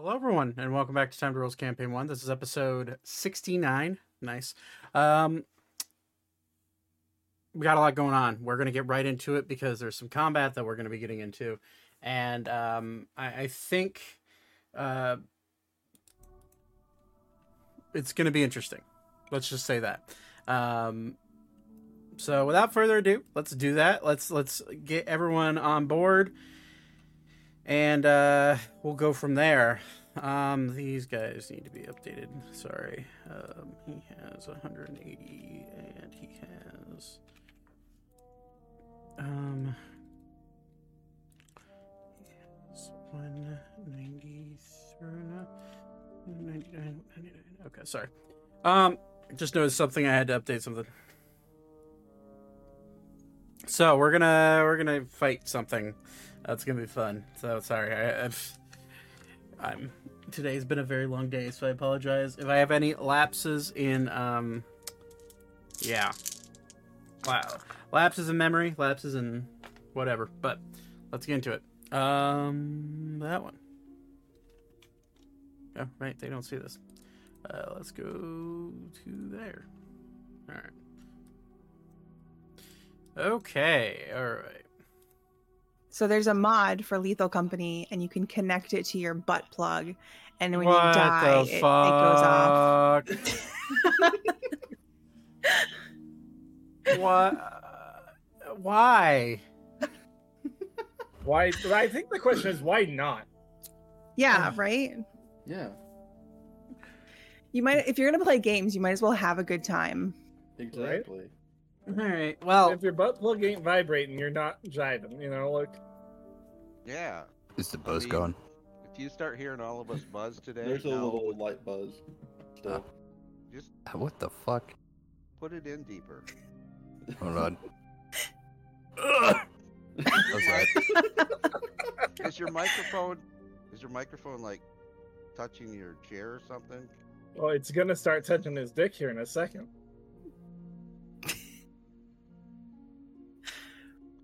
Hello, everyone, and welcome back to Time to Role's Campaign One. This is episode sixty-nine. Nice. Um, we got a lot going on. We're gonna get right into it because there's some combat that we're gonna be getting into, and um, I, I think uh, it's gonna be interesting. Let's just say that. Um, so, without further ado, let's do that. Let's let's get everyone on board and uh, we'll go from there. Um, these guys need to be updated. Sorry, um, he has 180, and he has um, he has 193, 99, 99. Okay, sorry. Um, just noticed something. I had to update something. So we're gonna we're gonna fight something. That's gonna be fun. So sorry, I, I've, I'm today's been a very long day, so I apologize if I have any lapses in um, yeah, wow, lapses in memory, lapses in whatever. But let's get into it. Um, that one. Oh, right, they don't see this. Uh, let's go to there. All right. Okay, all right. So there's a mod for Lethal Company, and you can connect it to your butt plug, and when what you die, the it, it goes off. fuck? what? Why? Why? I think the question is why not? yeah, right. Yeah, You might, if you're gonna play games, you might as well have a good time. exactly. All right. Well, If your butt plug ain't vibrating, you're not jiving. You know, like Yeah. Is the I buzz mean, going? If you start hearing all of us buzz today, There's a now little light buzz. Still. just Uh, What the fuck? put it in deeper. Hold on. How's that? Is your microphone is your microphone like touching your chair or something? well, it's gonna start touching his dick here in a second.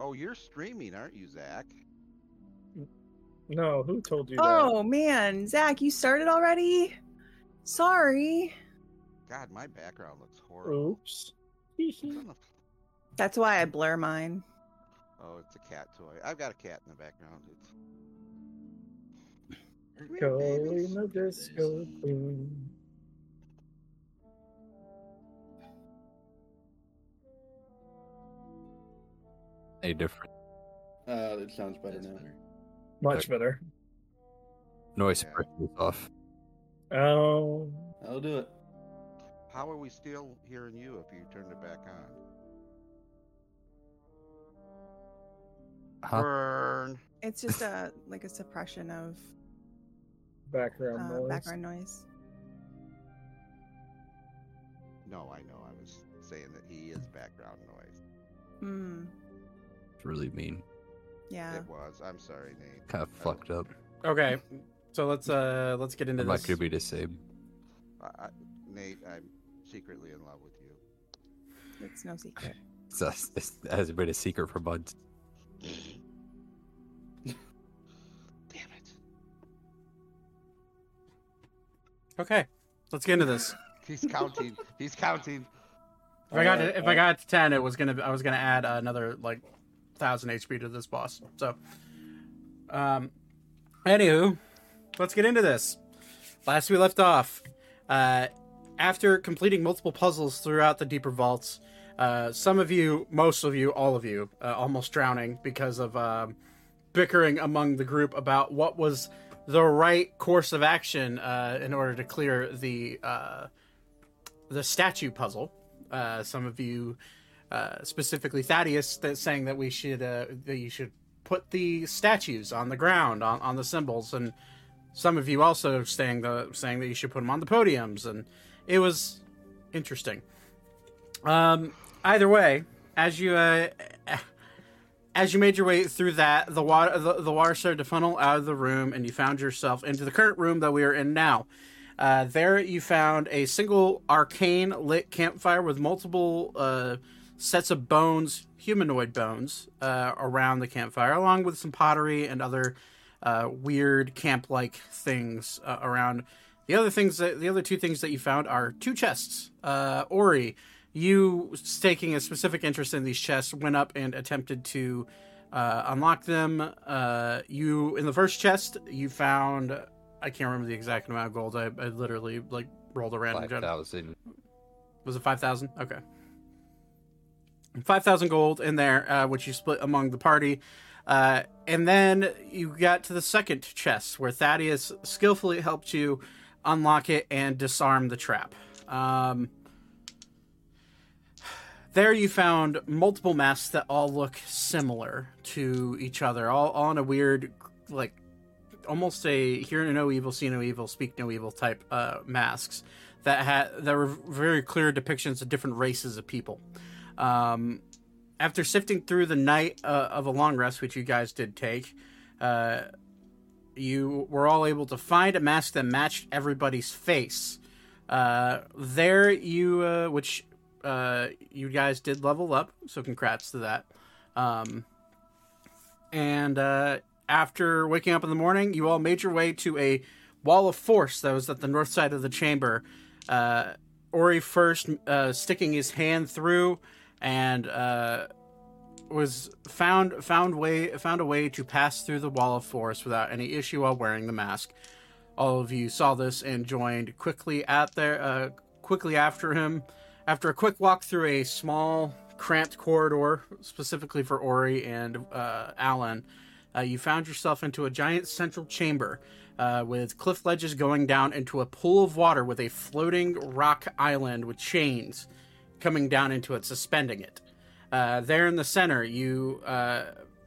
Oh, you're streaming, aren't you, Zach? No, who told you Oh man, Zach, you started already. Sorry. God, my background looks horrible. Oops. What the f- That's why I blur mine. Oh, it's a cat toy. I've got a cat in the background. It's Go in the disco queen. Any different Uh, it sounds better now. Much better. noise Yeah. suppression is off? Oh, I'll do it. How are we still hearing you if you turned it back on? Huh? Burn. It's just a like a suppression of background uh, noise. background noise. No, I know. I was saying that he is background noise. Hmm. It's really mean. Yeah. It was. I'm sorry, Nate. Kind of I fucked up. okay. So let's uh let's get into I'm not this. gonna be disabled. I, I, Nate, I'm secretly in love with you. It's no secret. It's, a, it's, it has been a secret for months. Damn it. Okay. Let's get into this. He's counting. He's counting. If I got Alright, to, if I got to ten, it was gonna I was gonna add another like thousand HP to this boss. So, um, anywho, let's get into this. Last we left off, uh, after completing multiple puzzles throughout the deeper vaults, uh, some of you, most of you, all of you, uh, almost drowning because of um, bickering among the group about what was the right course of action uh, in order to clear the uh, the statue puzzle. Uh, some of you, uh, specifically Thaddeus, that saying that we should uh, that you should put the statues on the ground on, on the symbols, and some of you also saying the saying that you should put them on the podiums, and it was interesting. Um, either way, as you uh, as you made your way through that, the water the, the water started to funnel out of the room, and you found yourself into the current room that we are in now. Uh, there, you found a single arcane lit campfire with multiple uh, sets of bones, humanoid bones, uh, around the campfire, along with some pottery and other uh, weird camp-like things uh, around. The other things that the other two things that you found are two chests. Uh, Ori, you taking a specific interest in these chests, went up and attempted to uh, unlock them. Uh, you in the first chest, you found I can't remember the exact amount of gold. I, I literally like rolled a random. Five thousand. Was it five thousand? Okay, five thousand gold in there, uh, which you split among the party. Uh, and then you got to the second chest where Thaddeus skillfully helped you unlock it and disarm the trap. Um, there you found multiple masks that all look similar to each other, all, all in a weird, like, almost a hear no evil, see no evil, speak no evil type uh, masks that had that were very clear depictions of different races of people. Um, after sifting through the night uh, of a long rest, which you guys did take, uh, you were all able to find a mask that matched everybody's face. Uh, there, you, uh, which uh, you guys did level up, so congrats to that. Um, and uh, after waking up in the morning, you all made your way to a wall of force that was at the north side of the chamber. Ori first sticking his hand through and uh, was found found way found a way to pass through the wall of force without any issue while wearing the mask. All of you saw this and joined quickly at there uh, quickly after him. After a quick walk through a small cramped corridor, specifically for Ori and uh, Alan, uh, you found yourself into a giant central chamber uh, with cliff ledges going down into a pool of water with a floating rock island with chains coming down into it, suspending it. Uh, there in the center, you uh,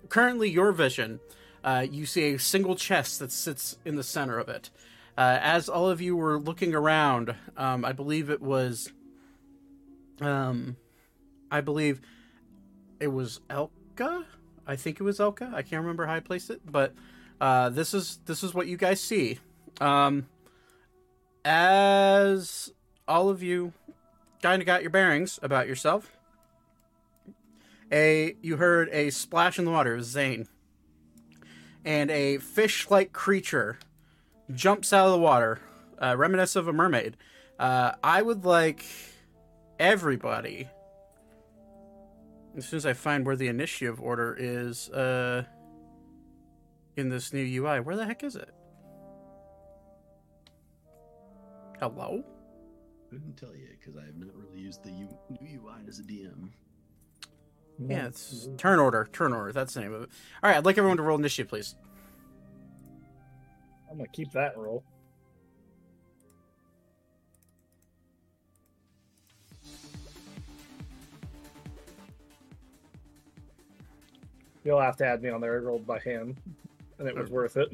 currently your vision, uh, you see a single chest that sits in the center of it. Uh, as all of you were looking around, um, I believe it was, um, I believe it was Elka. I think it was Elka. I can't remember how I placed it, but uh, this is this is what you guys see. Um, as all of you kind of got your bearings about yourself, a you heard a splash in the water. It was Zane, and a fish-like creature jumps out of the water, uh, reminiscent of a mermaid. Uh, I would like everybody as soon as I find where the initiative order is uh, in this new UI, where the heck is it? Hello? Couldn't tell you because I have not really used the U- new UI as a DM. Yeah, it's turn order. Turn order. That's the name of it. All right, I'd like everyone to roll initiative, please. I'm gonna keep that roll. You'll have to add me on there. I rolled by hand, and it was oh. worth it.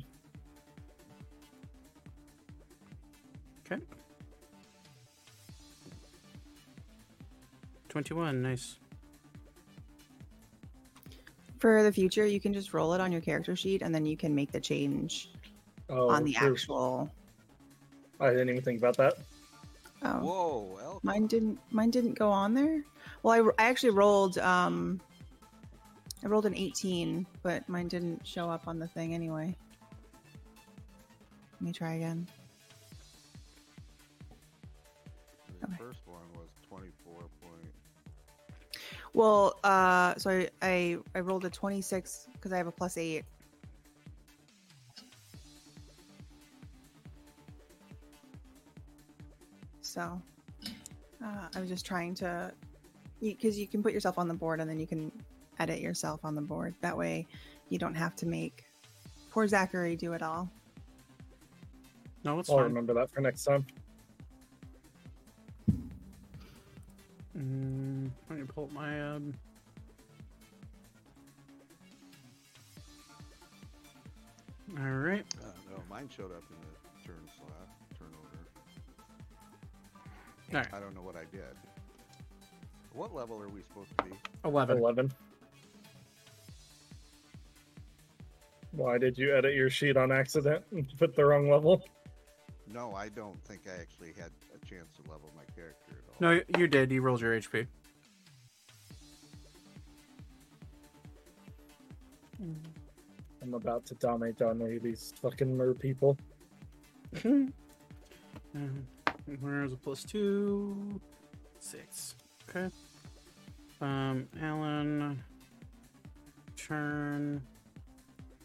Okay. 21, nice. For the future, you can just roll it on your character sheet, and then you can make the change Oh, on the true. actual. I didn't even think about that. Oh, Whoa, elk. mine didn't. Mine didn't go on there. Well, I, I actually rolled. Um, I rolled an 18, but mine didn't show up on the thing anyway. Let me try again. The Okay. first Well, uh, so I I, I rolled a 26 because I have a plus eight. So, uh, I was just trying to, because you can put yourself on the board and then you can edit yourself on the board. That way, you don't have to make poor Zachary do it all. No, it's I'll fine. remember that for next time. Mm, let me pull up my um. All right. Uh, no, mine showed up in the turn slot, turn order. All right. I don't know what I did. What level are we supposed to be? 11. Eleven. Why did you edit your sheet on accident and put the wrong level? No, I don't think I actually had a chance to level my character at all. No, you- you did. You rolled your HP. I'm about to dominate on these fucking mer people. Where's a plus two? Six. Okay. Um, Alan. Turn.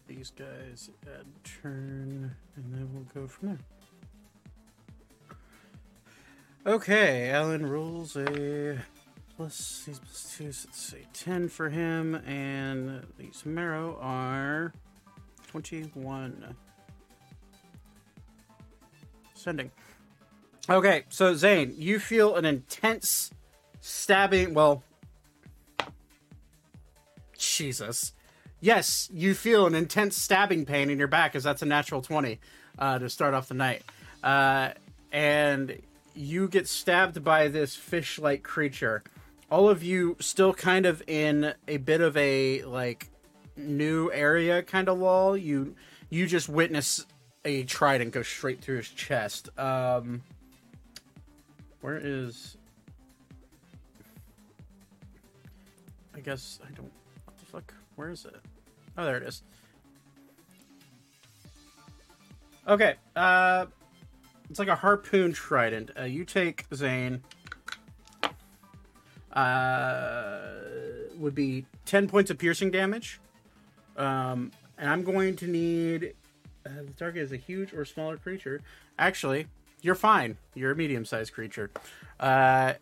These guys add turn, and then we'll go from there. Okay, Alan rolls a plus these plus two, so let's say ten for him, and these merrow are twenty-one. Sending. Okay, so Zane, you feel an intense stabbing. Well, Jesus. Yes, you feel an intense stabbing pain in your back, as that's a natural 20 uh, to start off the night. Uh, and you get stabbed by this fish like creature. All of you still kind of in a bit of a like new area kind of lull. You you just witness a trident go straight through his chest. Um, where is? I guess I don't. What the fuck? Where is it? Oh, there it is. Okay. Uh, it's like a harpoon trident. Uh, you take Zane. Uh, would be ten points of piercing damage. Um, and I'm going to need. Uh, the target is a huge or smaller creature. Actually, you're fine. You're a medium-sized creature. Uh,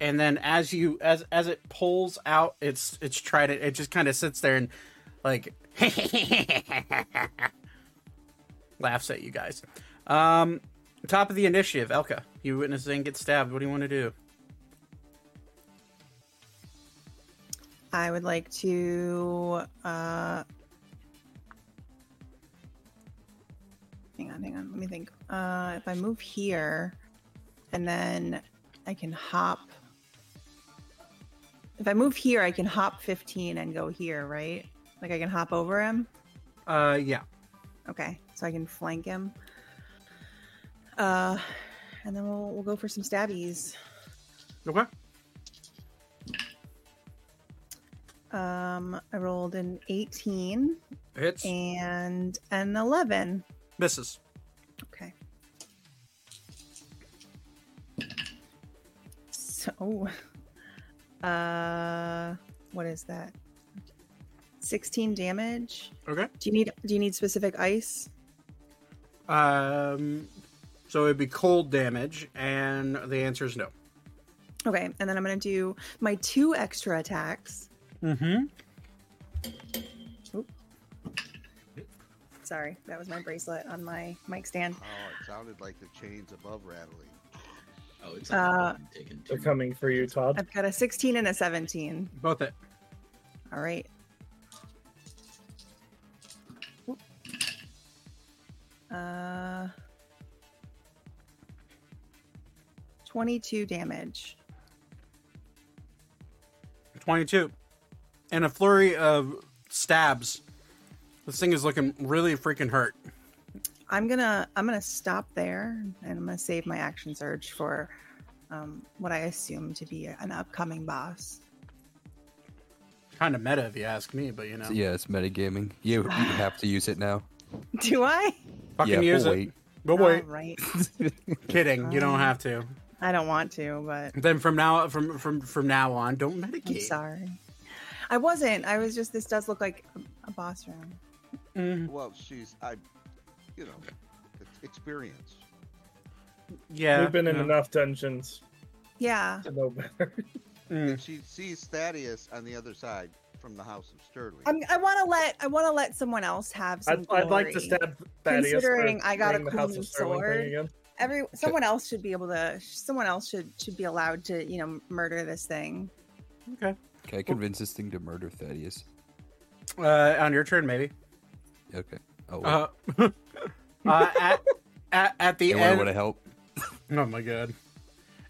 and then as you as as it pulls out its its trident, it just kind of sits there and like laughs at you guys. Um, top of the initiative, Elka. You witness Zane get stabbed. What do you want to do? I would like to. Uh... Hang on, hang on. Let me think. Uh, if I move here, and then I can hop. If I move here, I can hop 15 and go here, right? Like I can hop over him. Uh, yeah. Okay, so I can flank him. Uh, and then we'll we'll go for some stabbies. Okay. Um, I rolled an 18 Hits. and an 11. Misses. Okay. So, uh, what is that? 16 damage. Okay. Do you need do you need specific ice? Um, so it'd be cold damage, and the answer is no. Okay, and then I'm gonna do my two extra attacks. Mm-hmm. Sorry, that was my bracelet on my mic stand. Oh, it sounded like the chains above rattling. Oh, it's Uh, like taken They're coming for you, Todd. I've got a 16 and a 17. Both it. All right. Uh, 22 damage. 22. And a flurry of stabs. This thing is looking really freaking hurt. I'm gonna I'm gonna stop there and I'm gonna save my action surge for um, what I assume to be an upcoming boss. Kind of meta if you ask me, but you know. Yeah, it's metagaming. You, you have to use it now. Do I? Fucking yeah, use we'll it. wait. But wait. Right. Kidding. You don't Um, have to. I don't want to, but Then from now from from from now on, don't I'm medicate. sorry. I wasn't. I was just. This does look like a, a boss room. Mm, Well, she's I, you know, experience. yeah. We've been in no. enough dungeons Yeah. to know better. Mm. If she sees Thaddeus on the other side from the House of Sterling, I'm, I want to let. I want to let someone else have some. I'd, I'd like to stab Thaddeus. Considering for I got a doing the cool House new of sword. thing again. Every someone else should be able to. Someone else should should be allowed to you know murder this thing. Okay. Can I convince this thing to murder Thaddeus? Uh, on your turn, maybe. Okay. Oh, wait. Uh, uh, at, at at the Anyone end. want to help? Oh my god.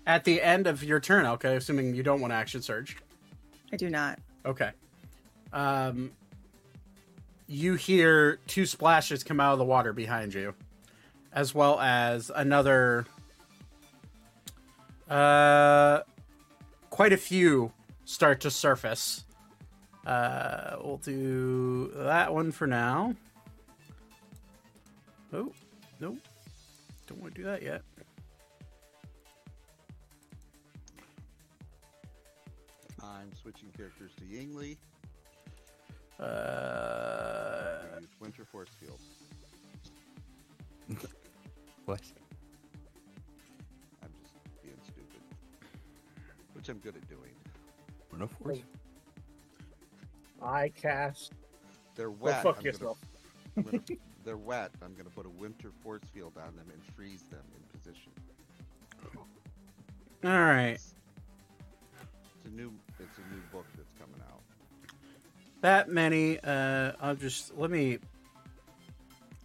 At the end of your turn, okay, assuming you don't want to action surge. I do not. Okay. Um, you hear two splashes come out of the water behind you, as well as another. Uh, quite a few start to surface, Uh, we'll do that one for now. Oh, nope. Don't want to do that yet. I'm switching characters to Yingli. Uh, use Winter Force Field. What? I'm just being stupid, which I'm good at doing. Run a force? I cast. They're Go wet. fuck I'm yourself. Gonna, gonna, they're wet. I'm gonna put a Winter Force Field on them and freeze them in position. all right. It's, it's a new. It's a new book that's coming out. That many. Uh, I'll just let me.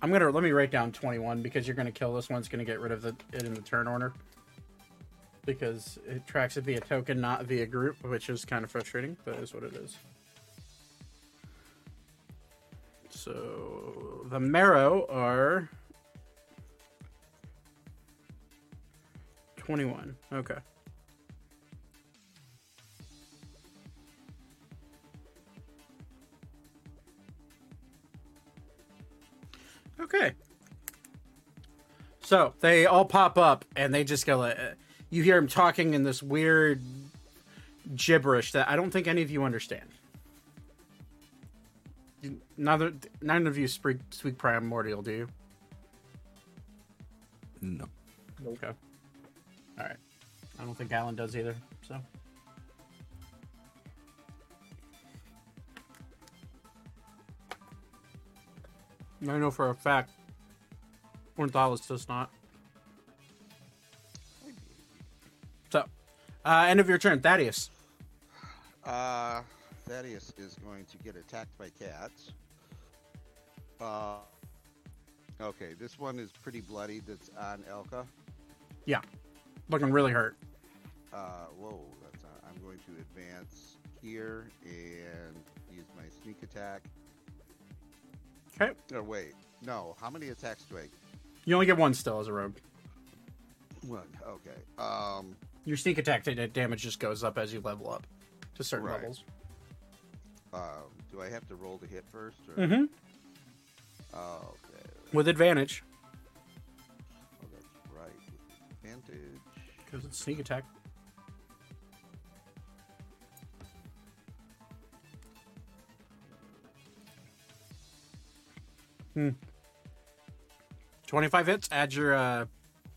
I'm gonna let me write down 21 because you're gonna kill this one. It's gonna get rid of the, it in the turn order because it tracks it via token, not via group, which is kind of frustrating. But is what it is. So the merrow are 21. Okay. Okay. So they all pop up and they just go. Uh, you hear him talking in this weird gibberish that I don't think any of you understand. Neither, none of you speak, speak primordial, do you? No. Okay. All right. I don't think Alan does either. So. I know for a fact Ornithalis does not. So, uh, end of your turn, Thaddeus. Uh, Thaddeus is going to get attacked by cats. Uh, okay, this one is pretty bloody. That's on Elka. Yeah, looking really hurt. Uh, whoa, that's not, I'm going to advance here and use my sneak attack. Okay. No, wait, no. How many attacks do I? You only get one still as a rogue. One. Okay. Um, Your sneak attack damage just goes up as you level up to certain Right. levels. um, do I have to roll to hit first? Or? Mm-hmm. Oh, okay. With advantage. Oh, that's right. Advantage. Because it's sneak attack. Hmm. 25 hits, add your uh,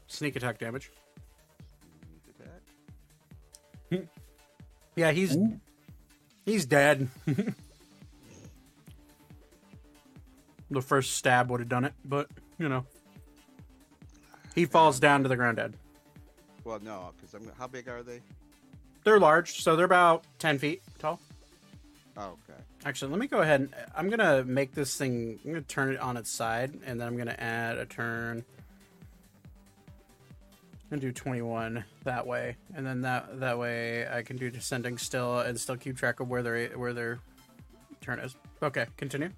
sneak attack damage. Attack. Yeah, he's he's dead. the first stab would have done it, but you know. He falls down to the ground dead. Well, no, because I'm. How big are they? They're large, so they're about 10 feet tall. Oh, okay. Actually, let me go ahead and I'm gonna make this thing. I'm gonna turn it on its side, and then I'm gonna add a turn. And do 21 that way, and then that that way I can do descending still and still keep track of where their where their turn is. Okay, continue.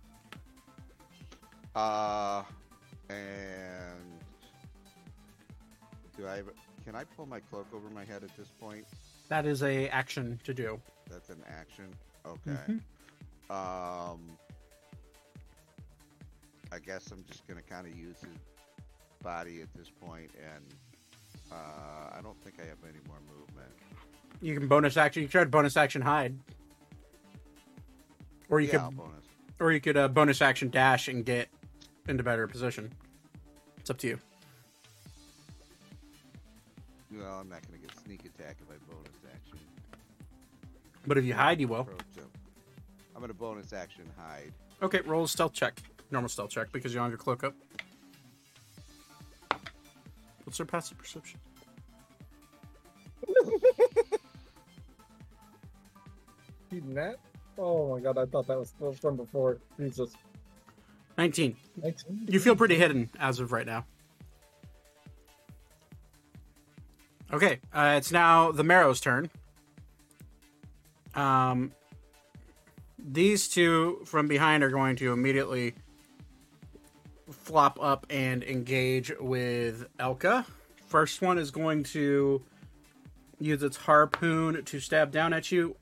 Uh, and do I? Can I pull my cloak over my head at this point? That is a action to do. That's an action. Okay. Mhm. Um, I guess I'm just gonna kind of use his body at this point, and uh, I don't think I have any more movement. You can bonus action. You can try to bonus action hide, or you yeah, could bonus. or you could uh, bonus action dash and get into better position. It's up to you. Well, I'm not gonna get sneak attack if I bonus action. But if you hide, you will. Approach. I'm gonna bonus action hide. Okay, roll a stealth check. Normal stealth check because you don't have your cloak up. What's their passive perception? Beating that? Oh my god, I thought that was, that was from before. Jesus. 19. 19? You feel pretty hidden as of right now. Okay, uh, it's now the Merrow's turn. Um, these two from behind are going to immediately flop up and engage with Elka. First one is going to use its harpoon to stab down at you.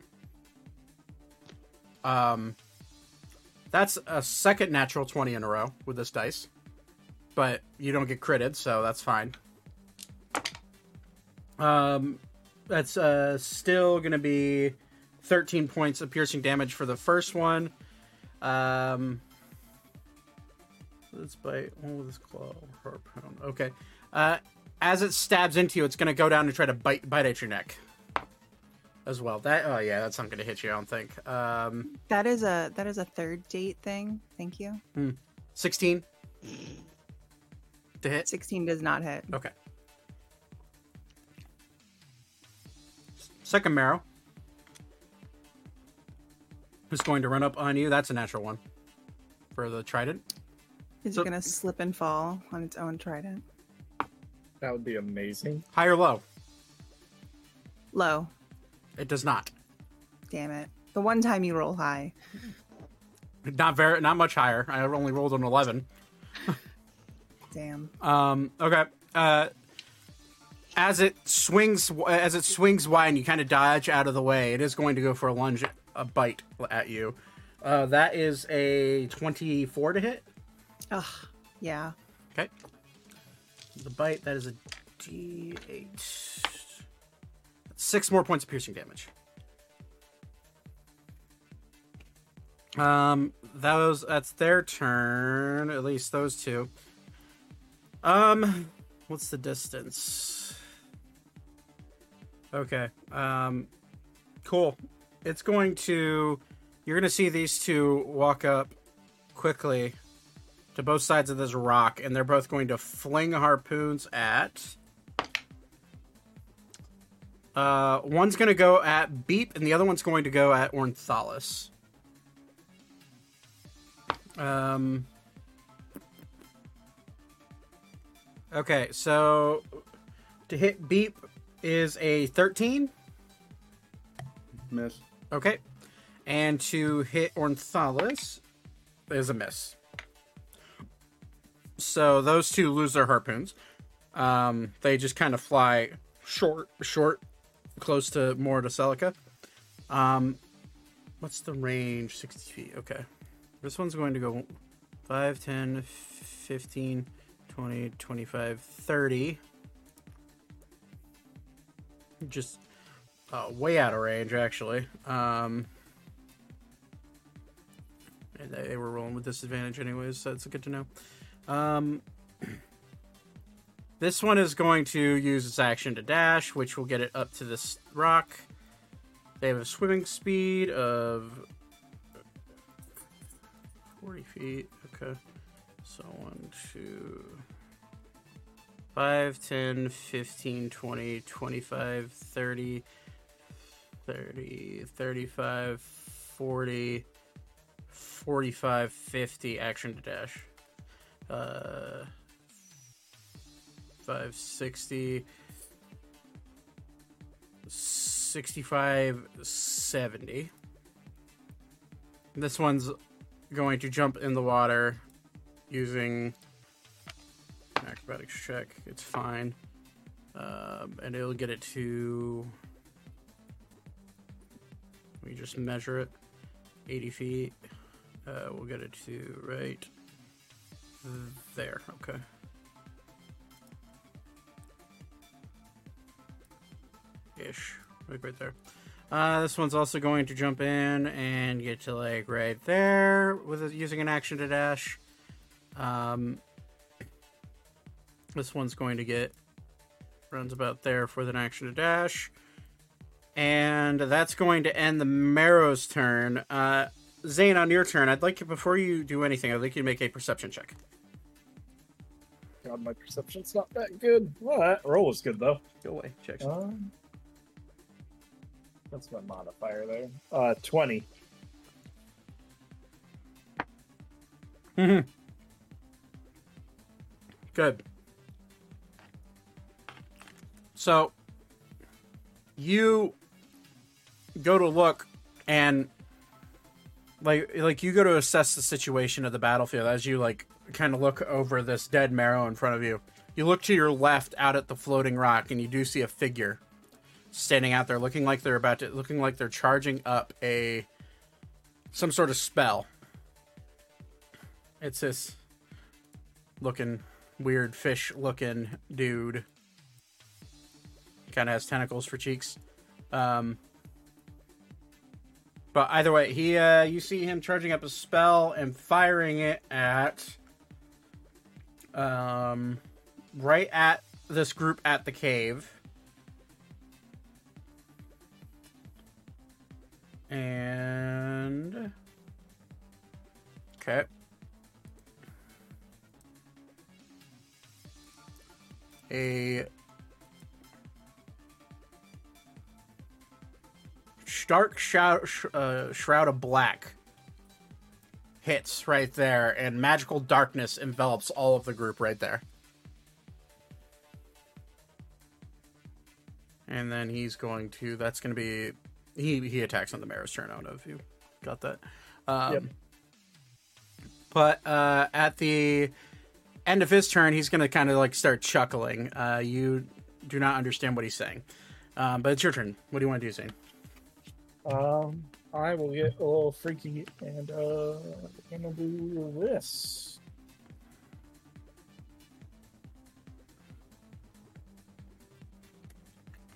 Um, that's a second natural 20 in a row with this dice. But you don't get critted, so that's fine. Um, that's uh, still going to be 13 points of piercing damage for the first one. Um, let's bite one with his claw harpoon. Okay. Uh, as it stabs into you, it's going to go down and try to bite bite at your neck as well. That oh yeah, that's not going to hit you. I don't think. Um, That is a that is a third date thing. Thank you. 16 to hit. 16 does not hit. Okay. Second merrow is going to run up on you. That's a natural one for the trident. Is So- it gonna slip and fall on its own trident? That would be amazing. High or low? Low. It does not. Damn it. The one time you roll high. Not very, not much higher. I only rolled an eleven. Damn. Um, okay. Uh, as it swings, as it swings wide, and you kind of dodge out of the way, it is going to go for a lunge, a bite at you. Uh, that is a twenty-four to hit. Ugh. Yeah. Okay. The bite, that is a d8. Six more points of piercing damage. Um, those that's their turn. At least those two. Um, what's the distance? Okay. Um, cool. It's going to. You're going to see these two walk up quickly to both sides of this rock, and they're both going to fling harpoons at. Uh, one's going to go at Beep, and the other one's going to go at Ornithalis. Um. Okay, so to hit Beep is a 13. Miss. Okay. And to hit Ornithalis is a miss. So those two lose their harpoons. Um, they just kind of fly short, short, close to more to Celica. Um, what's the range? 60 feet. Okay. This one's going to go 5, 10, 15, 20, 25, 30. Just uh, way out of range, actually. Um, and they were rolling with disadvantage, anyways, so it's good to know. Um, this one is going to use its action to dash, which will get it up to this rock. They have a swimming speed of 40 feet. Okay. So 1, 2, 5, 10, 15, 20, 25, 30, 30, 35, 40, 45, 50 action to dash. Uh, 560, 65, 70. This one's going to jump in the water using acrobatics check. It's fine. Um, and it'll get it to. We just measure it 80 feet. Uh, we'll get it to right there. Okay. Ish. Right, right there. Uh, this one's also going to jump in and get to like right there with it, using an action to dash. Um, this one's going to get runs about there for an action to dash, and that's going to end the Merrow's turn. Uh, Zane, on your turn, I'd like you before you do anything, I'd like you to make a perception check. God, my perception's not that good. Well, that roll was good though. Go away, check. Um, that's my modifier there. Uh, twenty. Mhm. Good. So you go to look and like like you go to assess the situation of the battlefield as you like kind of look over this dead merrow in front of you. You look to your left out at the floating rock and you do see a figure standing out there looking like they're about to looking like they're charging up a some sort of spell. It's this looking weird fish looking dude. Kind of has tentacles for cheeks. Um, but either way, he uh, you see him charging up a spell and firing it at um, right at this group at the cave. And okay. A stark shroud, sh- uh, shroud of black hits right there, and magical darkness envelops all of the group right there. And then he's going to. That's going to be. He he attacks on the mayor's turn. I don't know if you got that. Um, Yep. But uh, at the end of his turn, he's going to kind of like start chuckling. Uh, you do not understand what he's saying. Um, but it's your turn. What do you want to do, Zane? Um, I will get a little freaky and uh, I'm gonna do this.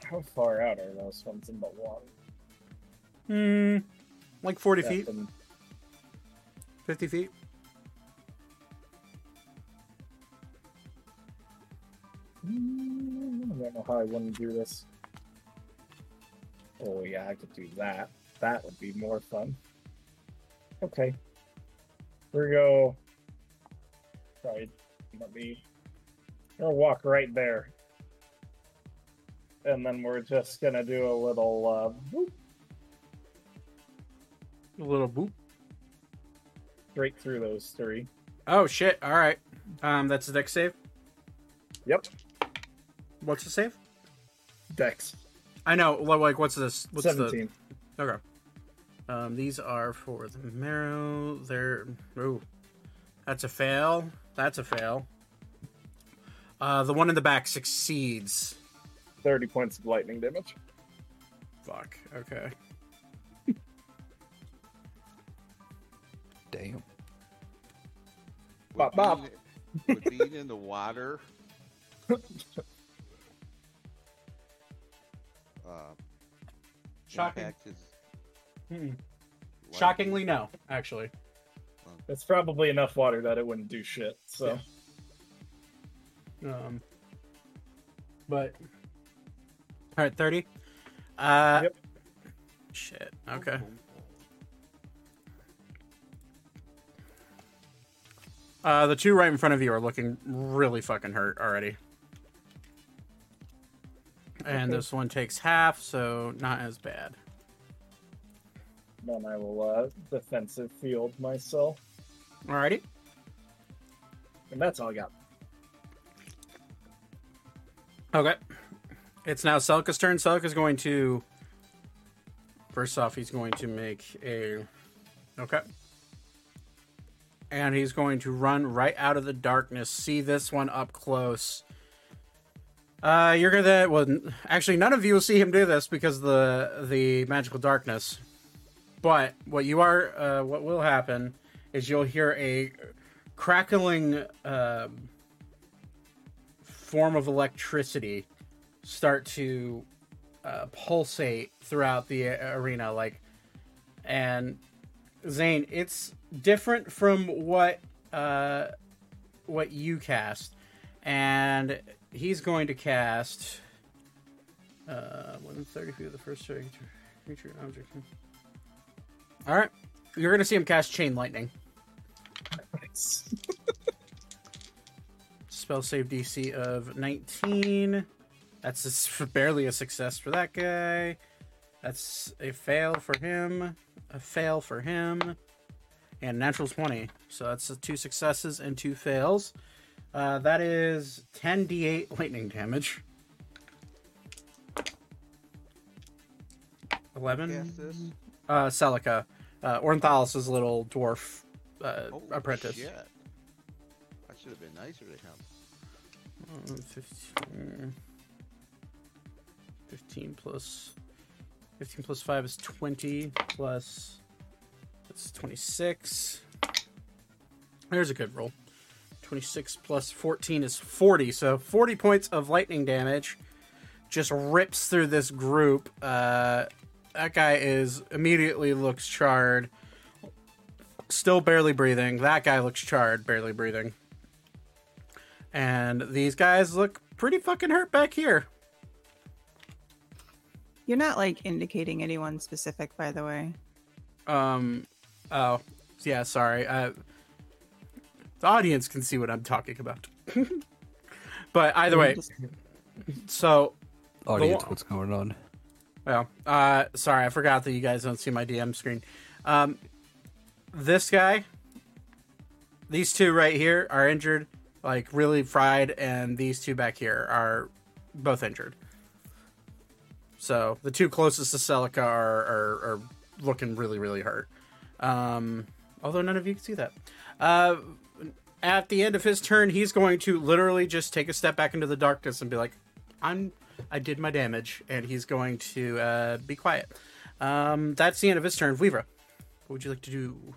How far out are those ones in the water? Hmm, like 40 feet. 50 feet. Mm, I don't know how I want to do this. Oh yeah, I could do that. That would be more fun. Okay. We're go. Sorry, let me. Gonna walk right there, and then we're just gonna do a little uh, whoop, A little boop. straight through those three. Oh shit! All right. Um, that's a Dex save. Yep. What's the save? Dex I know. Like, what's this? What's seventeen. the? Okay. Um, these are for the merrow. They're ooh, that's a fail. That's a fail. Uh, the one in the back succeeds. 30 points of lightning damage. Fuck. Okay. Damn. Would Bop, bop. being- would being in the water. uh, Shocking. impact his Hmm. life? Shockingly, no. Actually. It's probably enough water that it wouldn't do shit. So Um. But. All right, thirty. Uh. Yep. Shit. Okay. Uh, the two right in front of you are looking really fucking hurt already. And Okay. this one takes half, so not as bad. then I will uh, defensive field myself, Alrighty. and that's all I got. Okay. It's now Selka's turn. Selka's going to. First off, he's going to make a. Okay. And he's going to run right out of the darkness. See this one up close. Uh, you're gonna. Well, actually, none of you will see him do this because the the magical darkness. But what you are, uh, what will happen is you'll hear a crackling. Um, form of electricity start to uh, pulsate throughout the arena like and zane it's different from what uh what you cast and he's going to cast uh within 30 feet of the first target creature object all right you're gonna see him cast chain lightning Nice. Spell save DC of 19. That's a barely a success for that guy. That's a fail for him. A fail for him. And natural 20. So that's two successes and two fails. Uh, that is 10d8 lightning damage. 11. Cast this? Uh, Celica. Uh, Ornithalis' little dwarf uh, Oh, apprentice. Shit. I should have been nicer to him. Uh, 15, 15 plus 15 plus 5 is 20 plus That's 26. There's a good roll. 26 plus 14 is 40. So 40 points of lightning damage just rips through this group. Uh, that guy is immediately looks charred. Still barely breathing. That guy looks charred, barely breathing. And these guys look pretty fucking hurt back here. You're not like indicating anyone specific, by the way. Um, oh, yeah, sorry. Uh, the audience can see what I'm talking about. but either way, so Audience, wa- what's going on? Well, uh, sorry, I forgot that you guys don't see my DM screen. Um, this guy, these two right here are injured, like really fried, and these two back here are both injured. So the two closest to Celica are, are, are looking really, really hurt. Um, although none of you can see that. Uh, at the end of his turn, he's going to literally just take a step back into the darkness and be like, "I'm, I did my damage," and he's going to uh, be quiet. Um, that's the end of his turn. Weaver, what would you like to do?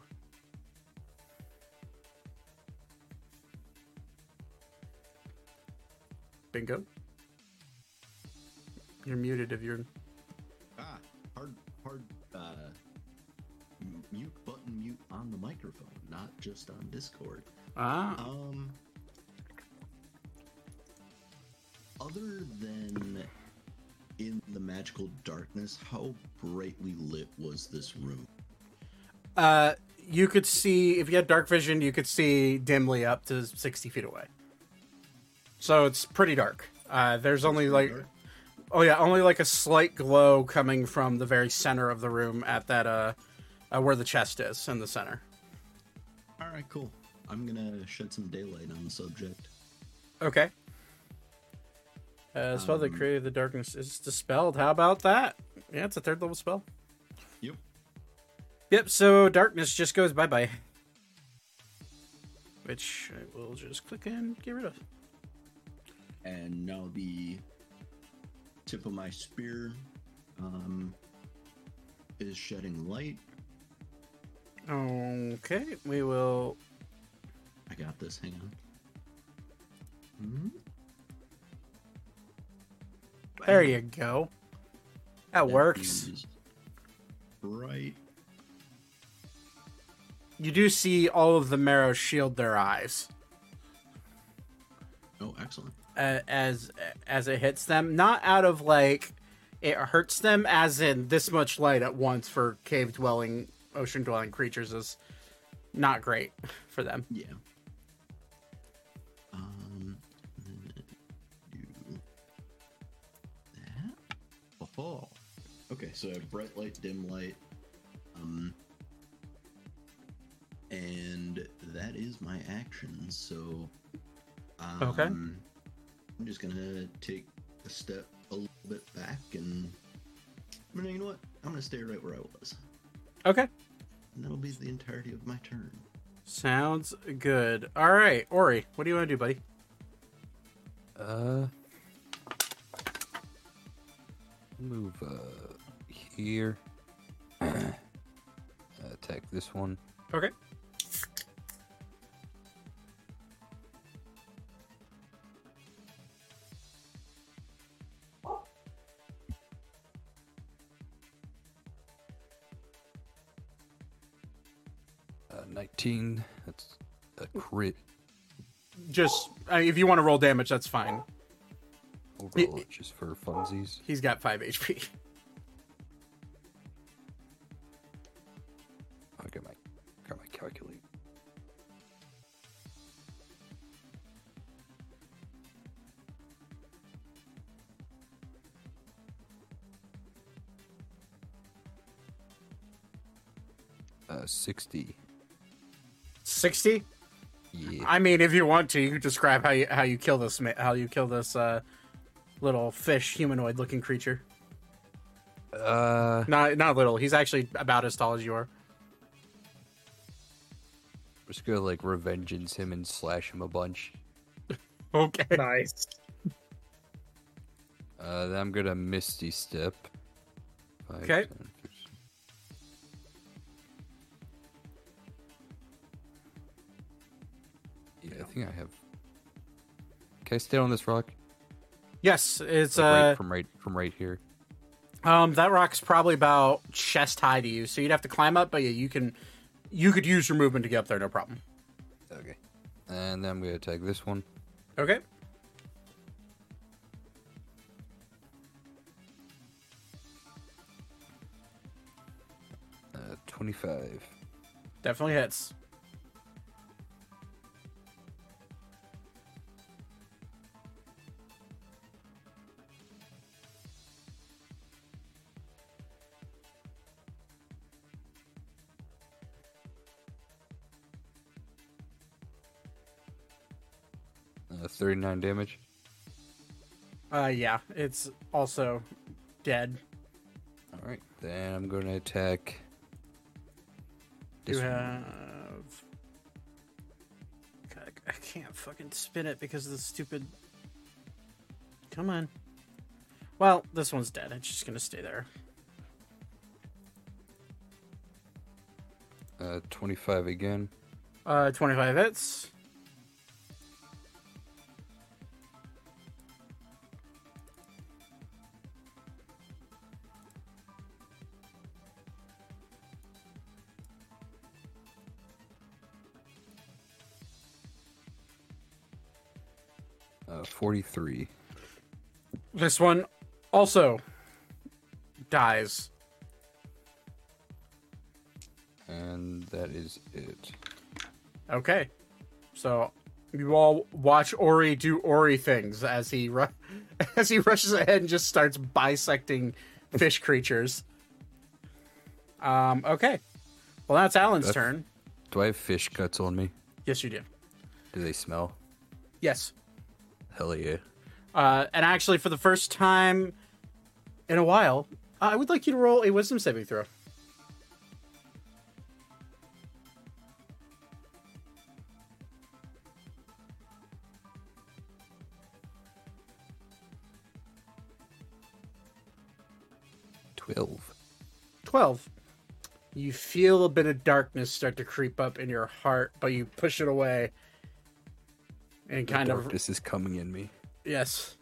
Bingo. You're muted if you're. Ah, hard, hard, uh, mute button mute on the microphone, not just on Discord. Ah, Um, other than in the magical darkness, how brightly lit was this room? uh, you could see if you had dark vision, you could see dimly up to sixty feet away. So it's pretty dark. Uh, there's only like, Dark? oh yeah, only like a slight glow coming from the very center of the room at that uh, uh where the chest is in the center. All right, cool. I'm gonna shed some daylight on the subject. Okay. Uh, spell that Um, created the darkness is dispelled. How about that? Yeah, it's a third level spell. Yep. Yep. So darkness just goes bye bye. Which I will just click and get rid of. And now the tip of my spear um, is shedding light. Okay, we will. I got this. Hang on. Hmm? There you go. That works. Right. You do see all of the merrow shield their eyes Oh, excellent. uh, as as it hits them. Not out of like it hurts them, as in this much light at once for cave dwelling, ocean dwelling creatures is not great for them. Yeah. Okay, so I have bright light, dim light. Um, and that is my action. So, um, Okay. I'm just gonna take a step a little bit back, and I mean, you know what? I'm gonna stay right where I was, Okay, and that'll be the entirety of my turn. sounds good. All right, Ori, what do you want to do, buddy? Uh, move uh here. Attack this one. Okay. Uh, 19. That's a crit. Just uh, if you want to roll damage, that's fine. We'll roll it just for funsies. He's got five HP. Sixty. Yeah. I mean, if you want to, you can describe how you how you kill this how you kill this uh, little fish humanoid looking creature. Uh, Not not little. He's actually about as tall as you are. just gonna like revengeance him and slash him a bunch. Okay. Nice. Uh, then I'm gonna misty step. Five, Okay. 10, think I have. Can I stay on this rock? Yes, it's Like, uh, right, from right from right here. um, that rock's probably about chest high to you, so you'd have to climb up, but yeah, you can, you could use your movement to get up there, no problem. Okay. And then I'm gonna attack this one. Okay. Uh, 25. Definitely hits. 39 damage. Uh, yeah, it's also dead. All right. Then I'm gonna attack. You this one. have. God, I can't fucking spin it because of the stupid. Come on. Well, this one's dead. It's just gonna stay there. Uh, 25 again. Uh, 25 hits. 43. This one also dies. And that is it. Okay. So you all watch Ori do Ori things as he ru- as he rushes ahead and just starts bisecting fish creatures. Um. Okay. Well, that's Alan's That's- turn. Do I have fish guts on me? Yes, you do. Do they smell? Yes. Hell yeah. Uh, and actually, for the first time in a while, I would like you to roll a Wisdom saving throw. Twelve. 12. You feel a bit of darkness start to creep up in your heart, but you push it away. And kind of Darkness is coming in me. yes.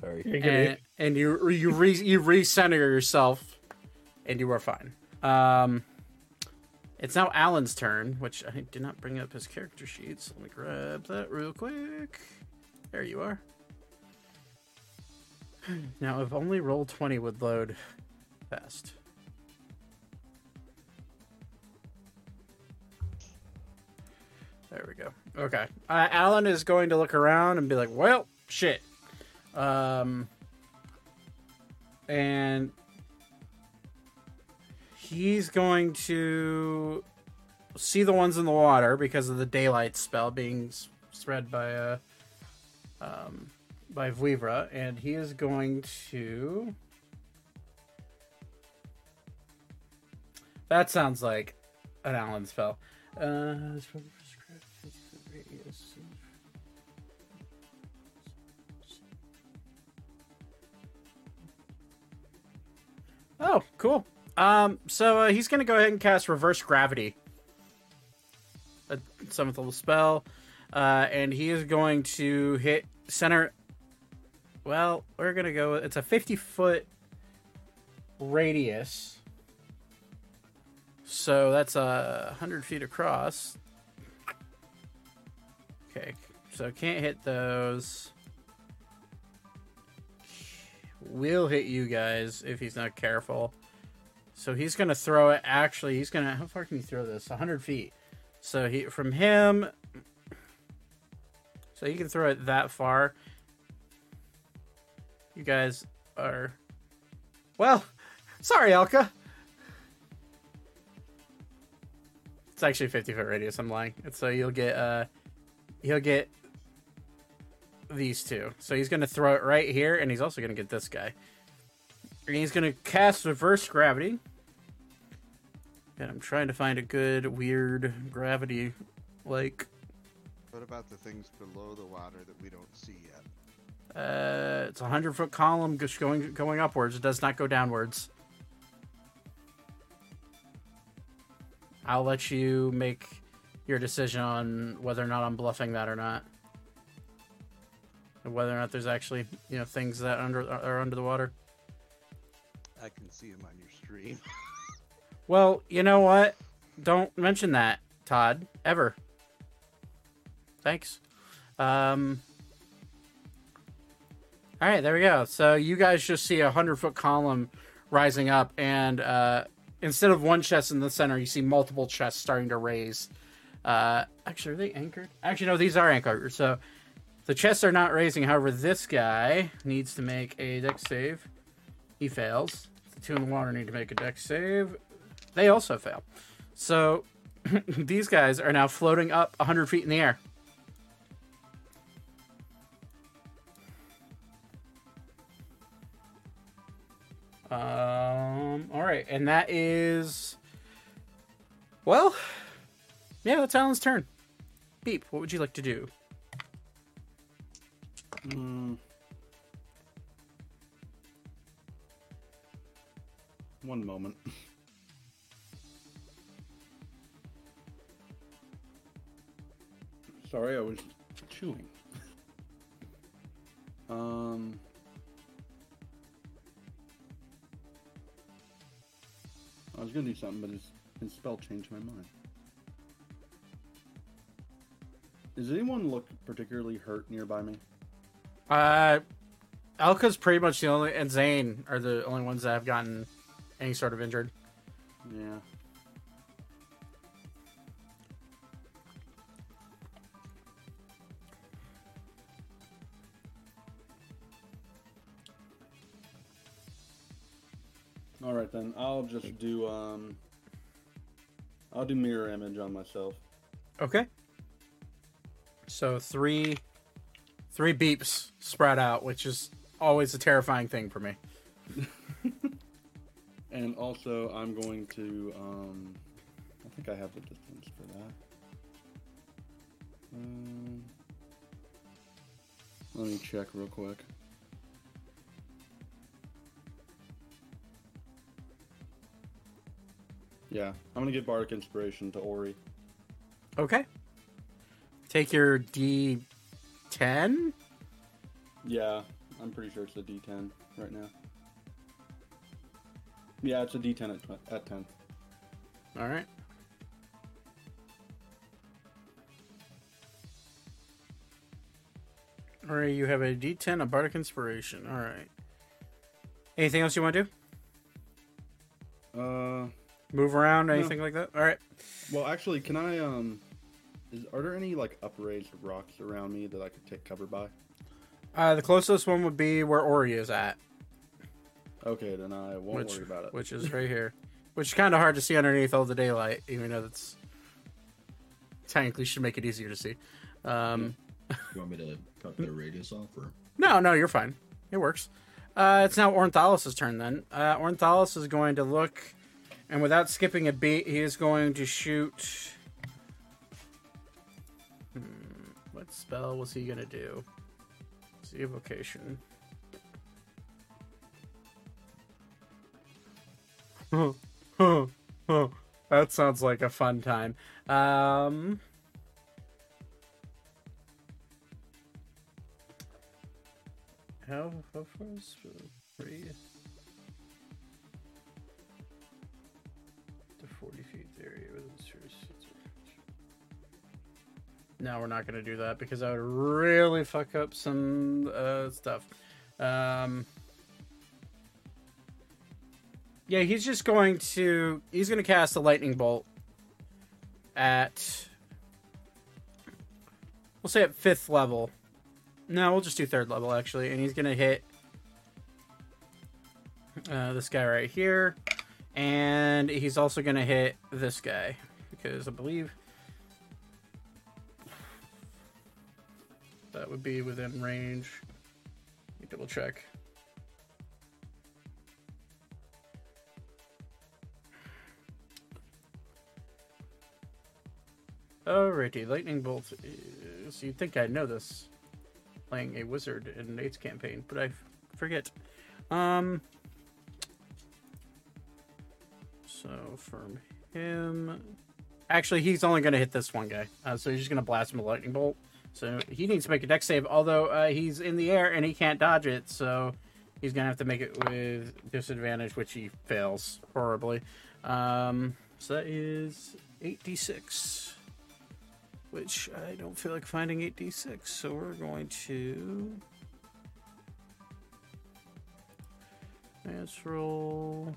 Sorry. And, and you you re, you recenter yourself and you are fine. Um it's now Alan's turn, which I did not bring up his character sheets. Let me grab that real quick. There you are. Now, if only Roll20 would load fast. There we go. Okay. Uh, Alan is going to look around and be like, well, shit. Um, and he's going to see the ones in the water because of the daylight spell being spread by uh, um, by Vuivra, and he is going to. That sounds like an Allen spell. Uh, Oh, cool. Um, so uh, he's gonna go ahead and cast Reverse Gravity, a seventh level spell, uh, and he is going to hit center. Well, we're gonna go. It's a fifty foot radius, so that's a hundred feet across. Okay, so can't hit those. Will hit you guys if he's not careful. So he's gonna throw it. Actually, he's gonna. How far can you throw this? hundred feet. So he from him. So you can throw it that far. You guys are. Well, sorry, Elka. It's actually fifty foot radius. I'm lying. And so you'll get. uh He'll get these two. So he's gonna throw it right here, and he's also gonna get this guy. And he's gonna cast reverse gravity. And I'm trying to find a good, weird gravity like What about the things below the water that we don't see yet? uh it's a hundred foot column just going going upwards. It does not go downwards. I'll let you make your decision on whether or not I'm bluffing that or not. Whether or not there's actually you know things that under are under the water. I can see them on your stream. Well, you know what? Don't mention that, Todd, ever. Thanks. Um. All right, there we go. So you guys just see a hundred foot column rising up, and uh, instead of one chest in the center, you see multiple chests starting to raise. Uh, actually, are they anchored? Actually, no, these are anchored. So the chests are not raising. However, this guy needs to make a dex save. He fails. The two in the water need to make a dex save. They also fail. So these guys are now floating up 100 feet in the air. Um, all right, and that is. Well, yeah, that's Alan's turn. Beep, what would you like to do? Mm. One moment. Sorry, I was chewing. um. I was gonna do something, but his, his spell changed my mind. Does anyone look particularly hurt nearby me? Uh, Elka's pretty much the only, and Zane are the only ones that have gotten any sort of injured. Yeah. All right then. I'll just do um I'll do mirror image on myself. Okay. So three, three beeps spread out, which is always a terrifying thing for me. And also I'm going to um I think I have the distance for that. Um, let me check real quick. Yeah, I'm gonna give Bardic Inspiration to Ori. Okay. Take your D ten. Yeah, I'm pretty sure it's a D10 right now. Yeah, it's a D10 at, at 10. All right. All right, you have a D10, a bardic inspiration. All right. Anything else you want to do? Uh, Move around, anything like that? All right. well, actually, can I um, is are there any like upraised rocks around me that I could take cover by? Uh, the closest one would be where Ori is at, Okay, then I won't which worry about it. which is right here, which is kind of hard to see underneath all the daylight, even though that's technically should make it easier to see. Um, You want me to cut the radius off, or No, no, you're fine. It works. Uh, it's now Ornithalis' turn then. Uh, Ornithalis is going to look, and without skipping a beat, he is going to shoot. Spell was he to do? See evocation. that sounds like a fun time. Um, How, how far is three No, we're not going to do that because I would really fuck up some uh, stuff. Um, yeah, he's just going to he's going to cast a lightning bolt at we'll say at fifth level. No, we'll just do third level actually, and he's gonna hit uh, this guy right here, and he's also gonna hit this guy because I believe that would be within range. Let me double check. Alrighty, lightning bolt. Is, you'd think I'd know this playing a wizard in Nate's campaign, but I forget. Um. So from him, actually, he's only going to hit this one guy. Uh, so he's just going to blast him with lightning bolt. So he needs to make a dex save, although uh, he's in the air and he can't dodge it, so he's gonna have to make it with disadvantage, which he fails horribly. Um, so that is 8d6, which I don't feel like finding 8d6, so we're going to. Let's roll.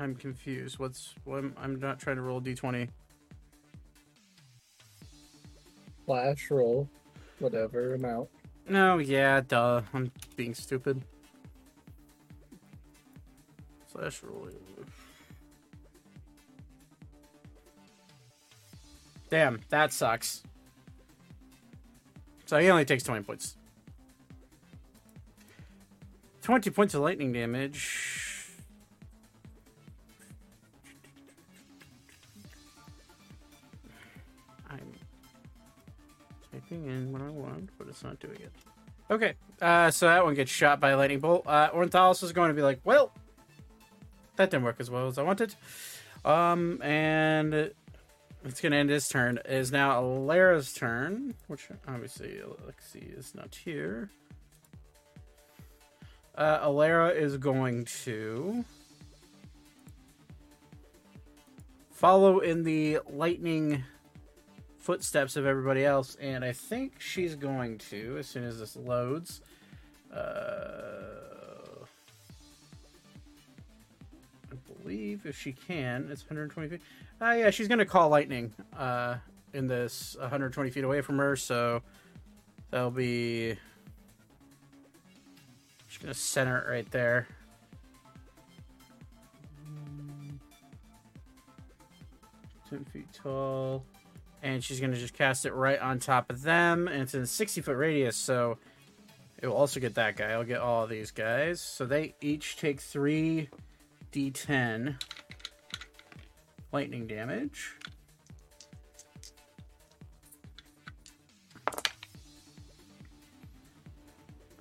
I'm confused. What's what? I'm, I'm not trying to roll d20. Flash roll, whatever amount. No, yeah, duh. I'm being stupid. Slash roll. Damn, that sucks. So he only takes 20 points. 20 points of lightning damage. Typing in what I want, but it's not doing it. Okay, uh, so that one gets shot by a lightning bolt. Uh, Ornithalis is going to be like, well, that didn't work as well as I wanted. Um, and it's going to end his turn. It is now Alara's turn, which obviously Alexi is not here. Uh, Alara is going to follow in the lightning footsteps of everybody else, and I think she's going to, as soon as this loads, uh, I believe if she can, it's 120 feet. Uh, yeah, she's going to call lightning uh, in this 120 feet away from her, so that'll be. She's going to center it right there. Ten feet tall and she's going to just cast it right on top of them and it's in a 60 foot radius so it will also get that guy. I'll get all these guys. So they each take 3 d10 lightning damage.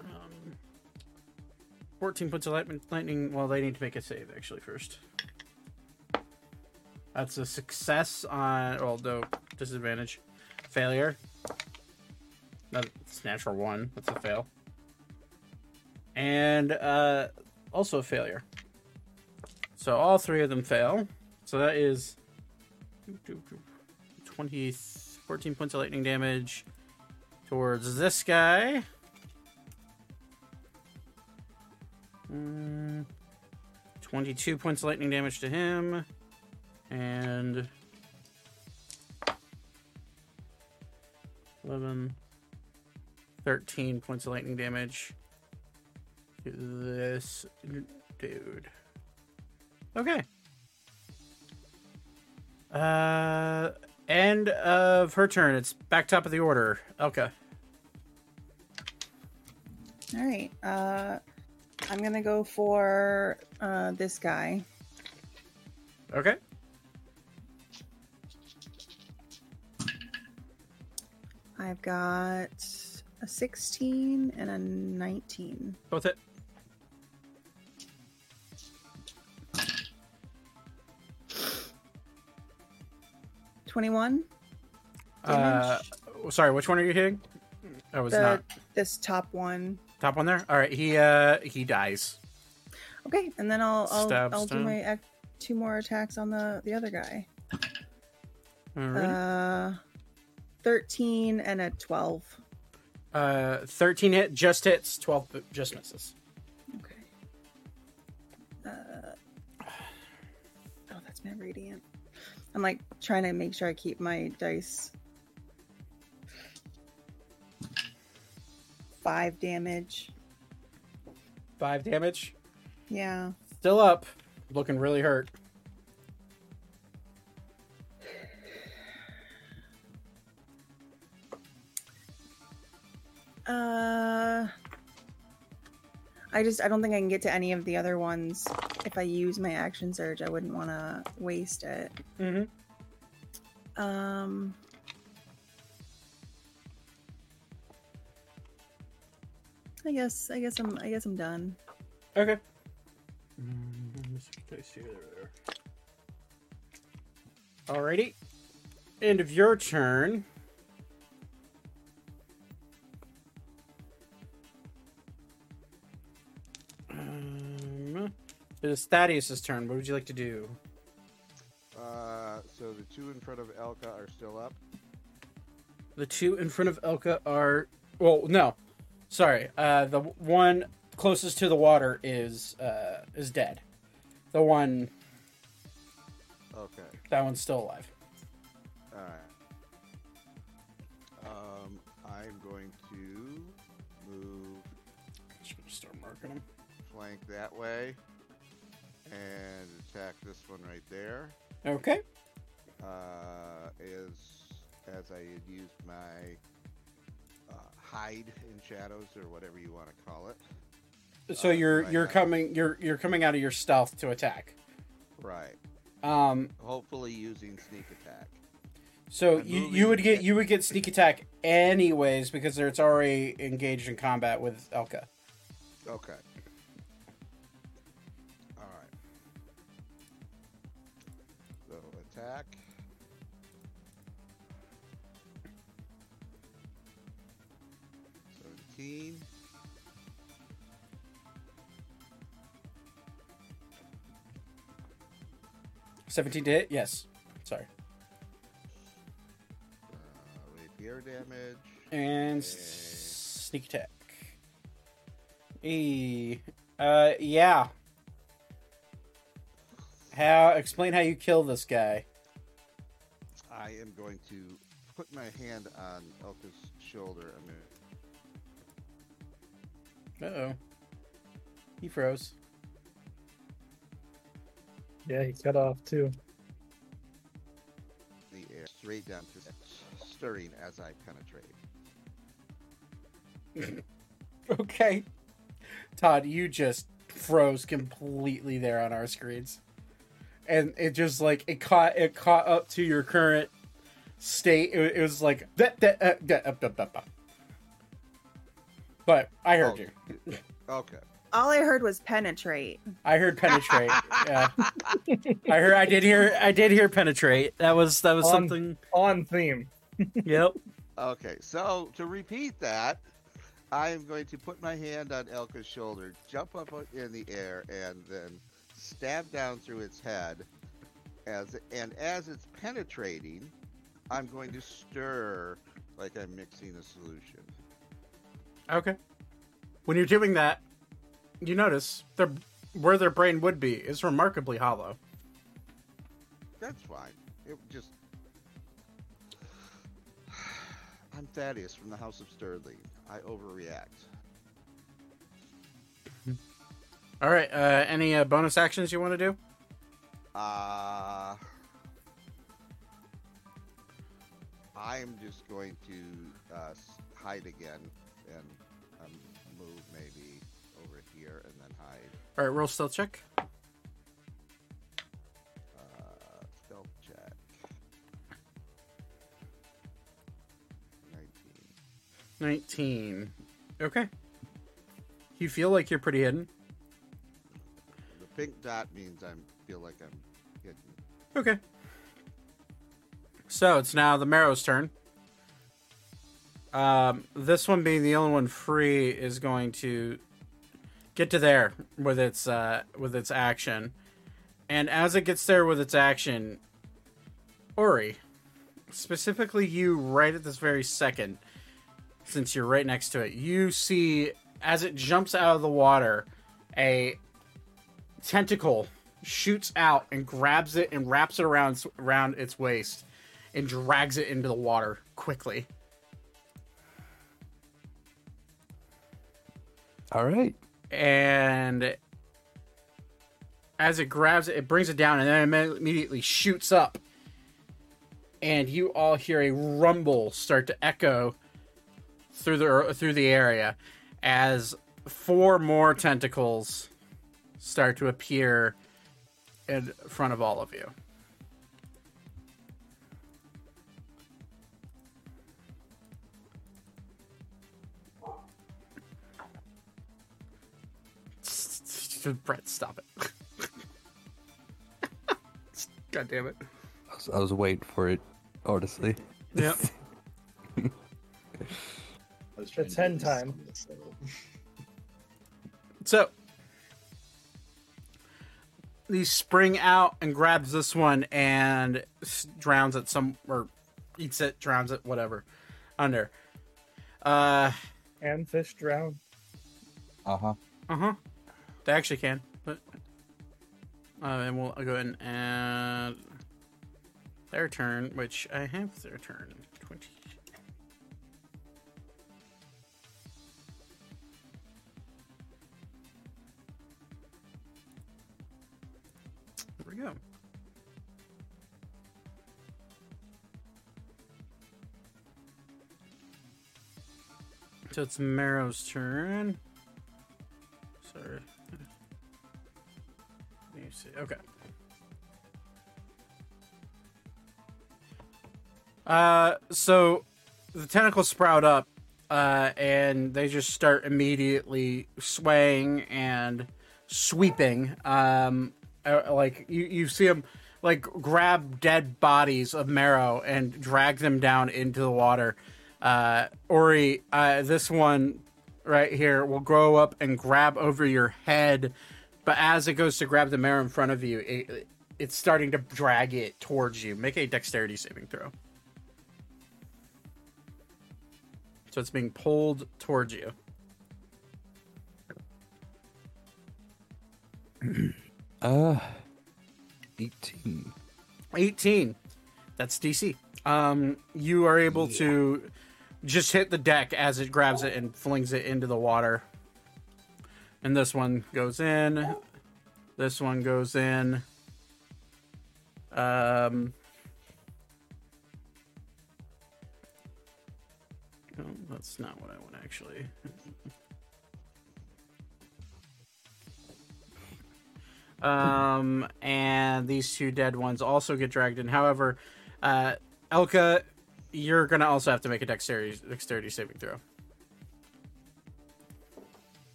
Um, 14 points of lightning lightning well they need to make a save actually first. That's a success on, well, no, disadvantage. Failure. That's natural one. That's a fail. And uh, also a failure. So all three of them fail. So that is 20, 14 points of lightning damage towards this guy. Mm, 22 points of lightning damage to him and 11 13 points of lightning damage to this dude. Okay. Uh end of her turn. It's back top of the order. Elka. All right. Uh, I'm gonna go for uh, this guy. okay I've got a 16 and a 19. both hit 21. uh sorry which one are you hitting i was The, not this top one. top one there all right he uh he dies Okay, and then I'll I'll, Stab I'll do my ac- two more attacks on the the other guy. all right Uh, 13 and a 12. Uh, 13 hit, just hits, 12 just misses. Okay. Uh, oh, that's my radiant. I'm like trying to make sure I keep my dice. Five damage. Five damage. Yeah. Still up. Looking really hurt. Uh, I just I don't think I can get to any of the other ones. If I use my action surge, I wouldn't want to waste it. Mm-hmm. Um. I guess I guess I'm I guess I'm done. Okay. Alrighty. End of your turn. It is Thaddeus' turn. What would you like to do? Uh, so the two in front of Elka are still up. The two in front of Elka are. Well, no. Sorry. Uh, the one closest to the water is uh, is dead. The one. Okay. That one's still alive. All right. Um, I'm going to move Just gonna start marking them. flank that way and attack this one right there. Okay. Uh, as as I had used my uh, hide in shadows or whatever you want to call it. So Uh, you're you're coming you're you're coming out of your stealth to attack. Right. Um. Hopefully using sneak attack. So you, you would get you would get sneak attack anyways because it's already engaged in combat with Elka. Okay. Seventeen. Seventeen to hit. Yes. Sorry. Uh, rapier damage. And sneak attack. E. Uh. Yeah. How? Explain how you kill this guy. I am going to put my hand on Elka's shoulder. I'm gonna Uh oh. He froze. Yeah, he cut off too. the air straight down to stirring as I penetrate. Okay. Todd, you just froze completely there on our screens. And it just like it caught it caught up to your current state. It, it was like that that uh, But I heard Oh. you. Okay. All I heard was penetrate. I heard penetrate. yeah. I heard I did hear I did hear penetrate. That was that was On- something On theme. Yep. Okay. So to repeat that, I am going to put my hand on Elka's shoulder, jump up in the air, and then stab down through its head. As and as it's penetrating, I'm going to stir like I'm mixing a solution. Okay. When you're doing that, you notice their where their brain would be is remarkably hollow. That's fine. It just. I'm Thaddeus from the House of Sturley. I overreact. All right. Uh, any uh, bonus actions you want to do? Uh, I'm just going to uh, hide again and All right. Roll stealth check. Uh, stealth check. 19. Nineteen. Okay. You feel like you're pretty hidden. The pink dot means I feel like I'm hidden. Okay. So it's now the Merrow's turn. Um, this one being the only one free is going to get to there with its uh, with its action, and as it gets there with its action, Ori, specifically you, right at this very second, since you're right next to it, you see as it jumps out of the water, a tentacle shoots out and grabs it and wraps it around around its waist and drags it into the water quickly. All right. And as it grabs it, it brings it down and then it immediately shoots up. And you all hear a rumble start to echo through the er, through the area as four more tentacles start to appear in front of all of you. Brett, stop it. God damn it. I was, I was waiting for it, honestly. Yep. I was trying It's to hen do time. some of this, though. So he spring out and grabs this one and drowns it some or eats it, drowns it, whatever, under. Uh, And fish drown. Uh huh. uh huh. They actually can, but uh, and we'll go ahead and add their turn, which I have their turn twenty. There we go. So it's Merrow's turn. Sorry. See. Okay. Uh, so the tentacles sprout up, uh, and they just start immediately swaying and sweeping. Um, uh, like you, you see them like grab dead bodies of Merrow and drag them down into the water. Uh, Ori, uh, this one right here will grow up and grab over your head, but as it goes to grab the Merrow in front of you, it, it's starting to drag it towards you. Make a dexterity saving throw. So it's being pulled towards you. Uh, 18. 18. That's DC. Um, you are able to just hit the deck as it grabs it and flings it into the water. And this one goes in. This one goes in. Um. No, that's not what I want actually. Um, and these two dead ones also get dragged in. However, uh, Elka, you're gonna also have to make a dexterity dexterity saving throw.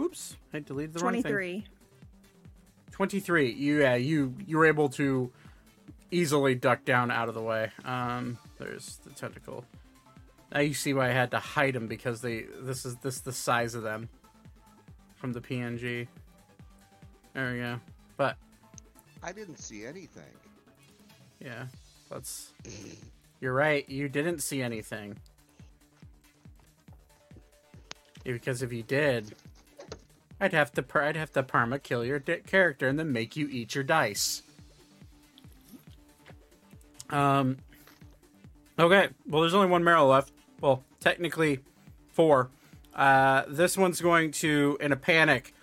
Oops, I deleted the wrong thing. 23. 23 you yeah you you were able to easily duck down out of the way um there's the tentacle now you see why i had to hide them because they this is this the size of them from the png there we go but I didn't see anything. yeah that's you're right you didn't see anything because if you did i'd have to i'd have to perma kill your di- character and then make you eat your dice um okay well there's only one merrow left well technically four uh this one's going to in a panic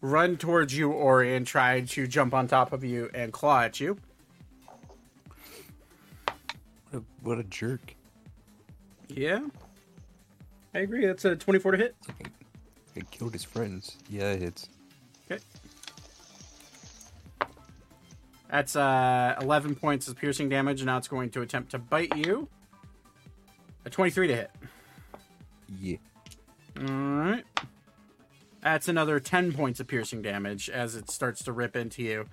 run towards you ori and try to jump on top of you and claw at you What a, what a jerk. Yeah. I agree. That's a 24 to hit. He killed his friends. Yeah, it's Okay. That's uh, 11 points of piercing damage, and now it's going to attempt to bite you. A 23 to hit. yeah. Alright. That's another 10 points of piercing damage as it starts to rip into you.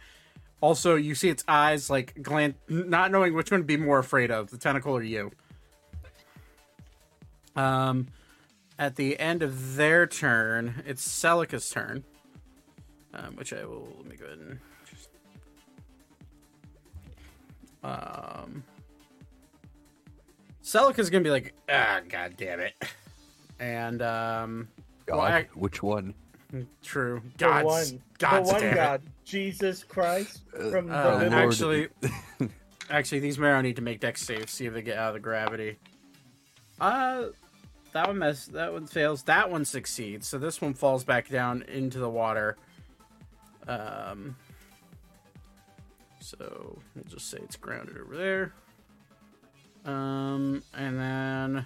Also, you see its eyes like glant, not knowing which one to be more afraid of, the tentacle or you. Um, at the end of their turn, it's Celica's turn, um, which I will let me go ahead and just. Um, Celica's gonna be like, ah, god damn it, and um, God, well, I- which one? true, The God's, one. God's the one damn it. God. Jesus Christ. From the Uh, village. Actually, actually, these Merrow need to make dex saves, see if they get out of the gravity. Uh, that one mess. That one fails. That one succeeds. So this one falls back down into the water. Um. So we'll just say it's grounded over there. Um, and then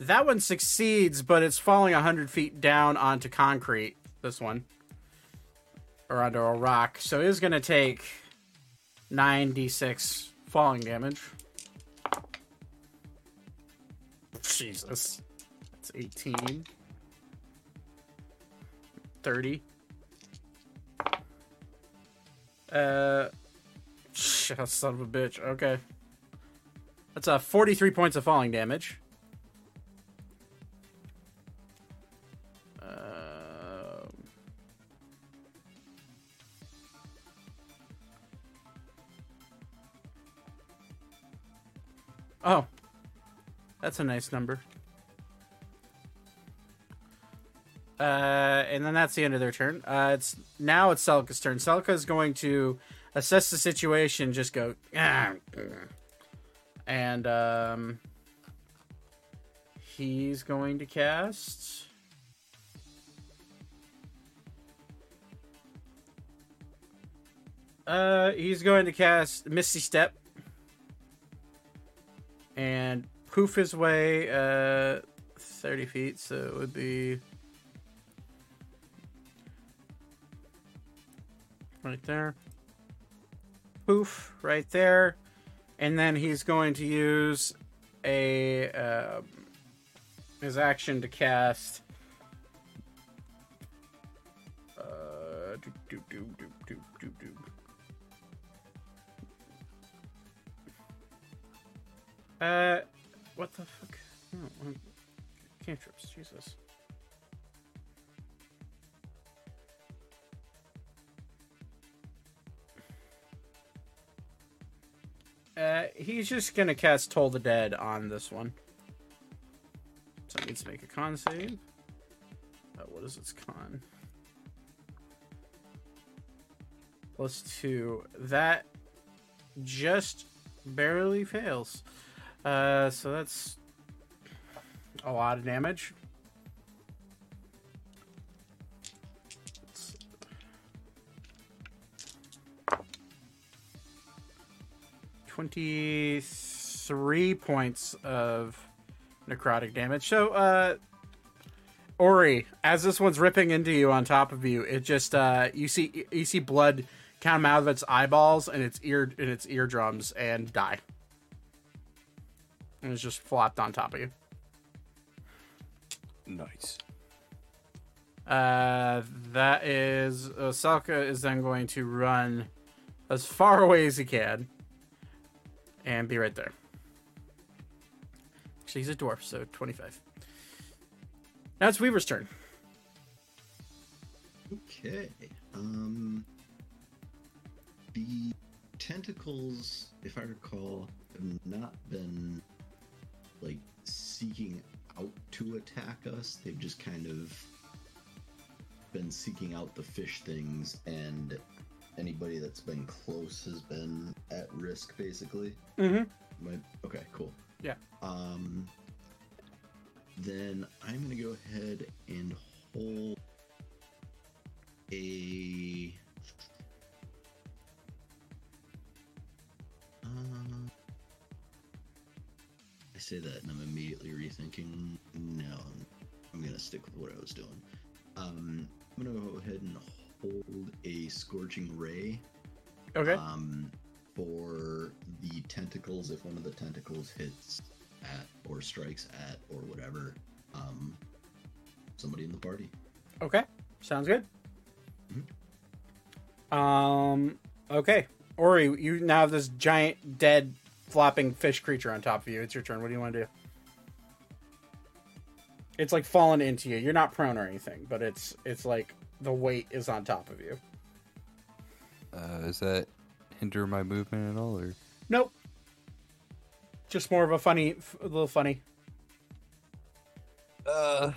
that one succeeds, but it's falling hundred feet down onto concrete. This one or under a rock. So it is going to take 9d6 falling damage. Jesus. That's 18. 30. Uh, son of a bitch. Okay. That's uh, 43 points of falling damage. Uh, oh, that's a nice number. Uh, and then that's the end of their turn. Uh, it's now it's Celica's turn. Celica is going to assess the situation. Just go, "Ah, mm." and um, he's going to cast. Uh, he's going to cast Misty Step and poof his way uh 30 feet, so it would be right there. Poof, right there. And then he's going to use a uh, his action to cast. Uh. Uh, what the fuck? No, I'm- cantrips, Jesus. Uh, he's just gonna cast Toll the Dead on this one. So it needs to make a con save. Uh, what is its con? Plus two. That just barely fails. Uh, so that's a lot of damage. Twenty-three points of necrotic damage. So, uh, Ori, as this one's ripping into you on top of you, it just uh, you see you see blood come out of its eyeballs and its ear and its eardrums and die and it's just flopped on top of you. Nice. Uh, that is uh, Salka is then going to run as far away as he can and be right there. Actually, he's a dwarf, so twenty-five. Now it's Weaver's turn. Okay. Um, the tentacles, if I recall, have not been like seeking out to attack us. They've just kind of been seeking out the fish things, and anybody that's been close has been at risk, basically. Mm-hmm. My, okay, cool. Yeah. Um, then I'm gonna go ahead and hold a. Uh, say that and I'm immediately rethinking. No, I'm, I'm gonna stick with what I was doing. Um, I'm gonna go ahead and hold a scorching ray Okay. um, for the tentacles if one of the tentacles hits at or strikes at or whatever um, somebody in the party. Okay. Sounds good. Mhm. Um. Okay, Ori, you now have this giant dead flopping fish creature on top of you. It's your turn. What do you want to do? It's like fallen into you. You're not prone or anything, but it's it's like the weight is on top of you. Uh, does that hinder my movement at all, or Nope. Just more of a funny, f- a little funny. uh?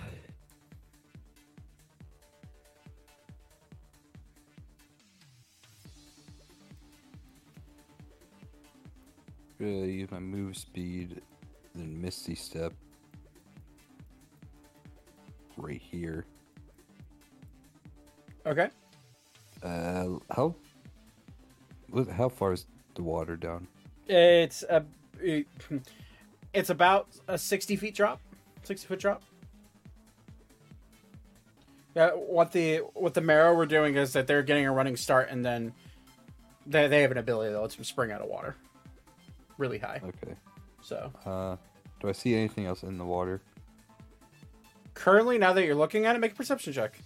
Gonna use my move speed, then Misty Step. Right here. Okay. Uh, how? How far is the water down? It's a, it's about a sixty feet drop, sixty foot drop. Yeah, what the what the Merrow were doing is that they're getting a running start, and then they they have an ability that lets them spring out of water, really high. Okay. So. Uh, do I see anything else in the water? Currently, now that you're looking at it, make a perception check.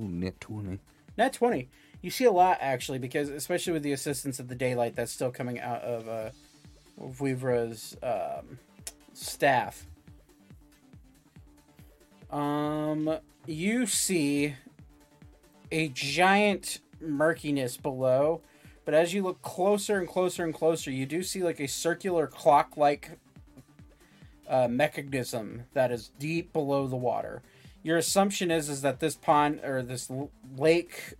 Ooh, net 20. Net 20. You see a lot, actually, because especially with the assistance of the daylight that's still coming out of uh, Vivra's um, staff. Um, you see a giant murkiness below, but as you look closer and closer and closer, you do see like a circular clock like uh, mechanism that is deep below the water. Your assumption is is that this pond or this lake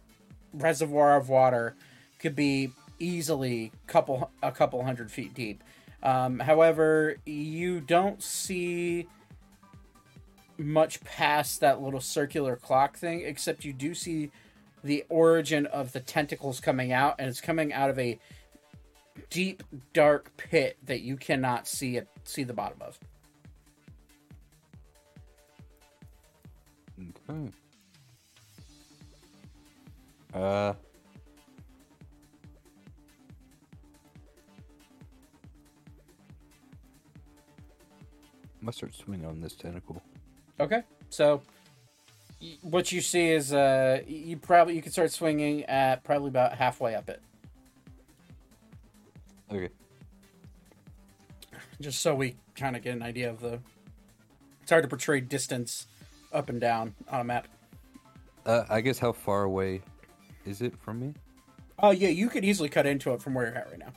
reservoir of water could be easily couple a couple hundred feet deep. Um, however, you don't see much past that little circular clock thing, except you do see the origin of the tentacles coming out, and it's coming out of a deep, dark pit that you cannot see it see the bottom of. Okay. Uh. I'm gonna start swinging on this tentacle. Okay, so what you see is uh, you probably you can start swinging at probably about halfway up it, Okay. just so we kind of get an idea of the. It's hard to portray distance up and down on a map. Uh, I guess how far away is it from me? Oh yeah, you could easily cut into it from where you're at right now.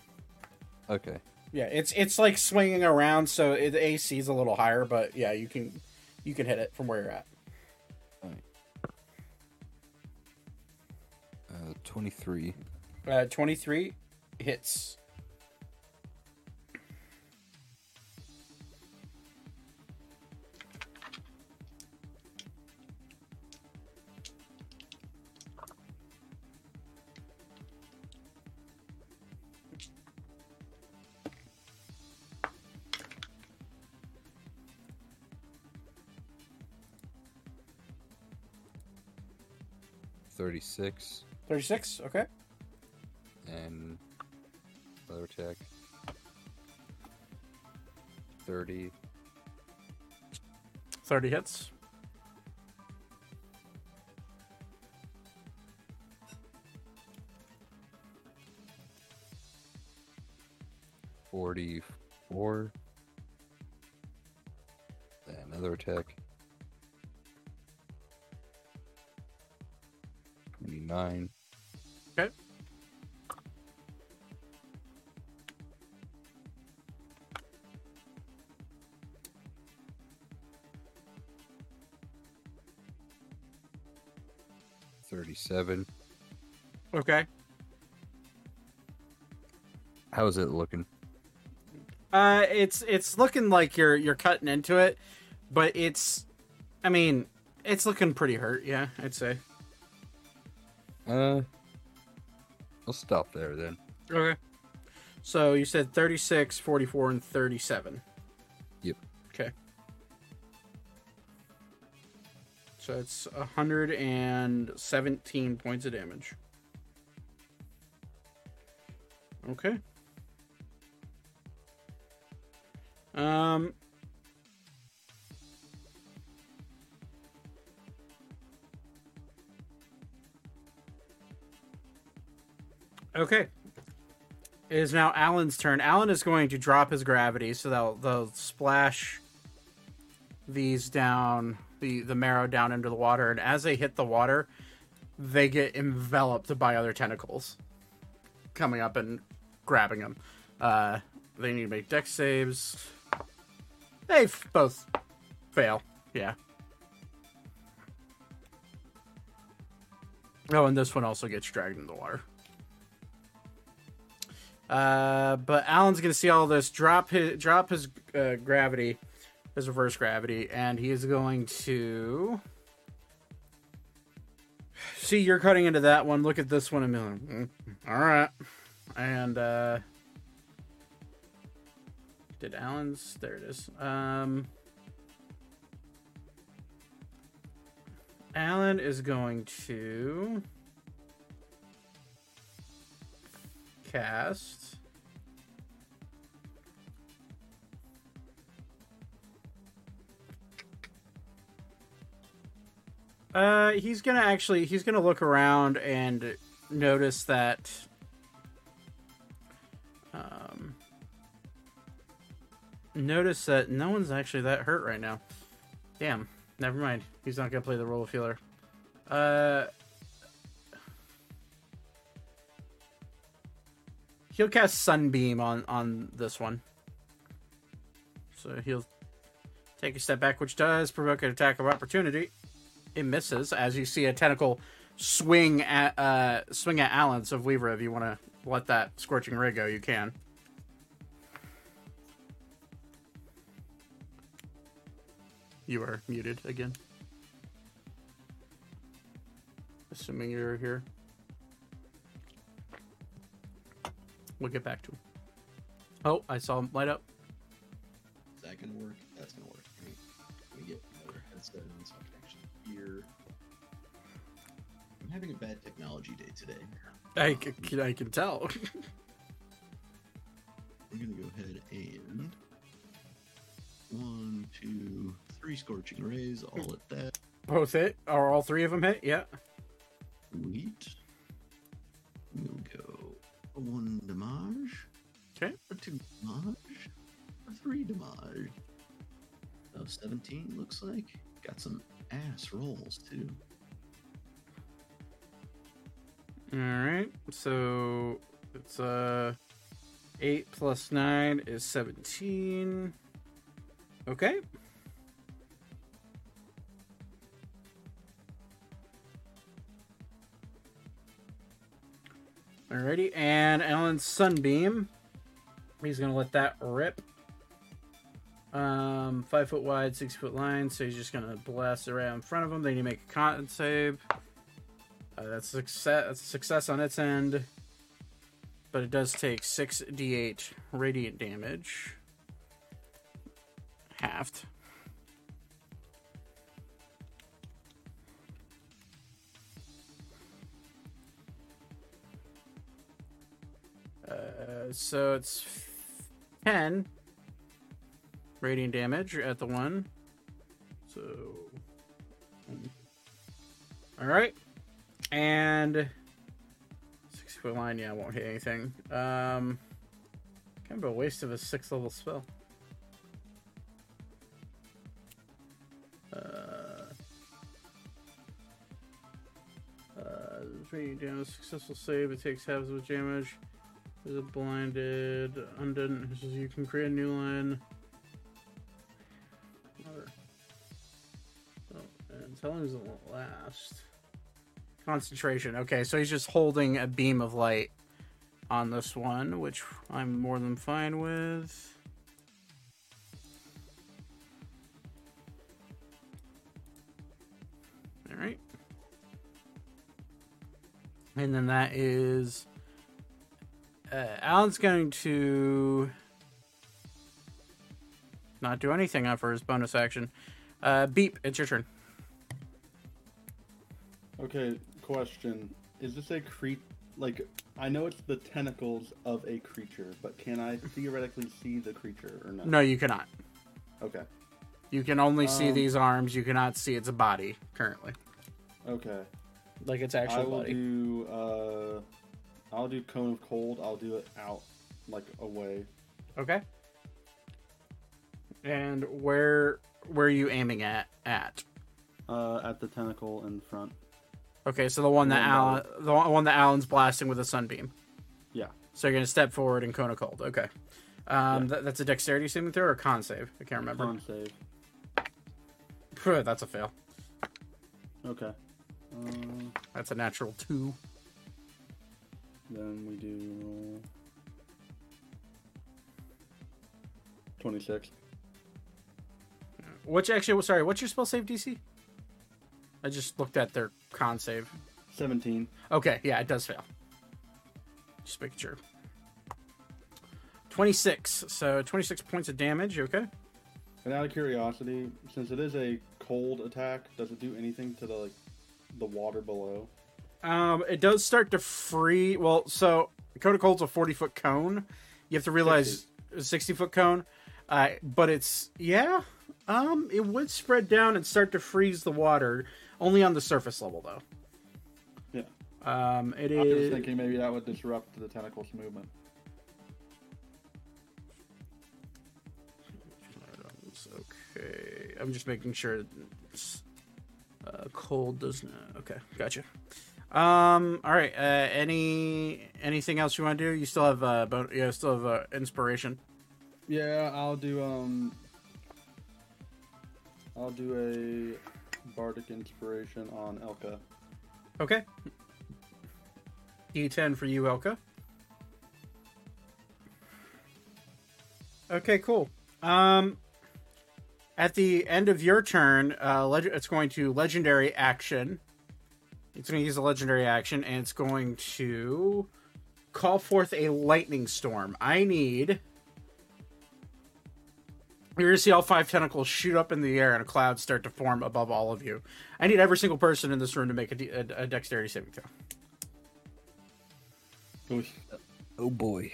Okay. Yeah, it's it's like swinging around, so it, the AC is a little higher, but yeah, you can you can hit it from where you're at. 23. Uh, Twenty three hits. Thirty-six. Thirty six. Okay. And other attack. Thirty. Thirty hits. Forty-four. And another attack. Twenty-nine. 57. Okay. How is it looking? Uh, it's it's looking like you're you're cutting into it, but it's, I mean, it's looking pretty hurt. Yeah, I'd say. Uh, I'll stop there then. Okay. So you said 36, 44, and 37. So it's 117 points of damage. Okay. Um Okay. It is now Alan's turn. Alan is going to drop his gravity, so they'll they'll splash these down the the merrow down into the water, and as they hit the water, they get enveloped by other tentacles coming up and grabbing them. Uh, they need to make dex saves. They f- both fail. Yeah. Oh, and this one also gets dragged into the water. Uh, but Alan's gonna see all this, drop his drop his uh, gravity, his reverse gravity, and he is going to see you're cutting into that one. Look at this one a million. Mm, all right, and uh, did Alan's? There it is. Um, Alan is going to cast. Uh, he's gonna actually he's gonna look around and notice that. Um, notice that no one's actually that hurt right now. Damn. Never mind. He's not gonna play the role of healer. Uh. He'll cast Sunbeam on on this one. So he'll take a step back, which does provoke an attack of opportunity. It misses as you see a tentacle swing at uh swing at Alan. So Weaver, if you want to let that scorching ray go, you can. You are muted again. Assuming you're here. We'll get back to him. Oh, I saw him light up. Is that gonna work? That's gonna work. Let me, let me get another headset on hear. I'm having a bad technology day today. I can, I can tell. I'm gonna go ahead and one, two, three scorching rays, all at that. Both hit, or all three of them hit? Yeah. Sweet. We'll go one damage, Okay. a two damage, a three damage. Oh, 17 looks like. Got some ass rolls too. All right. So it's uh eight plus nine is seventeen. Okay. Alrighty, and Alan's sunbeam. He's gonna let that rip. Um, five foot wide, six foot line. So he's just gonna blast around in front of him. Then you make a con save. Uh, that's success. That's a success on its end, but it does take six d8 radiant damage, halved. Uh, so it's ten radiant damage at the one. So, all right. And six foot line, yeah, I won't hit anything. Um, kind of a waste of a six level spell. Uh, uh, three down, successful save. It takes as much damage. Is it blinded? Undone. You can create a new line. Does it last? Concentration. Okay, so he's just holding a beam of light on this one, which I'm more than fine with. All right. And then that is. Uh, Alan's going to not do anything on for his bonus action. Uh, beep, it's your turn. Okay, question. Is this a cre like I know it's the tentacles of a creature, but can I theoretically see the creature or not? No, you cannot. Okay. You can only see Um, these arms. You cannot see its body currently, Okay. like its I actual will body. do uh I'll do cone of cold. I'll do it out like away. Okay. And where where are you aiming at? At Uh at the tentacle in front. Okay, so the one that Alan, the one that Alan's blasting with a sunbeam. Yeah. So you're gonna step forward and cone a cold. Okay. Um, Yeah. th- that's a dexterity saving throw or a con save. I can't remember. Con save. Phew, that's a fail. Okay. Uh, That's a natural two. then we do twenty six. Which actually, sorry, what's your spell save DC? I just looked at their con save. Seventeen. Okay, yeah, it does fail. Just making sure. 26. So 26 points of damage, okay? And out of curiosity, since it is a cold attack, does it do anything to the like the water below? Um, it does start to free. Well, so Cone of Cold's a 40 foot cone. You have to realize 60 foot cone. Uh, but it's, yeah, um, it would spread down and start to freeze the water. Only on the surface level, though. Yeah. Um, it I was is. thinking maybe that would disrupt the tentacles movement. Okay, I'm just making sure. It's, uh, cold does not. Okay, gotcha. Um. All right. Uh. Any anything else you want to do? You still have uh. Bon- yeah. Still have uh, inspiration. Yeah, I'll do um. I'll do a bardic inspiration on Elka. Okay. D10 for you, Elka. Okay, cool. Um, at the end of your turn, uh, leg- it's going to legendary action. It's going to use a legendary action, and it's going to call forth a lightning storm. I need. You're gonna see all five tentacles shoot up in the air and a cloud start to form above all of you. I need every single person in this room to make a, de- a, a dexterity saving throw. Oh boy.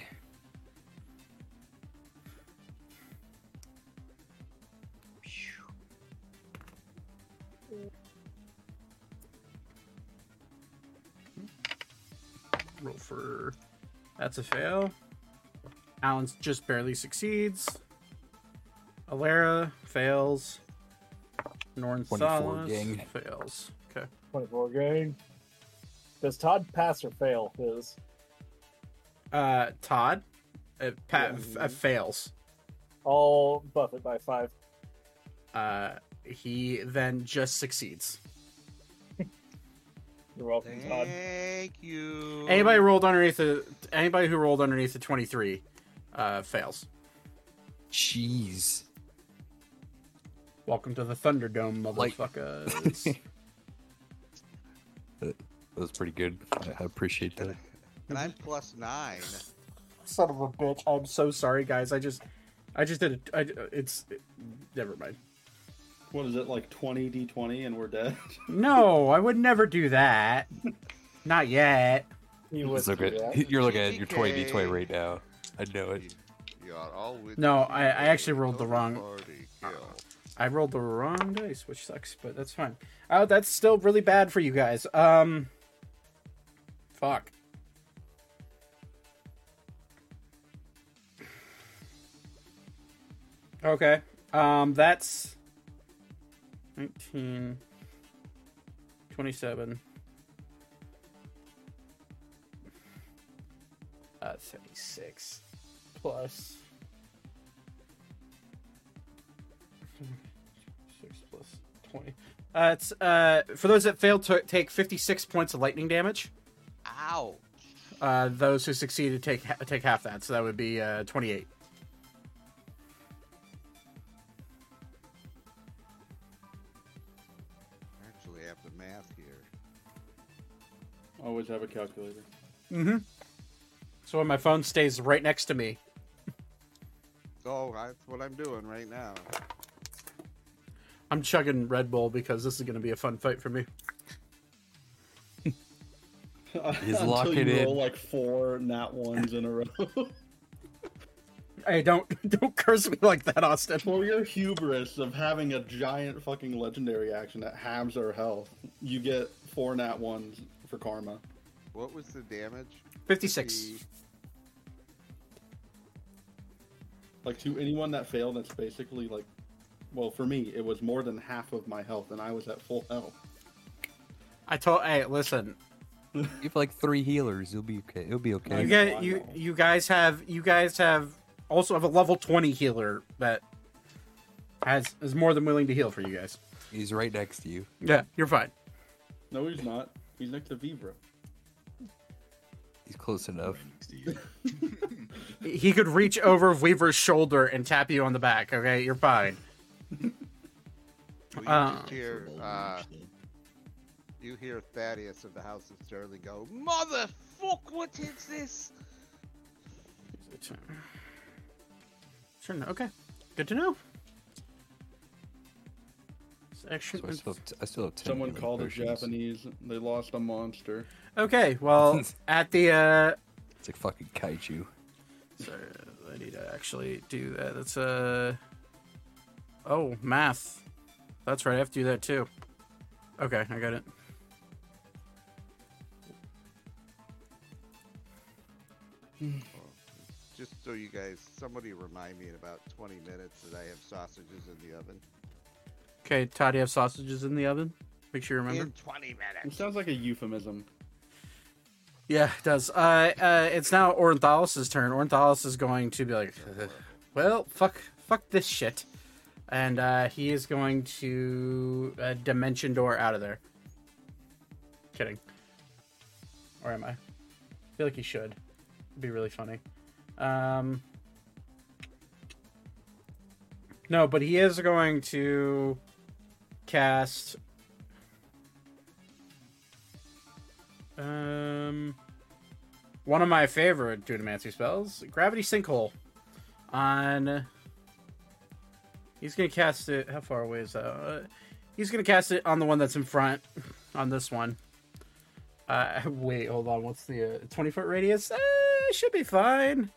Roll for. That's a fail. Alan's just barely succeeds. Alera fails. Norn 24 Salas gang. fails. Okay. 24 gang. Does Todd pass or fail his? Uh, Todd, uh, Pat Yeah. f- uh, fails. I'll buff it by five. Uh, he then just succeeds. You're welcome, Todd. Thank you. Anybody rolled underneath the anybody who rolled underneath the twenty three, uh, fails. Jeez. Welcome to the Thunderdome, Like- motherfuckers. That was pretty good. I I appreciate that. And I'm plus nine. Son of a bitch! I'm so sorry, guys. I just, I just did it. I, it's, it, never mind. what is it like twenty d twenty and we're dead? No, I would never do that. Not yet. You would It's okay. that. You're looking at your 20 d 20 right now. I know it. You are all with No. I- I actually rolled the wrong- party uh, kill. I rolled the wrong dice, which sucks, but that's fine. Oh, that's still really bad for you guys. Um, fuck. Okay. Um, that's 19, 27, uh, 76 plus twenty. Uh, it's uh for those that failed to take fifty-six points of lightning damage. Ow. Uh, those who succeeded take take half that, so that would be uh twenty-eight. Actually, I have the math here. Always have a calculator. Mm-hmm. So when my phone stays right next to me, Oh, that's what I'm doing right now. I'm chugging Red Bull because this is going to be a fun fight for me. He's Until you in. roll like four nat ones in a row. Hey, don't don't curse me like that, Austin. For your hubris of having a giant fucking legendary action that halves our health, you get four nat ones for karma. What was the damage? Fifty-six. Fifty- Like to anyone that failed, it's basically like, well, for me, it was more than half of my health, and I was at full health. I told. Hey, listen. You have like three healers. You'll be okay. It'll be okay. You get you you guys have you guys have also have a level twenty healer that has is more than willing to heal for you guys. He's right next to you. Yeah, you're fine. No, he's not. He's next to Vivra. He's close enough. Next to you. He could reach over Weaver's shoulder and tap you on the back. Okay, you're fine. Well, you Uh, just hear, uh, you hear Thaddeus of the House of Sterling go, "Motherfuck! What is this?" Turn. Okay, good to know. Section. So I still have, t- I still have 10 Someone called it potions. Japanese. They lost a monster. Okay, well, at the uh, It's like fucking kaiju. sorry, I need to actually do that. That's uh, oh, math. That's right. I have to do that too. Okay, I got it. Just so you guys, somebody remind me in about 20 minutes that I have sausages in the oven. Okay, Todd, you have sausages in the oven? Make sure you remember. In 20 minutes. It minutes. sounds like a euphemism. Yeah, it does. Uh, uh, it's now Ornithalis's turn. Ornithalis is going to be like, well, fuck, fuck this shit, and uh, he is going to uh, dimension door out of there. Kidding. Or am I? I feel like he should. It'd be really funny. Um, no, but he is going to cast Um, one of my favorite Dunamancy spells, Gravity Sinkhole. On, he's gonna cast it. How far away is that? Uh, he's gonna cast it on the one that's in front, on this one. Uh, wait, hold on. What's the uh, twenty foot radius? Uh, should be fine.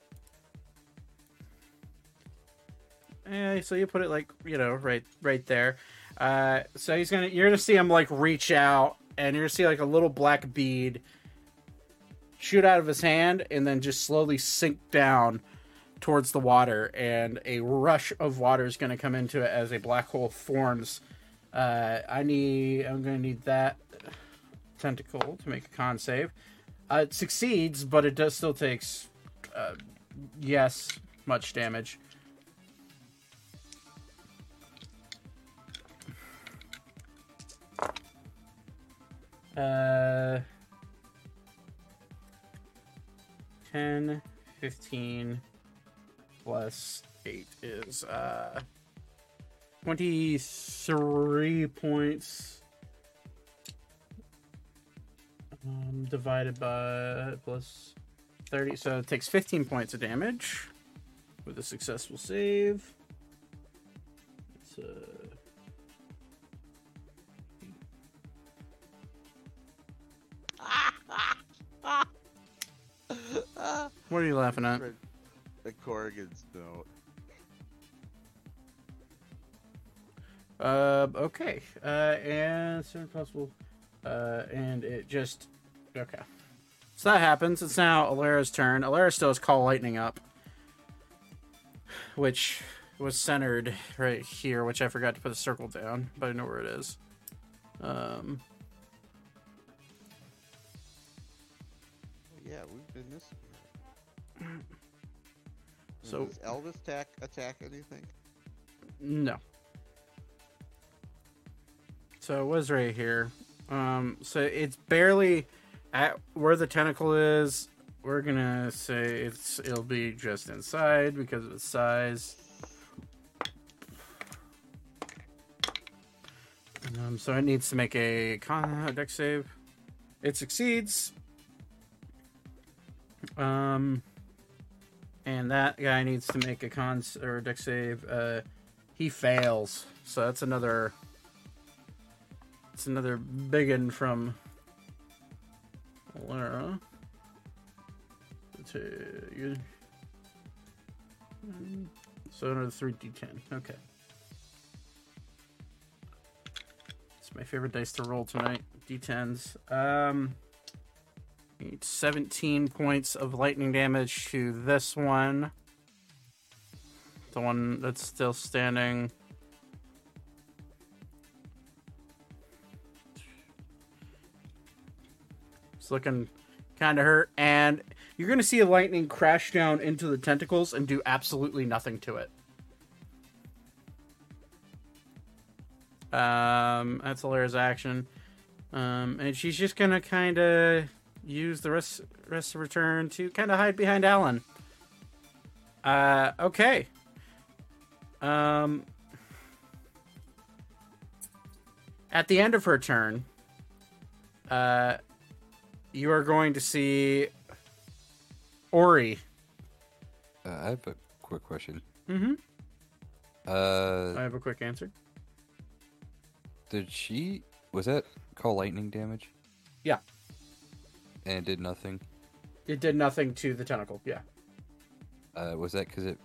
Yeah, so you put it like you know right right there. Uh, so he's gonna you're gonna see him like reach out and you're gonna see like a little black bead shoot out of his hand and then just slowly sink down towards the water and a rush of water is gonna come into it as a black hole forms. Uh, I need I'm gonna need that tentacle to make a con save. Uh, it succeeds, but it does still takes uh, yes much damage. Uh, 10, 15 plus 8 is uh, 23 points. Um, divided by plus 30. So it takes 15 points of damage with a successful save. It's, uh, what are you laughing at? The Corrigan's note. Uh, okay. Uh, and soon possible. Uh, and it just okay. So that happens. It's now Alara's turn. Alara still has call lightning up, which was centered right here, which I forgot to put a circle down, but I know where it is. Um, Yeah, we've been this. So- does Elvis attack attack anything? No. So it was right here. Um, so it's barely at where the tentacle is. We're gonna say it's it'll be just inside because of its size. Um, so it needs to make a con dex save. It succeeds. Um, and that guy needs to make a con or a dex save. Uh, he fails, so that's another. It's another big one from Lara. So another three d10. Okay. It's my favorite dice to roll tonight. D10s. Um. Need 17 points of lightning damage to this one. The one that's still standing. It's looking kind of hurt. And you're going to see a lightning crash down into the tentacles and do absolutely nothing to it. Um, that's Alara's action. Um, and she's just to kind of use the rest rest of her turn to kind of hide behind Alan. Uh, okay. Um, at the end of her turn, uh, you are going to see Ori. Uh, I have a quick question. Mm-hmm. Uh, I have a quick answer. did she was that call lightning damage? Yeah. And it did nothing. It did nothing to the tentacle. Yeah. Uh, was that because it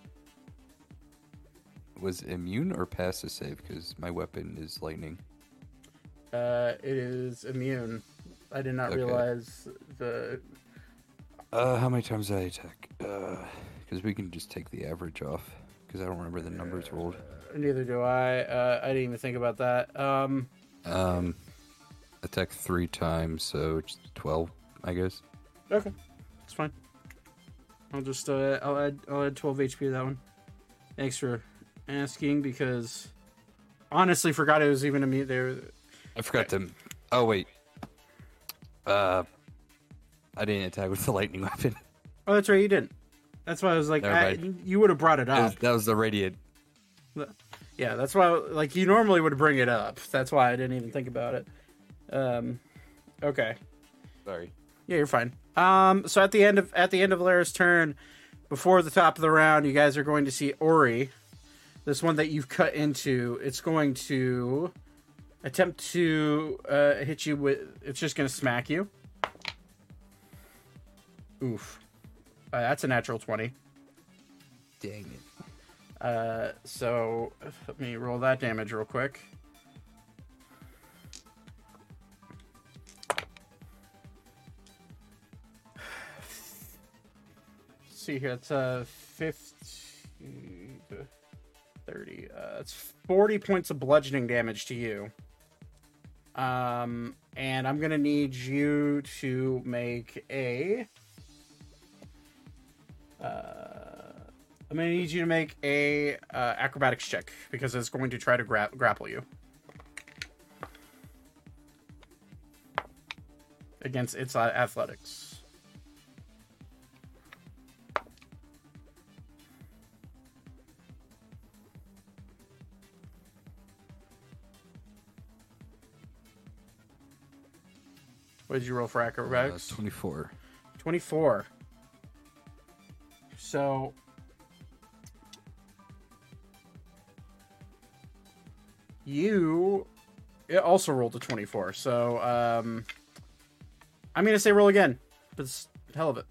was immune or passive save? Because my weapon is lightning. Uh, it is immune. I did not Okay. realize the. Uh, how many times did I attack? Because we can just take the average off. Because I don't remember the numbers rolled. Neither do I. Uh, I didn't even think about that. Um, Um, attack three times, so it's twelve, I guess. okay, it's fine. I'll just uh, I'll add I'll add 12 HP to that one. Thanks for asking because honestly forgot it was even a mute there. I forgot to. Oh wait. Uh, I didn't attack with the lightning weapon. Oh, that's right, you didn't. That's why I was like, I, you would have brought it That was, up. that was the radiant. Yeah, that's why like you normally would bring it up. That's why I didn't even think about it. Um, okay. Sorry. Yeah, you're fine. Um, so at the end of at the end of Lara's turn, before the top of the round, you guys are going to see Ori, this one that you've cut into. It's going to attempt to uh, hit you with. It's just going to smack you. Oof, uh, that's a natural twenty. Dang it. Uh, so let me roll that damage real quick. See here, it's uh 50 to 30. Uh, it's 40 points of bludgeoning damage to you. Um, and I'm gonna need you to make a. Uh, I'm gonna need you to make a uh, acrobatics check because it's going to try to gra- grapple you against its uh, athletics. What did you roll for Uh, acrobatics? Twenty-four. 24. So you it also rolled a 24. So um I'm going to say roll again. But it's hell of it.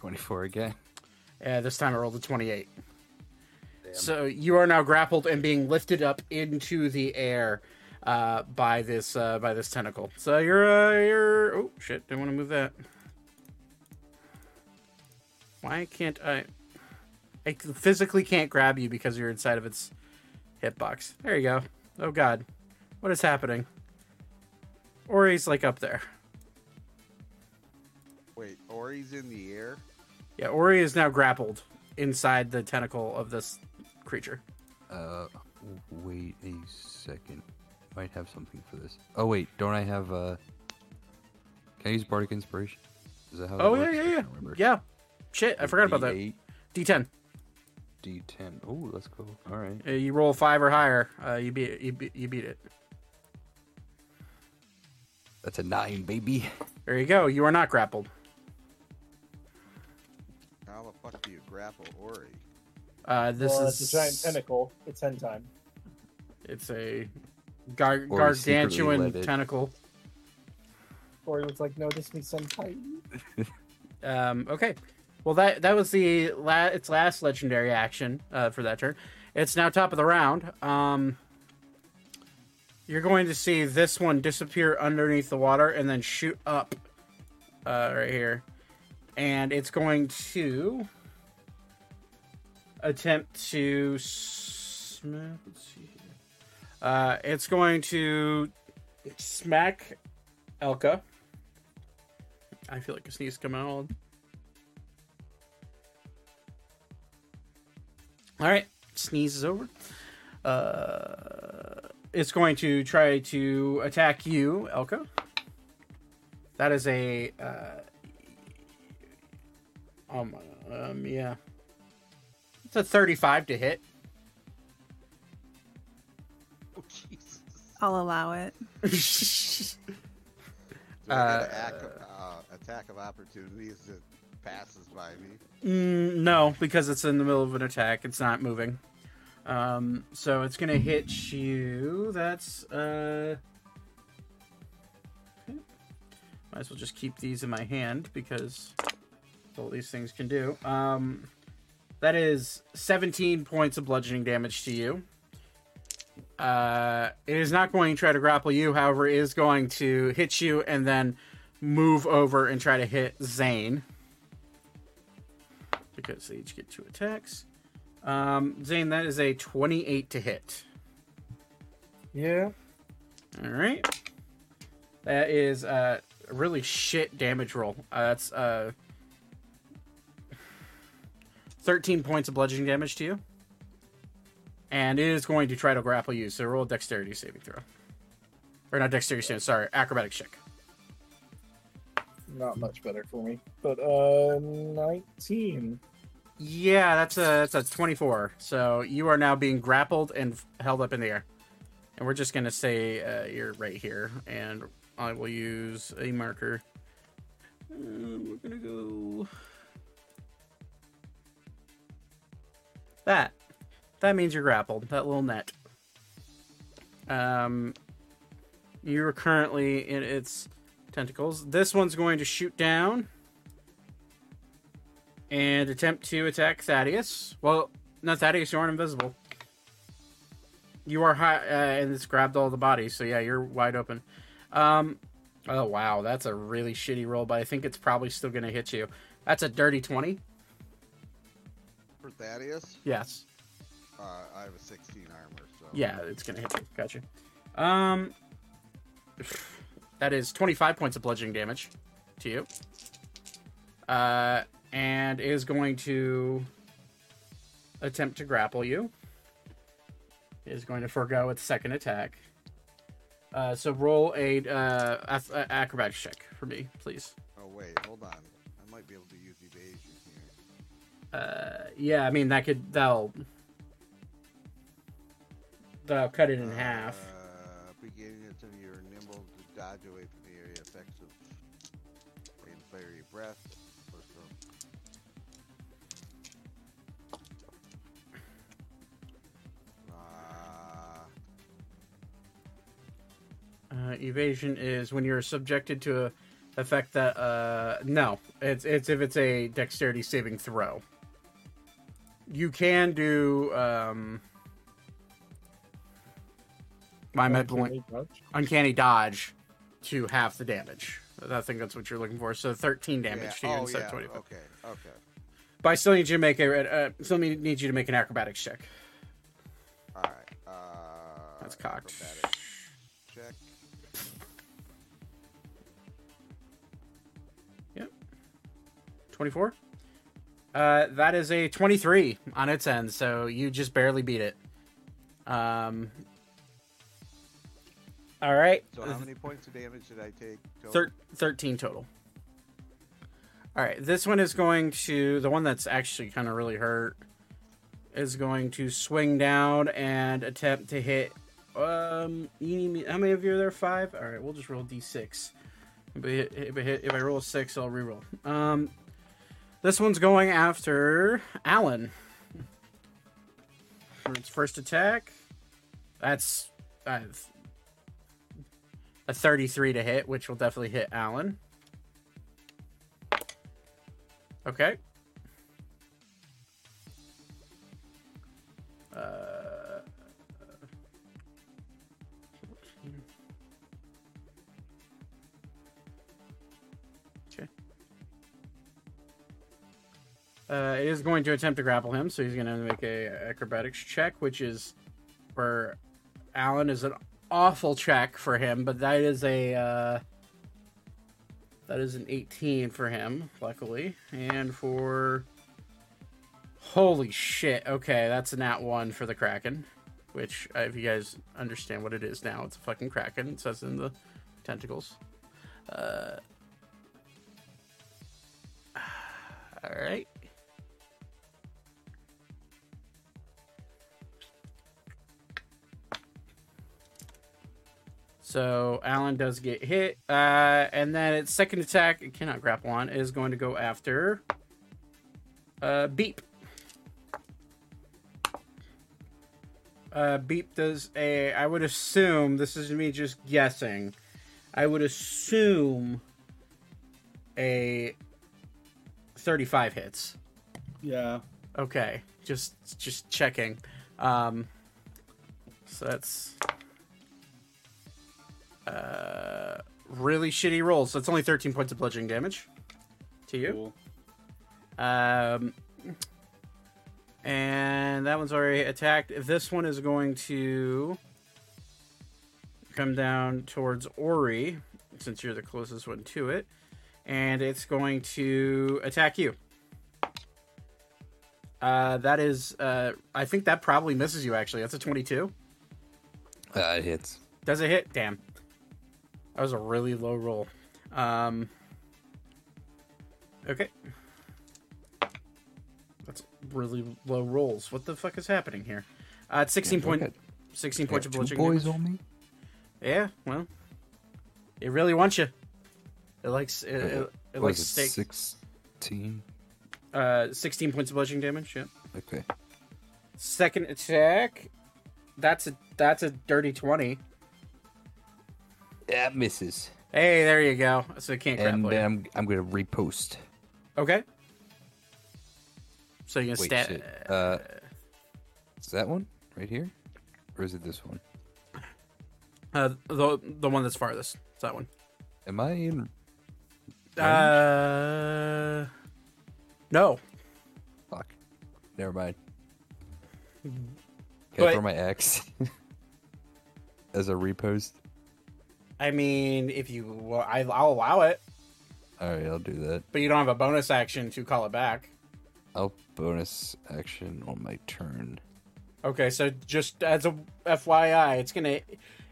Twenty-four again. Yeah, this time I rolled a 28. So you are now grappled and being lifted up into the air uh, by this uh, by this tentacle. So you're uh, you're oh shit! Didn't want to move that. Why can't I? I physically can't grab you because you're inside of its hitbox. There you go. Oh god, what is happening? Ori's like up there. Wait, Ori's in the air? Yeah, Ori is now grappled inside the tentacle of this creature. Uh, wait a second. Might have something for this. Oh wait, don't I have uh? Can I use bardic inspiration? Is that how? that Oh yeah, works? yeah, yeah, yeah. Shit, I forgot about that. D8, D10. D10. Oh, let's go. All right. Uh, you roll five or higher, uh, you beat you beat, you beat it. That's a nine, baby. There you go. You are not grappled. How the fuck do you grapple Ori? Uh, this well, is it's a giant tentacle. It's hen time. It's a gar- Or he secretly gargantuan tentacle. Or it was like, no, this needs some titan. Um, okay. Well, that that was the la- its last legendary action uh, for that turn. It's now top of the round. Um, you're going to see this one disappear underneath the water and then shoot up uh, right here, and it's going to attempt to. Let's see here. Uh, it's going to smack Elka. I feel like a sneeze coming out. All right, sneeze is over. Uh, it's going to try to attack you, Elka. That is a. Uh, um, um, yeah. It's a 35 to hit. Oh, Jesus. I'll allow it. Uh, act of, uh, attack of opportunity as it passes by me? Mm, no, because it's in the middle of an attack. It's not moving. Um, so it's gonna hit you. That's uh. okay. Might as well just keep these in my hand because all these things can do. Um, That is 17 points of bludgeoning damage to you. Uh, it is not going to try to grapple you, however, it is going to hit you and then move over and try to hit Zane. Because they each get two attacks. Um, Zane, that is a 28 to hit. Yeah. All right. That is uh, a really shit damage roll. Uh, that's uh, 13 points of bludgeoning damage to you. And it is going to try to grapple you, so roll a dexterity saving throw. Or not dexterity saving, sorry, acrobatic check. Not much better for me. But uh 19. Yeah, that's a that's a 24. So you are now being grappled and held up in the air. And we're just gonna say uh, you're right here, and I will use a marker. Um, we're gonna go that. That means you're grappled. That little net. Um, you're currently in its tentacles. This one's going to shoot down and attempt to attack Thaddeus. Well, not Thaddeus, you aren't invisible. You are high, uh, and it's grabbed all the bodies, so yeah, you're wide open. Um, oh wow, that's a really shitty roll, but I think it's probably still going to hit you. That's a dirty twenty. For Thaddeus, Yes. uh, I have a 16 armor, so Yeah, it's gonna hit you. Gotcha. Um, that is twenty-five points of bludgeoning damage to you. Uh, and is going to attempt to grapple you. Is going to forego its second attack. Uh, so roll a uh, uh, acrobatics check for me, please. Oh wait, hold on. Uh, yeah, I mean that could that'll that'll cut it in half. Uh, beginning you're nimble to dodge away from the area effects of breath. Uh, Uh, evasion is when you're subjected to a effect that uh no, it's it's if it's a dexterity saving throw. You can do um my med Uncanny dodge? uncanny dodge to half the damage. I think that's what you're looking for. So 13 damage yeah. to you oh, instead yeah. of 25. Okay. Okay. But I still need you to make a uh, still need need you to make an acrobatics check. All right. Uh, That's cocked. Check. Yep. 24. Uh, that is a 23 on its end, so you just barely beat it. Um. All right. So how many points of damage did I take? total? Thir- 13 total. All right, this one is going to the one that's actually kind of really hurt is going to swing down and attempt to hit. Um, you need me, how many of you are there? Five. All right, we'll just roll d6. If I, hit, if I, hit, if I roll a six, I'll reroll. Um, this one's going after Alan. For its first attack, that's uh, a 33 to hit, which will definitely hit Alan. Okay. Uh, Uh, is going to attempt to grapple him, so he's going to make a acrobatics check, which is for Alan is an awful check for him, but that is a uh, that is an 18 for him, luckily, and for holy shit, okay, that's a nat one for the Kraken, which uh, if you guys understand what it is now, it's a fucking Kraken. It says in the tentacles. Uh, all right. So Alan does get hit, uh, and then its second attack, it cannot grapple on, is going to go after uh, Beep. Uh, Beep does a. I would assume this is me just guessing. I would assume a thirty-five hits. Yeah. Okay, just just checking. Um, so that's uh, really shitty rolls. So it's only 13 points of bludgeoning damage to you. Cool. Um, and that one's already attacked. This one is going to come down towards Ori, since you're the closest one to it, and it's going to attack you. Uh, that is, uh, I think that probably misses you. Actually, that's a 22. Uh, it hits. Does it hit? Damn, that was a really low roll. Um, okay, that's really low rolls. What the fuck is happening here? Uh, it's 16 Yeah, point, look 16 points of bludgeoning boys damage. on me. Yeah, well, it really wants you. It likes it, it, it likes it, steak. 16? Uh, 16 points of bludgeoning damage. Yeah. Okay. Second attack. That's a that's a dirty 20. That misses. Hey, there you go. So it can't And then. I'm, I'm going to riposte. Okay. So you can Wait, stat. shit. Uh, is that one right here? Or is it this one? Uh, the the one that's farthest. It's that one. Am I in? Uh, no. Fuck. Never mind. Can But- I throw my axe as a riposte? I mean, if you, well, I, I'll allow it, All right, I'll do that. but you don't have a bonus action to call it back. I'll bonus action on my turn. Okay, so just as a FYI, it's gonna,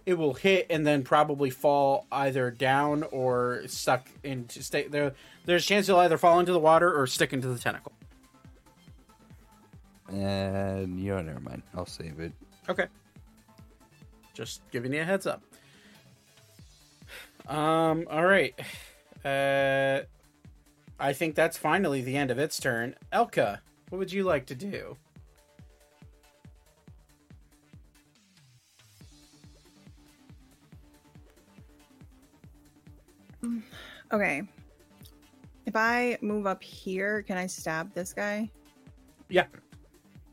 it will hit and then probably fall either down or stuck into stay there. There's a chance it'll either fall into the water or stick into the tentacle. And you know, never mind. I'll save it. Okay. Just giving you a heads up. Um, all right. Uh I think that's finally the end of its turn. Elka, what would you like to do? Okay. If I move up here, can I stab this guy? Yeah,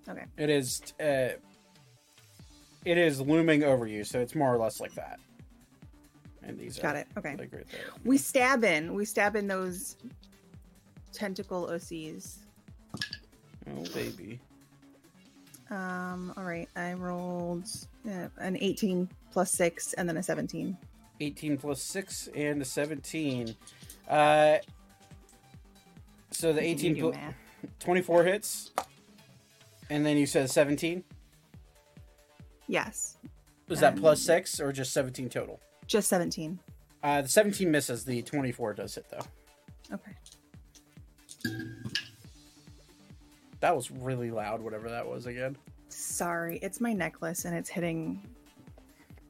Okay. it is uh it is looming over you, so it's more or less like that. And these Got are it. Okay. like right there. We stab in. We stab in those tentacle OCs. Oh baby. Um, all right. I rolled uh, an 18 plus 6 and then a 17. 18 plus 6 and a 17. Uh so the You 18 pl- 24 hits. And then you said 17. Yes. Was that Um, plus 6 or just 17 total? Just 17. Uh the 17 misses, the 24 does hit though. Okay. That was really loud whatever that was again. Sorry. It's my necklace and it's hitting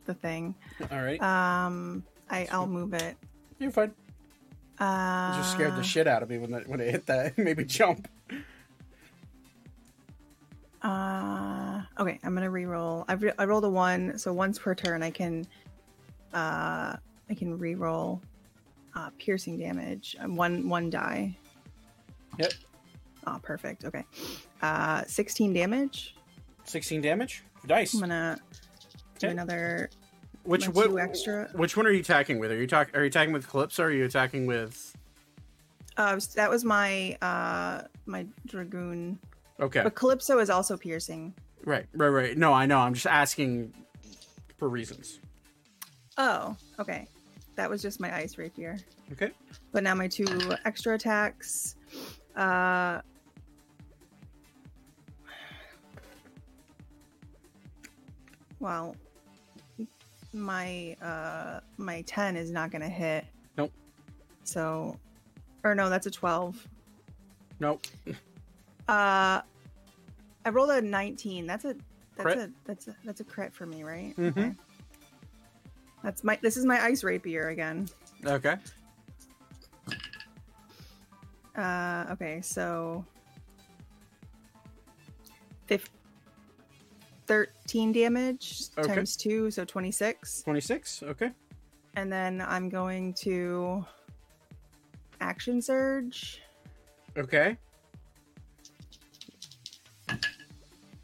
the thing. All right. Um, I, I'll move it. You're fine. Uh, It just scared the shit out of me when it, when it hit that. It made me jump. Uh, okay, I'm gonna re-roll. I've re- I rolled a one, so once per turn I can, uh, I can re-roll, uh, piercing damage. Uh, One one die. Yep. Oh, perfect. Okay. Uh, 16 damage. 16 damage. Dice. I'm gonna do Okay. another. Which my what, two extra- Which one are you attacking with? Are you talk? Are you attacking with Calypso? Or are you attacking with? Uh, that was my uh my dragoon. Okay. But Calypso is also piercing. Right. Right. Right. No, I know. I'm just asking for reasons. Oh, okay. That was just my ice rapier. Okay. But now my two extra attacks. Uh Well, my uh my 10 is not going to hit. Nope. So or no, that's a 12. Nope. Uh I rolled a 19. That's a that's Crit? a that's a that's a crit for me, right? mm-hmm. Okay. That's my this is my ice rapier again. Okay. Uh, okay, so fif- 13 damage Okay. times 2, so 26. 26. Okay. And then I'm going to action surge. Okay.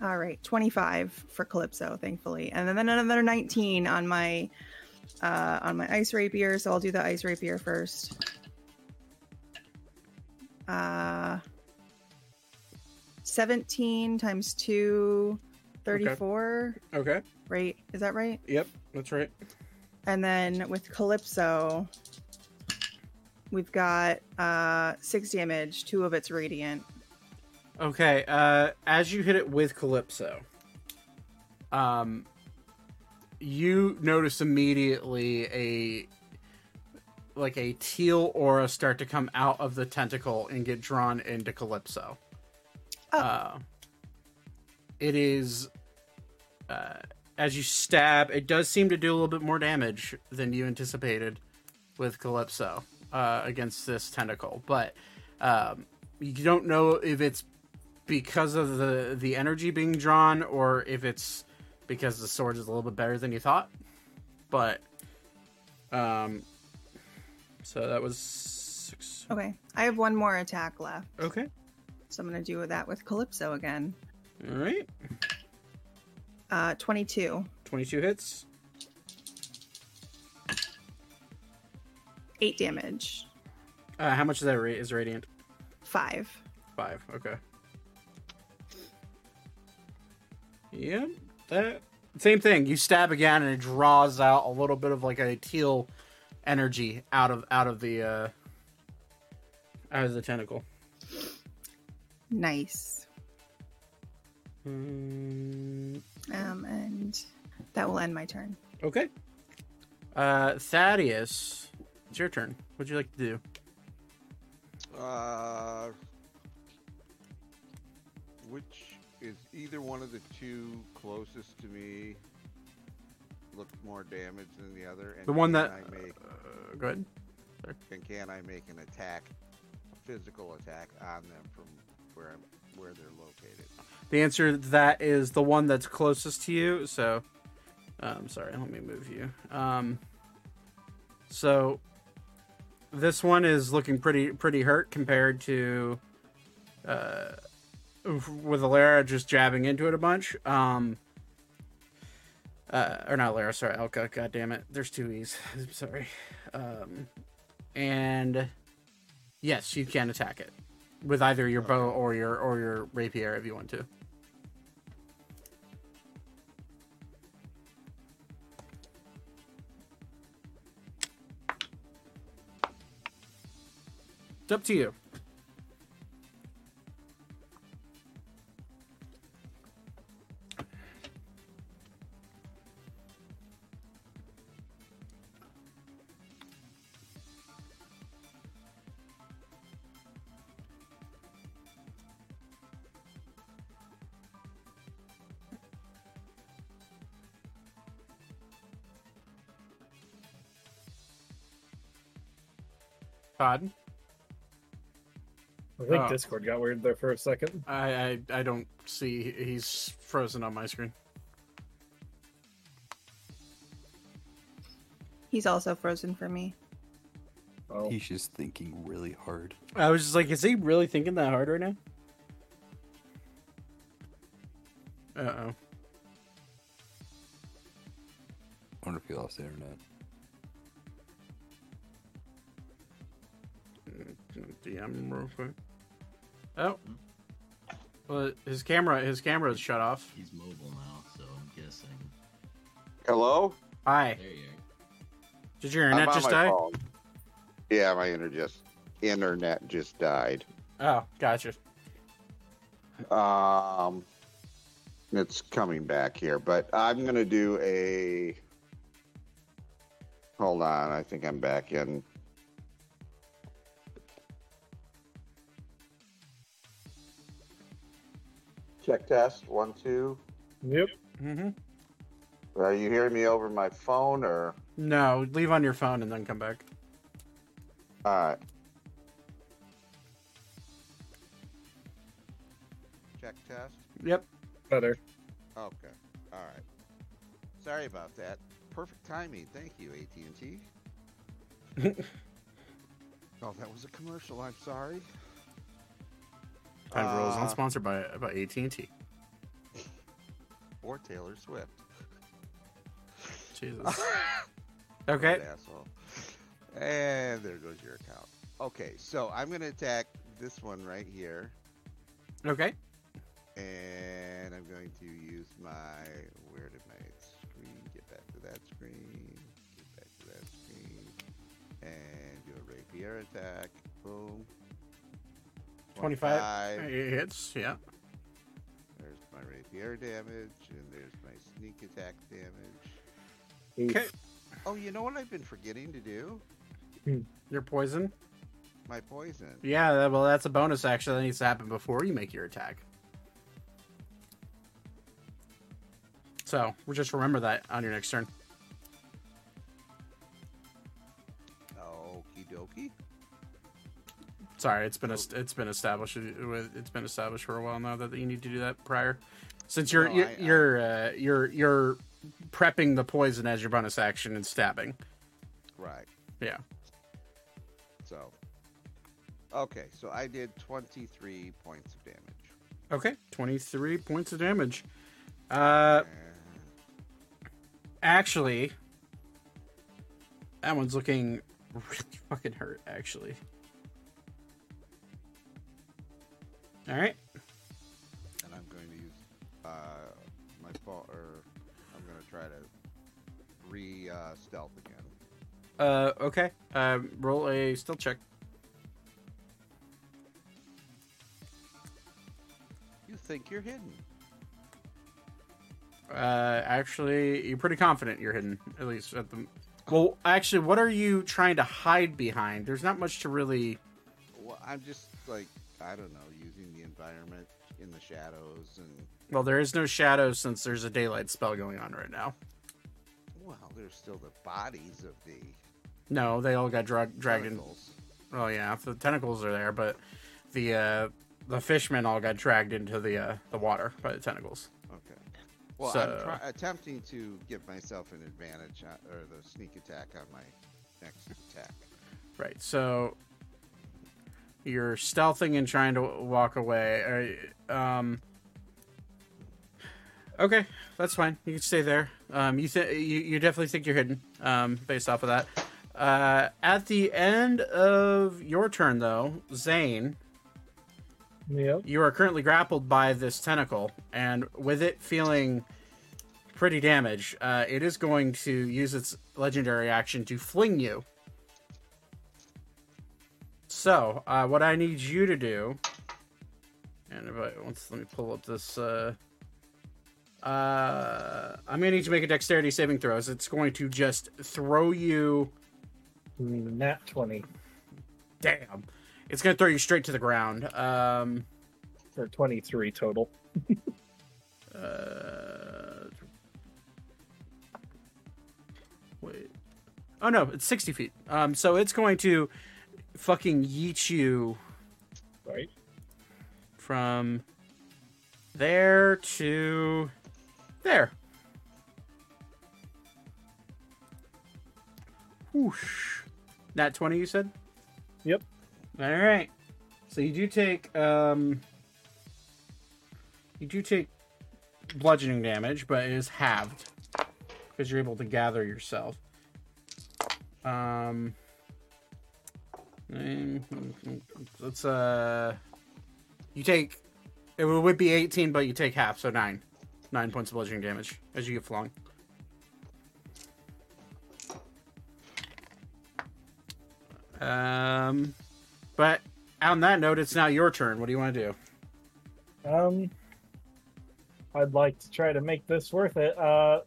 All right, 25 for Calypso, thankfully. And then another 19 on my uh on my ice rapier, so I'll do the ice rapier first. Uh 17 times 2 34, Okay. right? Is that right? Yep, that's right. And then with Calypso, we've got uh 6 damage, 2 of it's radiant. Okay, uh, as you hit it with Calypso, um, you notice immediately a like a teal aura start to come out of the tentacle and get drawn into Calypso. Oh. Uh, it is uh, as you stab, it does seem to do a little bit more damage than you anticipated with Calypso uh, against this tentacle, but um, you don't know if it's because of the the energy being drawn or if it's because the sword is a little bit better than you thought. But um so that was six. Okay. I have one more attack left. Okay. So I'm to do that with Calypso again. All right. Uh 22. 22 hits. 8 damage. Uh how much is that ra- is radiant? 5. 5. Okay. Yeah. That same thing. You stab again and it draws out a little bit of like a teal energy out of out of the uh out of the tentacle. Nice. Mm, Um and that will end my turn. okay. Uh Thaddeus, it's your turn. What'd you like to do? Uh, which is either one of the two closest to me look more damaged than the other? And The one that I make, uh, go ahead. and can I make an attack, a physical attack on them from where I'm, where they're located? The answer to that is the one that's closest to you. So, um, sorry, let me move you. Um, so this one is looking pretty pretty hurt compared to uh, with Alara just jabbing into it a bunch. Um, uh, or not Alara, sorry, Elka. God damn it, there's two e's. I'm sorry. Um, and yes, you can attack it with either your bow or your or your rapier if you want to. It's up to you. Todd, I think Oh. Discord got weird there for a second. I, I I don't see he's frozen on my screen. He's also frozen for me. Oh, He's just thinking really hard. I was just like, is he really thinking that hard right now? Uh oh. I wonder if he lost the internet. DM real quick. Oh. Well, his camera his camera is shut off. He's mobile now, so I'm guessing. Hello? Hi. There you Did your I'm internet just die? phone. Yeah, my internet just internet just died. Oh, gotcha. Um, it's coming back here, but I'm gonna do a. Hold on, I think I'm back in. Check test one two. yep. Mm-hmm. Are you hearing me over my phone or? No, leave on your phone and then come back. All right. Check test. Yep. Better. Okay. All right. Sorry about that. Perfect timing. Thank you, AT&T. oh, that was a commercial. I'm sorry. Time Roll is Uh, not sponsored by by AT and T. or Taylor Swift. Jesus. Okay. What asshole. And there goes your account. Okay, so I'm gonna attack this one right here, Okay. and I'm going to use my. Where did my screen get back to that screen? Get back to that screen, and do a rapier attack. Boom. 25. It hits. Yeah. There's my rapier damage, and there's my sneak attack damage. Okay. Oh, you know what I've been forgetting to do? Hmm. Your poison. My poison. Yeah. that- Well, that's a bonus action that needs to happen before you make your attack. So we'll just remember that on your next turn. Sorry, it's been est- it's been established with it's been established for a while now that you need to do that prior. Since you're No, you're I- I- you're, uh, you're you're prepping the poison as your bonus action and stabbing. Right. Yeah. So. Okay, so I did 23 points of damage. Okay. Twenty three points of damage. Uh, actually, that one's looking really fucking hurt. Actually. All right. and I'm going to use uh, my fall, or I'm going to try to re uh, stealth again. Uh, okay. Um, roll a stealth check. You think you're hidden? Uh, actually, you're pretty confident you're hidden, at least at the. Well, actually, what are you trying to hide behind? There's not much to really. Well, I'm just like I don't know, using the environment in the shadows and Well, there is no shadow since there's a daylight spell going on right now. well, there's still the bodies of the No, they all got drag- dragged. Oh yeah, the tentacles are there, but the uh, the fishmen all got dragged into the uh, the water by the tentacles. Okay. Well, So- I'm try- attempting to give myself an advantage on, or the sneak attack on my next attack. Right. So you're stealthing and trying to walk away. Um. Okay, that's fine. You can stay there. Um, you th- you, you definitely think you're hidden. Um, based off of that. Uh, at the end of your turn, though, Zane, Yep. you are currently grappled by this tentacle, and with it feeling pretty damaged, uh, it is going to use its legendary action to fling you. So, uh, what I need you to do, and if I once let me pull up this. Uh, uh, I'm gonna need to make a dexterity saving throws. It's going to just throw you. Nat 20 Damn, it's gonna throw you straight to the ground. Um, for 23 total. Uh, wait. Oh no, it's sixty feet. Um, so it's going to fucking yeet you Right? from there to there. Whoosh. Nat twenty, you said. Yep. All right. So you do take um. You do take bludgeoning damage, but it is halved because you're able to gather yourself. Um, let's uh, you take it would be 18, but you take half, so nine, nine points of bludgeoning damage as you get flung. Um, but on that note, it's now your turn. What do you want to do? Um, I'd like to try to make this worth it. Uh,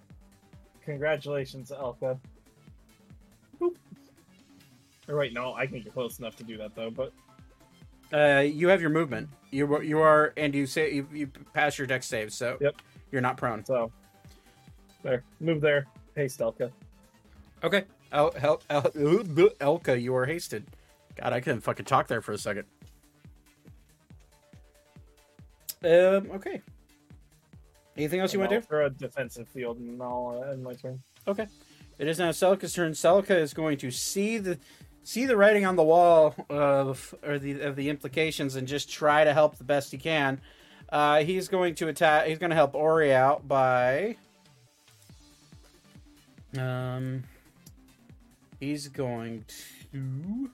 congratulations, Elka. Or wait, no, I can get close enough to do that though. But Uh, you have your movement. You you are, and you say you, you pass your dex save, so Yep. you're not prone. so there, move there. Hey, Stelka. Okay. El, El, El, Elka, you are hasted. God, I couldn't fucking talk there for a second. Um. Okay. Anything else you want to do? For a defensive field, and I'll uh, end my turn. Okay. It is now Celica's turn. Celica is going to see the see the writing on the wall of or the of the implications and just try to help the best he can. Uh, he's going to attack. He's going to help Ori out by. Um, he's going to.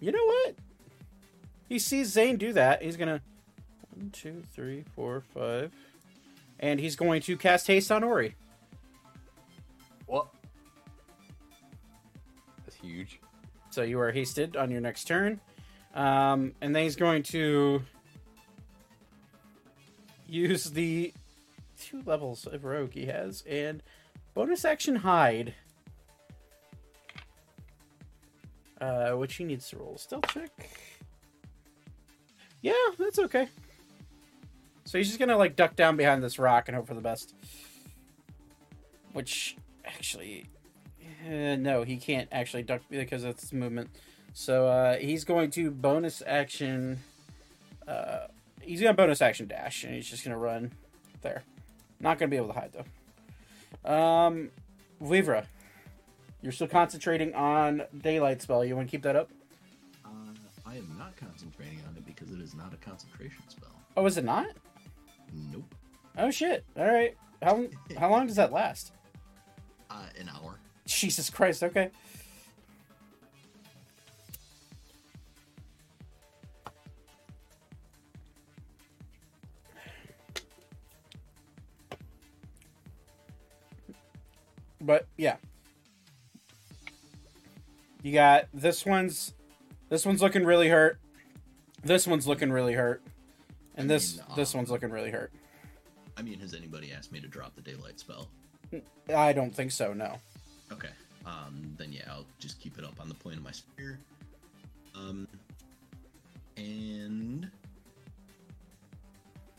You know what? He sees Zane do that. He's gonna one, two, three, four, five, and he's going to cast haste on Ori. What? Huge. So you are hasted on your next turn. Um, and then he's going to use the two levels of rogue he has and bonus action hide. Uh, which he needs to roll stealth check. Yeah, that's okay. So he's just gonna like duck down behind this rock and hope for the best. Which actually uh, no, he can't actually duck because of his movement. So uh, he's going to bonus action. Uh, he's gonna bonus action dash, and he's just gonna run there. Not gonna be able to hide though. Um, Vivra, you're still concentrating on daylight spell. You want to keep that up? Uh, I am not concentrating on it because it is not a concentration spell. Oh, is it not? Nope. Oh shit! All right. How how long does that last? Uh, an hour. Jesus Christ. Okay. But yeah. You got this one's this one's looking really hurt. This one's looking really hurt. And this mean, this um, one's looking really hurt. I mean, has anybody asked me to drop the daylight spell? I don't think so, no. Okay. Um, then yeah, I'll just keep it up on the point of my spear. Um, and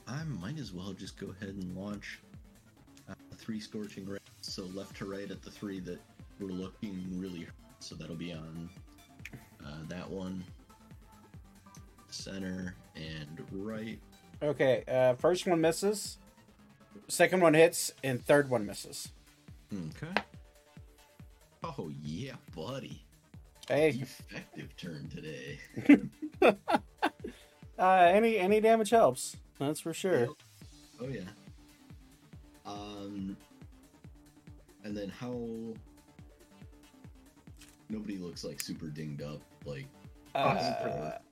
I might as well just go ahead and launch uh, three scorching rays. So left to right at the three that were looking really. hurt. So that'll be on uh, that one, center, and right. Okay, uh, first one misses, second one hits, and third one misses. Okay. Oh yeah, buddy. Hey, Effective turn today. uh, any any damage helps. That's for sure. Oh yeah. Um, and then how? Nobody looks like super dinged up. Like Uh,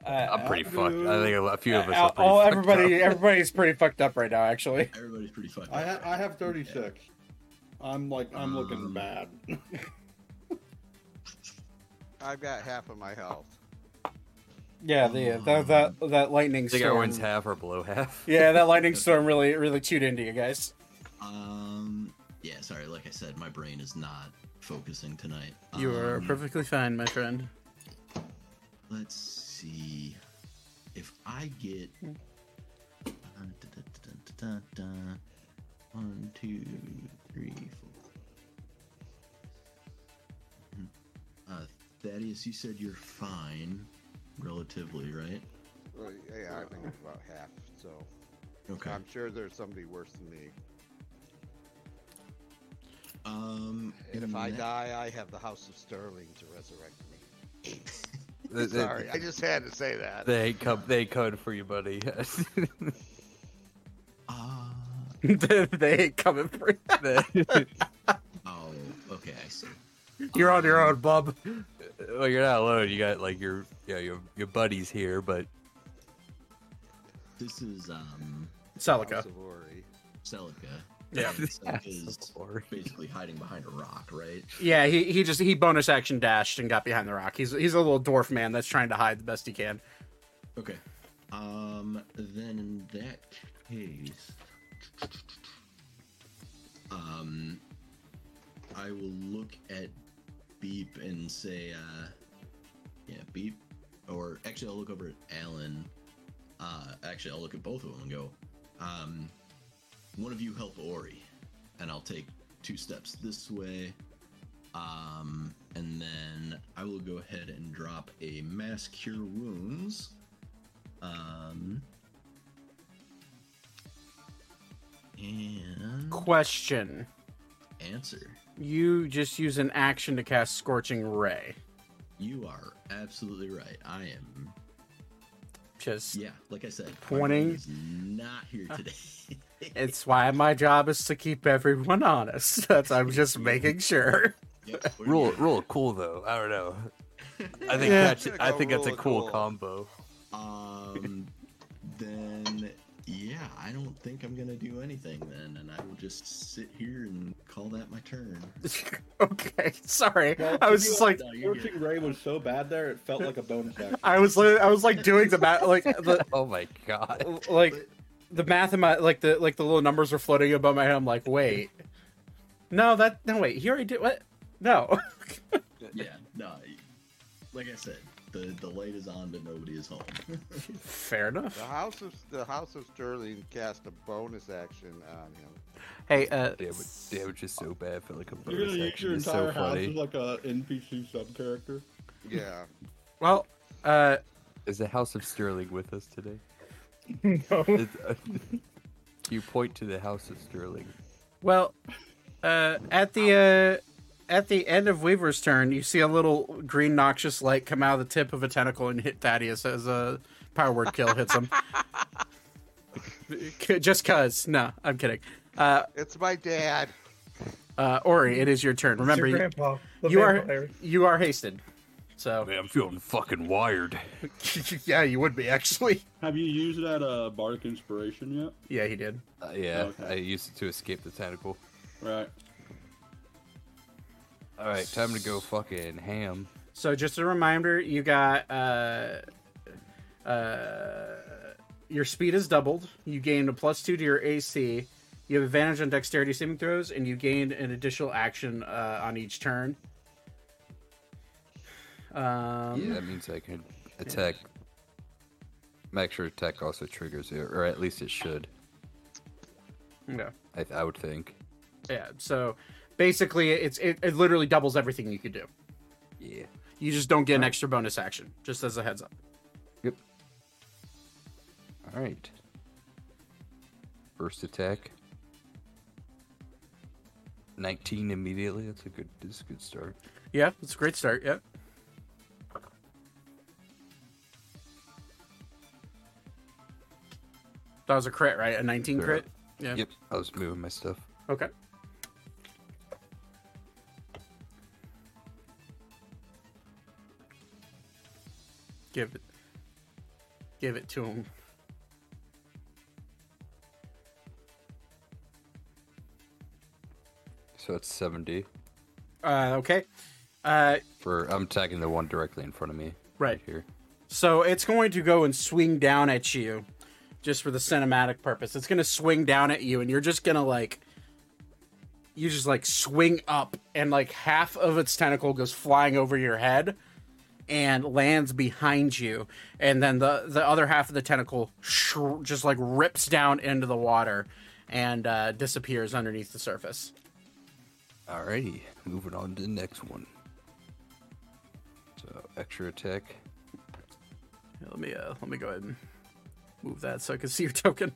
uh, I'm pretty uh, fucked. I think a few of us uh, are pretty oh, fucked everybody, up. everybody's pretty fucked up right now. Actually, everybody's pretty fucked. I, up ha- I have 36. I'm like I'm looking Um, bad. I've got half of my health. yeah, the that that, that lightning I think storm. everyone's half or below half. Yeah, that lightning storm really really chewed into you guys. Um, yeah. Sorry. Like I said, my brain is not focusing tonight. You are Um, perfectly fine, my friend. Let's see. If I get uh, one, two, three, four. Mhm. Uh, Thaddeus, you said you're fine, relatively, right? Well, yeah, I think it's about half. So Okay. I'm sure there's somebody worse than me. Um, And in if I that- die, I have the House of Sterling to resurrect me. They, they- Sorry, I just had to say that. they come. They ain't coming for you, buddy. Uh, they ain't coming for you. oh, okay, I see. You're on your own, bub. Well, you're not alone. You got like your yeah your your buddies here, but This is um Celica. House. Celica. Yeah. And Celica's basically hiding behind a rock, right? Yeah, he, he just he bonus action dashed and got behind the rock. He's he's a little dwarf man that's trying to hide the best he can. Okay. Um, then in that case, um, I will look at Beep and say, uh, yeah, Beep, or actually, I'll look over at Alan. Uh, actually, I'll look at both of them and go, um, one of you help Ori, and I'll take two steps this way. Um, and then I will go ahead and drop a mass cure wounds. Um, and Question: answer. You just use an action to cast Scorching Ray. You are absolutely right. I am. Just Yeah, like I said, my Pointing is not here today. It's why my job is to keep everyone honest. That's I'm just making sure. Yep, Rule here. rule cool though. I don't know. I think Yeah. that's I'm gonna I go think that's a cool cool. combo. Um, think I'm gonna do anything then, and I will just sit here and call that my turn. okay, sorry. Well, I was just like, No, you're. Scorching Ray was so bad there, it felt like a bonus action. I was, I was like doing the math, like the, Oh my god. like the math in my, like the, like the little numbers were floating above my head. I'm like, wait, no, that, no, wait, he already did what? No. Yeah, no, like I said, the the light is on, but nobody is home. Fair enough. The House of the House of Sterling cast a bonus action on him. Hey, uh, Damage, damage is so bad for like a bonus You're bonus gonna use action. your It's entire so house funny. as like a NPC sub character. Yeah. well, uh, Is the House of Sterling with us today? no. Is- you point to the House of Sterling. well, uh, at the, uh, at the end of Weaver's turn, you see a little green noxious light come out of the tip of a tentacle and hit Thaddeus as a power word kill hits him. Just cause. No, I'm kidding. Uh, It's my dad. uh, Ori, it is your turn. Remember, Your you, grandpa. The you are vampire. you are hasted. So Man, I'm feeling fucking wired. yeah, you would be actually. Have you used that uh, bardic inspiration yet? Yeah, he did. Uh, yeah, Okay. I used it to escape the tentacle. Right. All right, time to go fucking ham. So just a reminder, you got uh, uh, your speed is doubled. You gain a plus two to your AC. You have advantage on dexterity saving throws, and you gain an additional action uh, on each turn. Um, Yeah, that means I can attack. Make sure attack also triggers it, or at least it should. yeah. I, I would think. Yeah. So basically, it's it, it literally doubles everything you could do. Yeah. You just don't get an extra bonus action. Just as a heads up. Yep. All right. First attack. 19 immediately. That's a good. This is a good start. Yeah, it's a great start. Yeah. That was a crit, right? A 19 crit? Yeah. Yep. I was moving my stuff. Okay. Give it. Give it to him. So it's 70 Uh, okay. Uh, for. I'm attacking the one directly in front of me. right. here. So it's going to go and swing down at you, just for the cinematic purpose. It's going to swing down at you, and you're just going to like, you just like swing up, and like half of its tentacle goes flying over your head, and lands behind you, and then the the other half of the tentacle sh- just like rips down into the water, and uh, disappears underneath the surface. Alrighty. Moving on to the next one. So extra attack. Let me uh, let me go ahead and move that so I can see your token.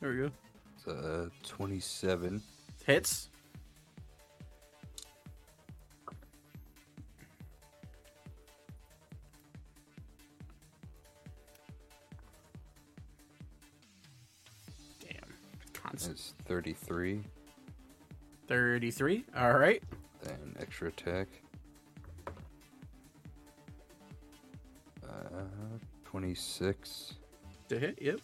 There we go. It's, uh, 27. Hits. It's 33. 33. All right. Then extra attack. Uh, 26. To hit. Yep.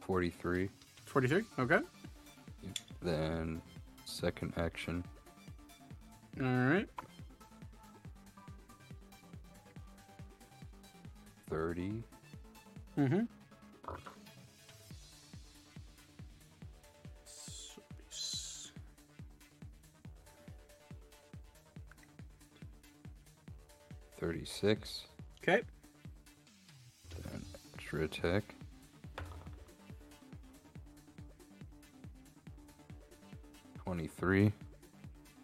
Forty-three. 43. Okay. Then second action. All right. Thirty. Mm-hmm. Thirty-six. Okay. Then extra attack. 23.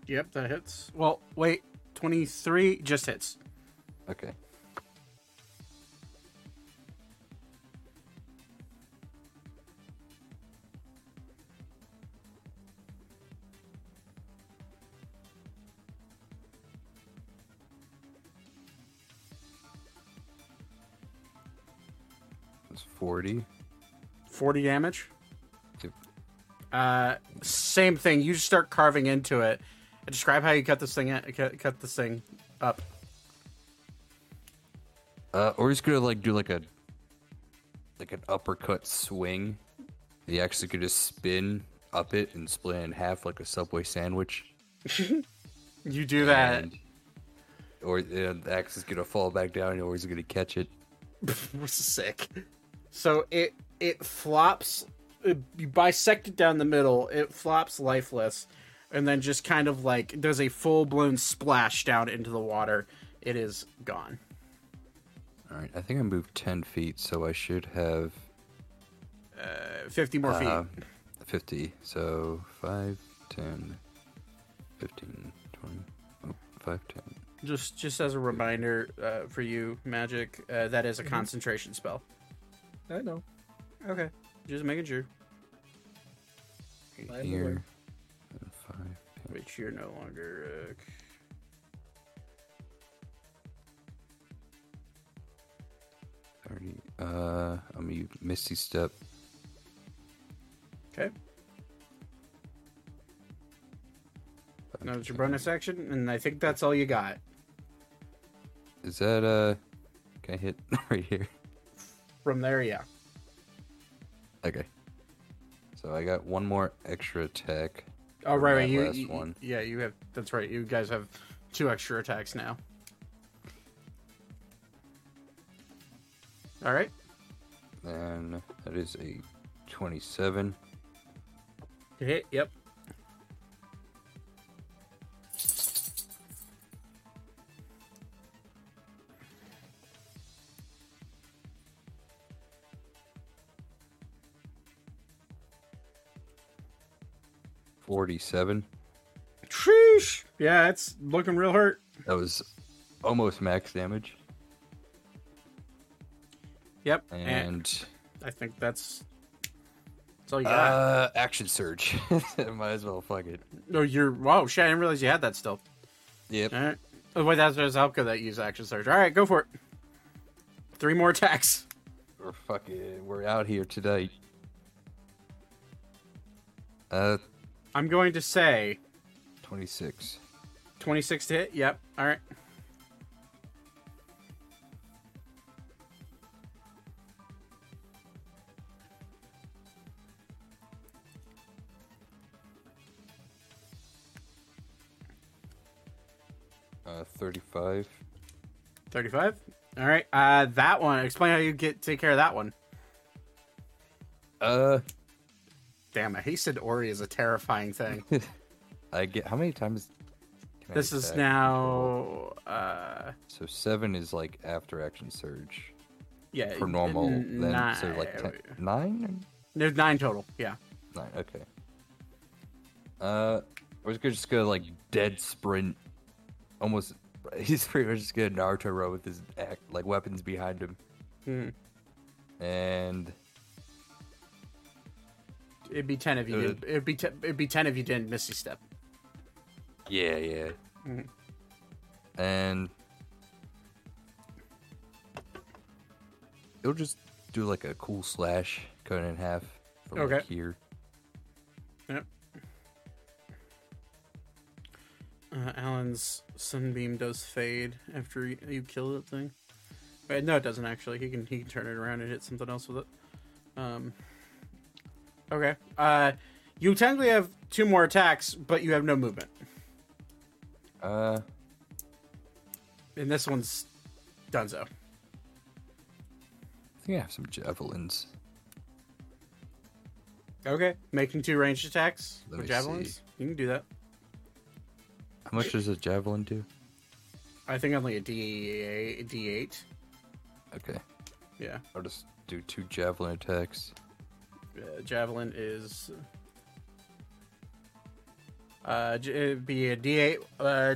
Yep, that hits. Well, wait, 23 just hits. Okay. That's 40. 40 damage? Uh, same thing. You just start carving into it. Describe how you cut this thing. Cut, cut this thing up. Uh, or he's gonna like do like a like an uppercut swing. He actually could just spin up it and split it in half like a subway sandwich. You do that. And- or uh, the axe is gonna fall back down, or he's gonna catch it. sick. So it it flops. It, you bisect it down the middle. It flops lifeless, and then just kind of like does a full blown splash down into the water. It is gone. All right, I think I moved ten feet, so I should have Uh, Fifty more feet. uh, fifty. So 5, 10, 15, 20, oh, 5, 10. Just just as a reminder uh, for you, magic. Uh, that is a concentration spell. I know. Okay, just making sure. I'm. Here, and 5, 10. Which you're no longer. Uh, Thirty. Uh, I'm gonna use Misty Step. okay. Now it's your bonus action, and I think that's all you got. Is that uh? Can I hit right here? From there, yeah. Okay. So I got one more extra attack. Oh right, right. You, last you- one. yeah, you have. That's right. You guys have two extra attacks now. All right. And that is a twenty-seven. Hit. Yep. Forty-seven. Sheesh. Yeah, it's looking real hurt. That was almost max damage. Yep. And I think that's that's all you got. uh, action surge. Might as well fuck it. no, you're. Wow, shit! I didn't realize you had that still. Yep. All right. Oh wait, that's Alka that used action surge. All right, go for it. Three more attacks. We're fucking. We're out here today. Uh, I'm going to say twenty-six. 26 to hit. Yep. All right. Uh, thirty-five. 35. All right. Uh, that one. Explain how you get take care of that one. Uh, Damn, a hasted Ori is a terrifying thing. I get how many times? can I this is now. Uh, So seven is like after action surge yeah. for normal. n- then nine. so like ten, nine. There's nine total. Yeah. Nine. Okay. Uh, I was just gonna like dead sprint, almost. He's pretty much just gonna Naruto row with his act, like weapons behind him, Hmm. and It'd be ten if you Uh, did. It'd be te- it'd be ten if you didn't Misty Step. yeah, yeah, Mhm. and it'll just do like a cool slash, cut it in half from like here. Yep. Uh, Alan's sunbeam does fade after you, you kill that thing. Wait, no, it doesn't actually. He can he can turn it around and hit something else with it. Um. Okay. Uh, you technically have two more attacks, but you have no movement. Uh, And this one's Dunzo. I think I have some javelins. Okay. Making two ranged attacks Let with javelins. see. You can do that. How much does a javelin do? I think only a D eight. Okay, Yeah. I'll just do two javelin attacks. Uh, javelin is uh it'd be a d8 uh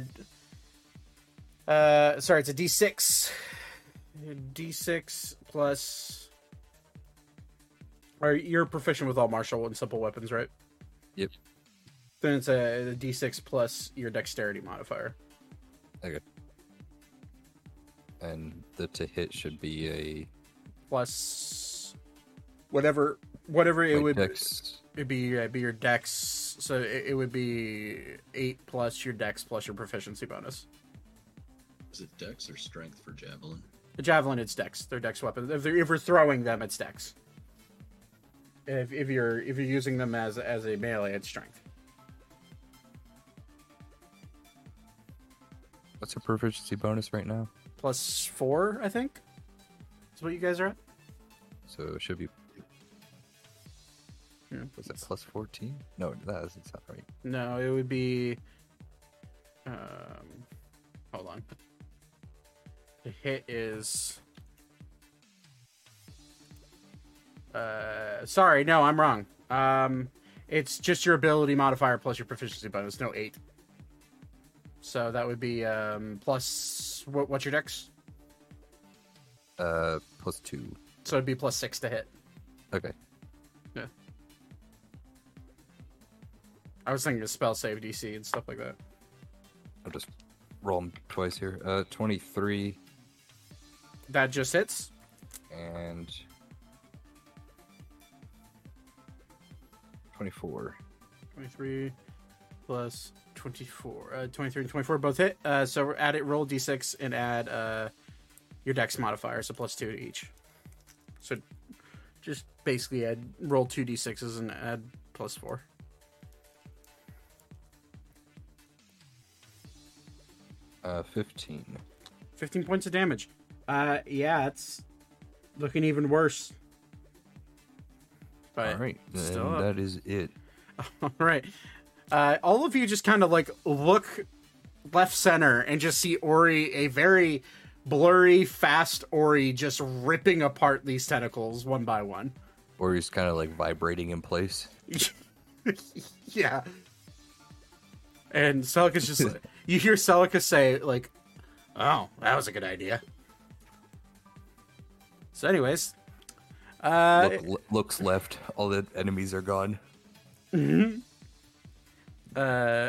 uh sorry it's a d6 d6 plus or you're proficient with all martial and simple weapons right Yep. then it's a, a d6 plus your dexterity modifier Okay. And the to hit should be a plus whatever whatever it Like would Dex. it'd be it'd be your dex. So it, it would be eight plus your dex plus your proficiency bonus. Is it Dex or Strength for Javelin? The javelin, it's dex. They're dex weapons. If, they're, if we're throwing them, it's dex. If, if you're if you're using them as as a melee, it's strength. What's your proficiency bonus right now? Plus four, I think. Is what you guys are at. So it should be. Yeah. Was it plus 14? No, that doesn't sound right. No, it would be. Um, hold on. The hit is. Uh, sorry, no, I'm wrong. Um, it's just your ability modifier plus your proficiency bonus. No eight. So that would be um plus what? What's your dex? Uh, plus two. So it'd be plus six to hit. Okay. I was thinking of spell save DC and stuff like that. I'll just roll 'em twice here. Uh, 23 That just hits. and 24. 23 plus 24. Uh, 23 and 24 both hit. Uh, so we're add it, roll d6 and add uh, your dex modifier, so plus 2 to each. So just basically add roll 2 d6s and add plus 4. Uh, 15. 15 points of damage. Uh, yeah, it's looking even worse. But All right, still that is it. All right. Uh, all of you just kind of like look left center and just see Ori, a very blurry, fast Ori, just ripping apart these tentacles one by one. Or he's kind of like vibrating in place. yeah. And Celica's just like, you hear Celica say, like, oh, that was a good idea. So, anyways, uh, Look, l- looks left. All the enemies are gone. Uh,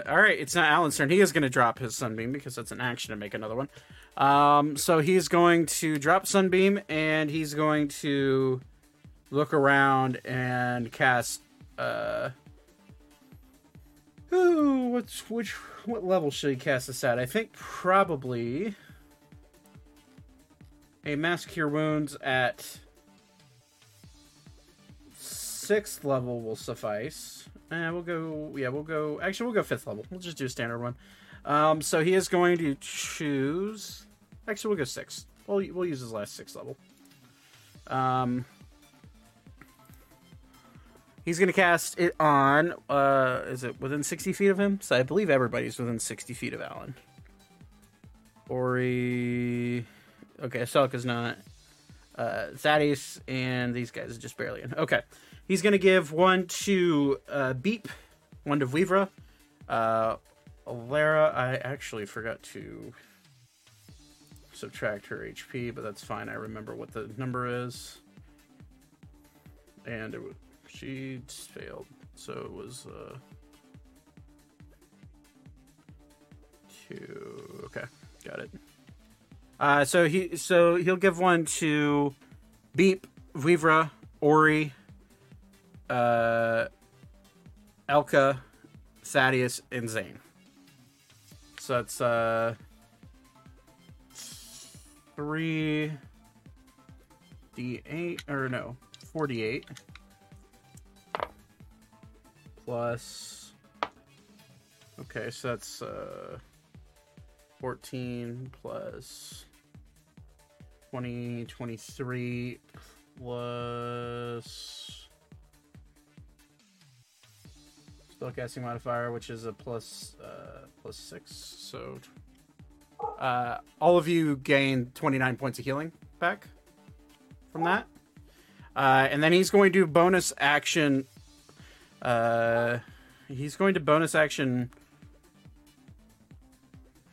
all right, it's not Alan's turn. He is going to drop his sunbeam because that's an action to make another one. Um, so he's going to drop sunbeam and he's going to look around and cast. Uh, ooh, what's which? What level should he cast this at? I think probably a mass cure wounds at sixth level will suffice. Eh, we'll go. Yeah, we'll go. Actually, we'll go fifth level. We'll just do a standard one. Um, so he is going to choose. Actually, we'll go six. We'll we'll use his last six level. Um, he's going to cast it on. Uh, is it within sixty feet of him? So I believe everybody's within sixty feet of Alan. Ori. Okay, Celica's not. Uh, Thaddeus and these guys are just barely in. Okay. He's going to give one to uh, Beep, one to Vivra. Uh, Lara, I actually forgot to subtract her HP, but that's fine. I remember what the number is. And it, she failed. So it was uh, two. Okay, got it. Uh, so he so he'll give one to Beep, Vivra, Ori, uh, Elka, Thaddeus, and Zane. So that's uh, three d8 or no, forty-eight plus. Okay, so that's uh, fourteen plus 20, 23 plus spellcasting modifier, which is a plus uh, plus six. So uh, all of you gain twenty nine points of healing back from that, uh, and then he's going to do bonus action. Uh, he's going to bonus action.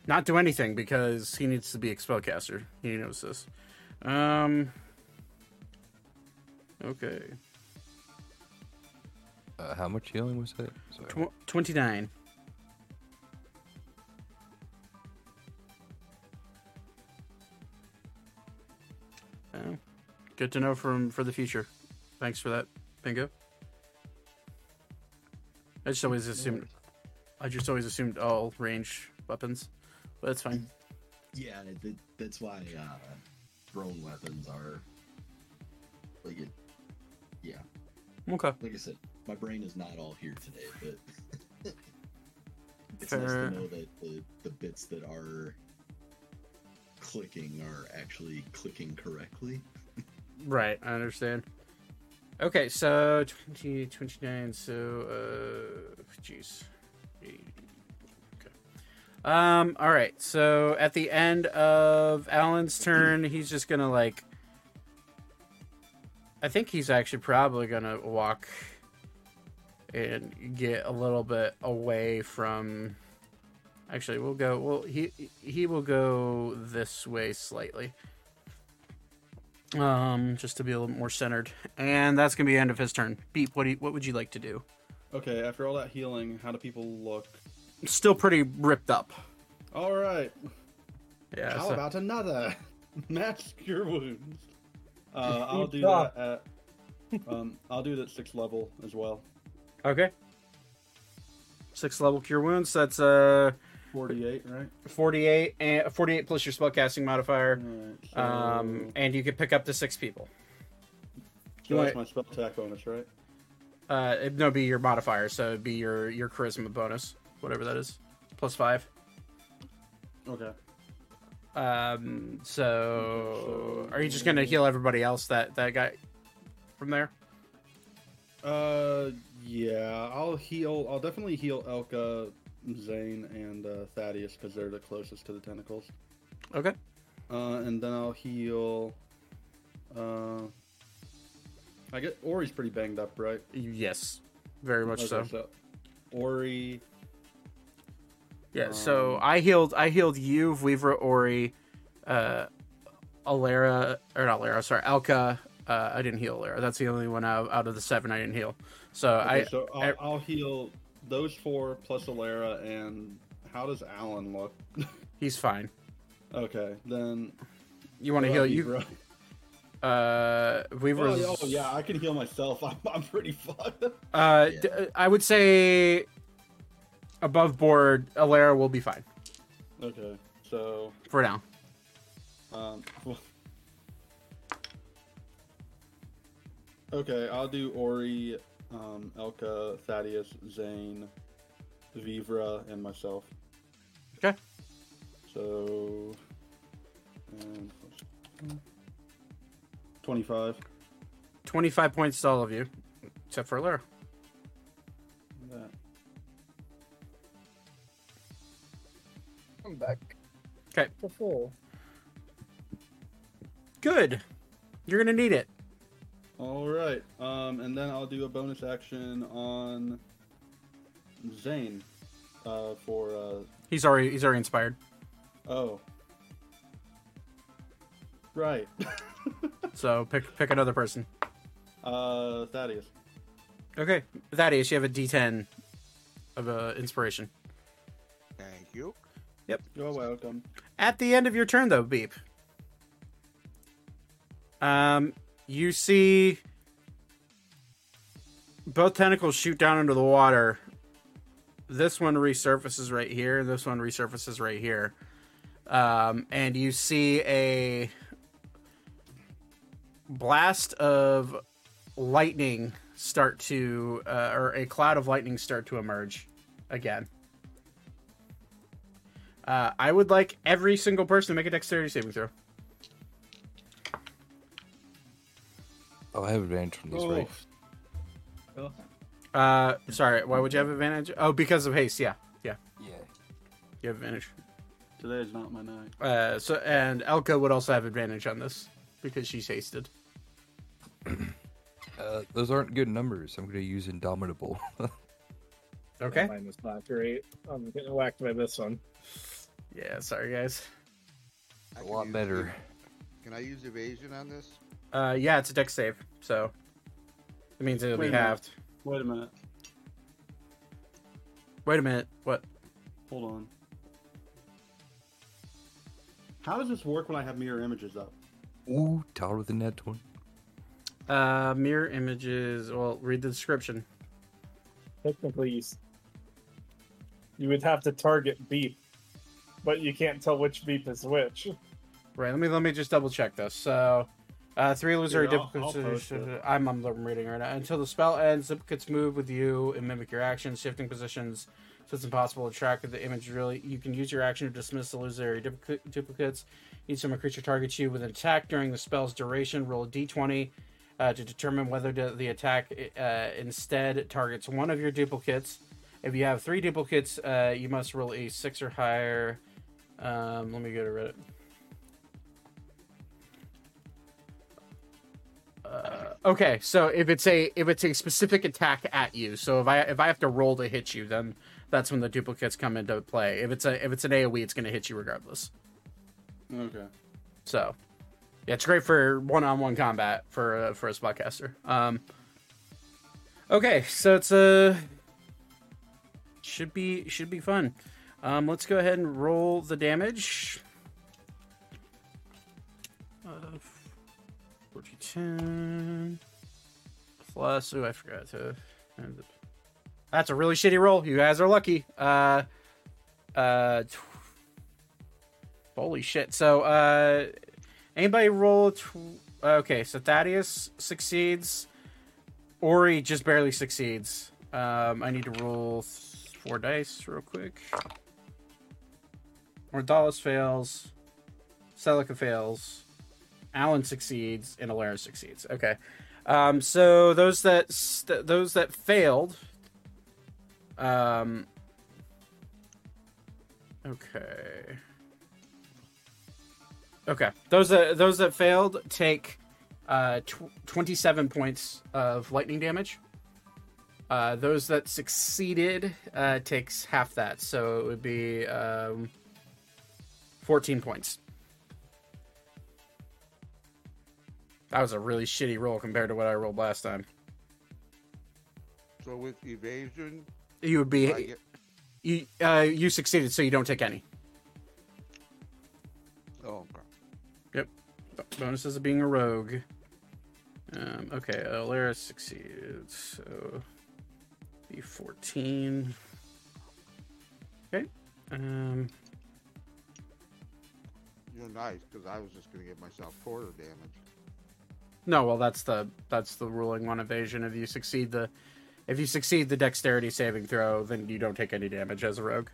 Not do anything because he needs to be a spellcaster. He knows this. Um. Okay. Uh, how much healing was it? Tw- 29. Oh, good to know from for the future. Thanks for that, Bingo. I just always assumed. I just always assumed all range weapons, but that's fine. Yeah, that, that's why uh, thrown weapons are like it. Yeah, Okay. like I said, my brain is not all here today, but it's nice to know that the, the bits that are clicking are actually clicking correctly. Right, I understand. Okay, so 20, 29, so, uh, jeez. Okay. Um, alright, so at the end of Alan's turn, he's just gonna, like, I think he's actually probably gonna walk and get a little bit away from. Actually, we'll go. Well, he he will go this way slightly um, just to be a little more centered. And that's gonna be the end of his turn. Beep, what do you, what would you like to do? Okay, after all that healing, how do people look? Still pretty ripped up. All right. Yeah. How so- about another? Mask your wounds. Uh, I'll do Stop. that at. Um, I'll do that sixth level as well. okay. Six level cure wounds. That's uh Forty-eight, right? forty eight and forty eight plus your spellcasting modifier. Alright, so Um, and you can pick up to six people. so that's my spell attack bonus, right? Uh, it, no, be your modifier, so it'd be your your charisma bonus, whatever that is, plus five. Okay. Um, so so- are you just gonna heal everybody else that that guy from there? Uh, yeah, I'll heal. I'll definitely heal Elka, Zane, and uh, Thaddeus because they're the closest to the tentacles. Okay. Uh, and then I'll heal. Uh, I get Ori's pretty banged up, right? Yes, very much Okay, so. Ori. Yeah. So Um, I healed. I healed you, Vivra, Ori, uh, Alara, or not Alara. Sorry, Alka. Uh, I didn't heal Alara. That's the only one out, out of the seven I didn't heal. So Okay, I. so I'll, I- I'll heal those four plus Alara, and how does Alan look? He's fine. okay, then. You want to heal you? Vivra? Uh, Vivra's. Oh, oh, yeah, I can heal myself. I'm, I'm pretty fucked. Uh, Yeah. d- I would say above board, Alara will be fine Okay, so for now. um, well- okay, I'll do Ori, um, Elka, Thaddeus, Zane, Vivra, and myself. Okay. So, and twenty-five. 25 points to all of you, except for Alara. That. I'm back. 'Kay. To full. Good. You're gonna need it. All right. Um, and then I'll do a bonus action on Zane. Uh, for uh, He's already he's already inspired. oh, right. So pick pick another person. uh, Thaddeus. Okay, Thaddeus, you have a D10 of uh, inspiration. Thank you. Yep. You're welcome. At the end of your turn, though, Beep, um, you see both tentacles shoot down into the water. This one resurfaces right here. This one resurfaces right here. Um, and you see a blast of lightning start to, uh, or a cloud of lightning start to emerge again. Uh, I would like every single person to make a dexterity saving throw. Oh, I have advantage from this, right? Oh, Uh, sorry, why would you have advantage? Oh, because of haste. Yeah, yeah, Yeah. you have advantage. today is not my night. Uh, so and Elka would also have advantage on this because she's hasted. Uh, those aren't good numbers. I'm gonna use Indomitable. Okay. Mine is not great. I'm getting whacked by this one. Yeah. Sorry, guys. I a can lot use better. Can I use evasion on this? Uh, yeah, it's a dex save, so it means it'll Wait be a minute. halved. Wait a minute. Wait a minute. What? Hold on. How does this work when I have mirror images up? Ooh, taller than that one. Uh, mirror images. Well, read the description. Technically, you, s- you would have to target beep, but you can't tell which beep is which. Right. Let me let me just double check this. So, uh, three illusory duplicates. i am I'm, I'm reading right now. Until the spell ends, duplicates move with you and mimic your actions, shifting positions. So it's impossible to track the image. Really, you can use your action to dismiss illusory duplica- duplicates. Each time a creature targets you with an attack during the spell's duration, roll a d20 uh, to determine whether the, the attack uh, instead targets one of your duplicates. If you have three duplicates, uh, you must roll a six or higher. Um, let me go to Reddit. Uh, okay, so if it's a if it's a specific attack at you, so if I if I have to roll to hit you, then that's when the duplicates come into play. If it's a if it's an AOE, it's going to hit you regardless. Okay. So, yeah, it's great for one-on-one combat for uh, for a spellcaster. Um, okay, so it's a should be should be fun. Um, let's go ahead and roll the damage. 40, plus. Oh, I forgot to. That's a really shitty roll. You guys are lucky. Uh, uh, tw- holy shit. So, uh, anybody roll? Tw- okay, so Thaddeus succeeds. Ori just barely succeeds. Um, I need to roll four dice real quick. Mordalis fails. Celica fails. Alan succeeds, and Alara succeeds. Okay. Um, so those that st- those that failed. Um. Okay. Okay. Those that those that failed take uh, tw- 27 points of lightning damage. Uh, those that succeeded uh, takes half that, so it would be um, 14 points. That was a really shitty roll compared to what I rolled last time. So with evasion, You would be get... you uh, you succeeded, so you don't take any. oh okay. Yep. Bonuses of being a rogue. Um, okay, Alara succeeded, so be 14. Okay. Um, You're nice because I was just gonna give myself quarter damage. No, well, that's the that's the ruling one evasion. If you succeed the if you succeed the dexterity saving throw, then you don't take any damage as a rogue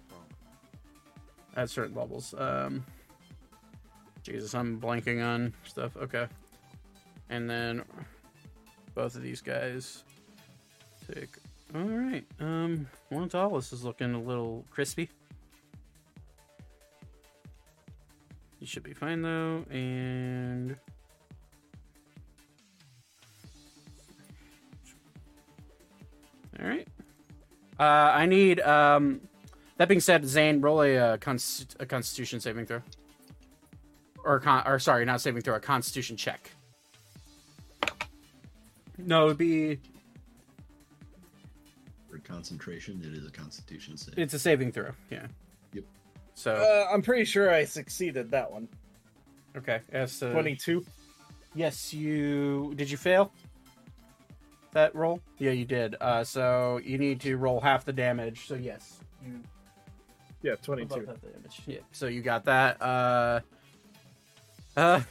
at certain levels. Um, Jesus, I'm blanking on stuff. Okay, and then both of these guys take. All right. Um, Mortalis is looking a little crispy. You should be fine though, and. All right. Uh, I need. Um, that being said, Zane, roll a, uh, const- a Constitution saving throw, or con- or sorry, not saving throw, a Constitution check. No, it'd be For concentration, it is a constitution save. it's a saving throw. Yeah. Yep. So Uh, I'm pretty sure I succeeded that one. okay, yes. Uh, 22. Yes, you did. You fail that roll? Yeah, you did. Uh, so you need to roll half the damage. So yes, you Yeah, Above 22. half the damage. Yeah. So you got that. Uh, uh,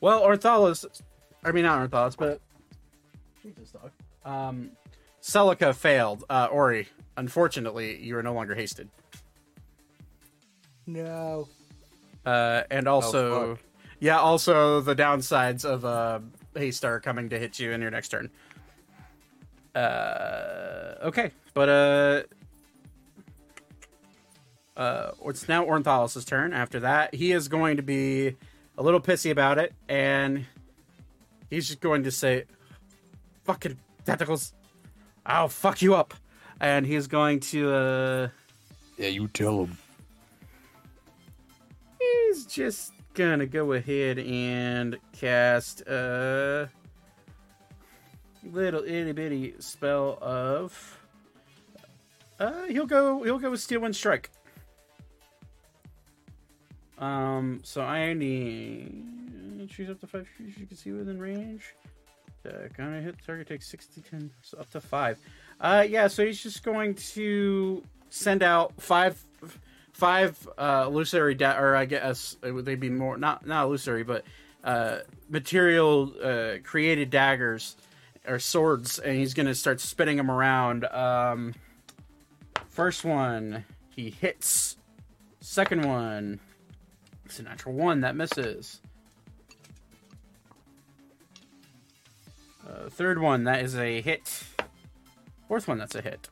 well, Orthalis. I mean, not Orthalis, but Jesus, dog. Um, Celica failed. Uh, Ori, unfortunately, you are no longer hasted. No. Uh, and also, fuck. yeah, also the downsides of uh, haste are coming to hit you in your next turn. Uh, okay, but uh, uh, it's now Ornithalis's turn. After that, he is going to be a little pissy about it, and he's just going to say, "Fucking tentacles, I'll fuck you up," and he's going to uh. Yeah, you tell him. He's just gonna go ahead and cast a little itty bitty spell of. Uh, he'll go. He'll go with Steel Wind Strike. Um, so I need choose up to five creatures you can see within range. Uh, gonna hit target takes 60 10 so up to five. Uh, yeah, so he's just going to send out five five uh illusory da- or I guess would they be more not not illusory but uh material uh created daggers or swords and he's gonna start spinning them around. Um, first one he hits. Second one, it's a natural one that misses. Uh, third one, that is a hit. Fourth one, that's a hit.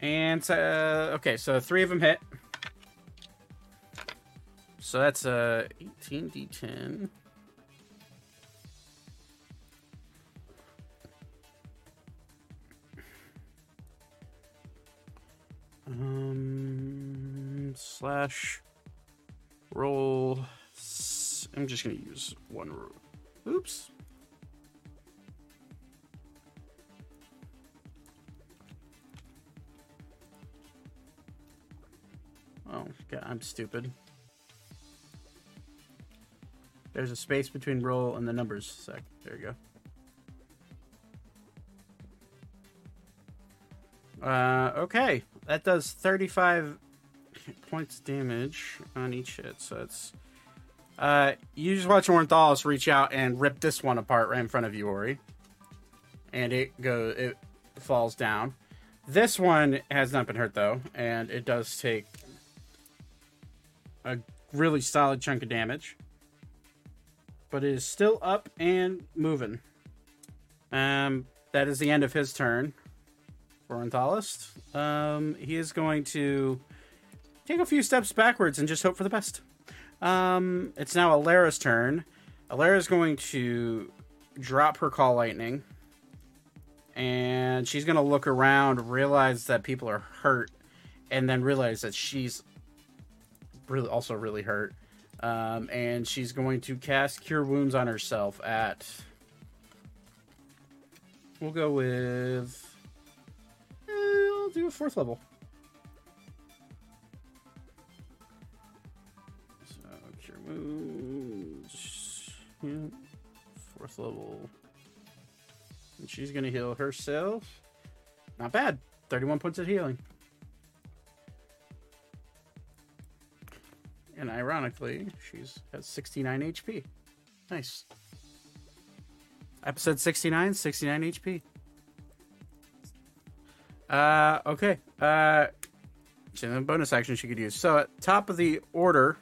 And uh, okay, so three of them hit. So that's uh, 18d10. Um, slash roll. I'm just gonna use one roll. Oops. Oh, God, I'm stupid. There's a space between roll and the numbers. Sec. There you go. Uh, okay. That does 35 points damage on each hit. So it's. Uh, you just watch Ornithalis reach out and rip this one apart right in front of you, Ori. And it go it falls down. This one has not been hurt though, and it does take a really solid chunk of damage. But it is still up and moving. Um, that is the end of his turn for Ornithalis. Um, he is going to take a few steps backwards and just hope for the best. Um, it's now Alara's turn. Alara's going to drop her call lightning. And she's going to look around, realize that people are hurt, and then realize that she's really also really hurt. Um, and she's going to cast Cure Wounds on herself at. We'll go with. I'll do a fourth level. So, Cure Wounds. Fourth level. And she's to heal herself. Not bad. 31 points of healing. And ironically, she's has 69 HP. Nice. Episode 69, 69 HP. Uh, okay. Uh, so the bonus action she could use. So at top of the order,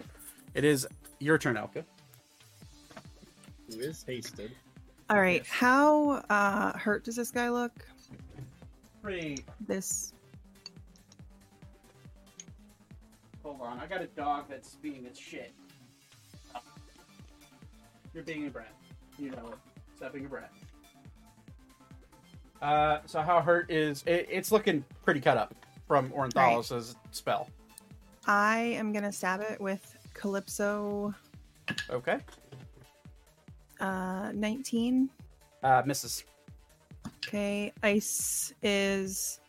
it is your turn, Elka. Who is hasted? All right. Yes. How uh, hurt does this guy look? Pretty. This. Hold on, I got a dog that's being its shit. You're being a brat. You know it. Stop being a brat. Uh, so how hurt is it, it's looking pretty cut up from Ornithalis's spell. I am gonna stab it with Calypso Okay. uh, 19. Uh, misses. Okay, ice is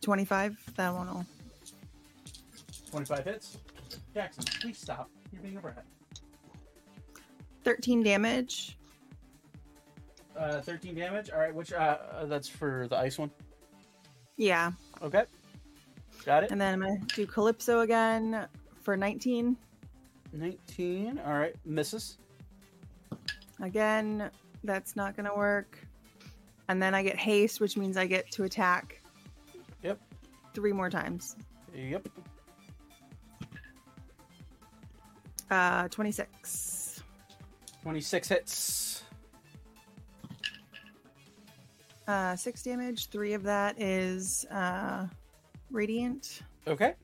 25. That one will. 25 hits. Jackson, please stop. You're being a brat. 13 damage. Uh, 13 damage. All right, which uh, uh, that's for the ice one. Yeah. Okay. Got it. And then I'm gonna do Calypso again for 19. 19. All right, misses. Again, that's not gonna work. And then I get haste, which means I get to attack. Yep. Three more times. Yep. Uh, 26. 26 hits. Uh, six damage. Three of that is uh, radiant. Okay.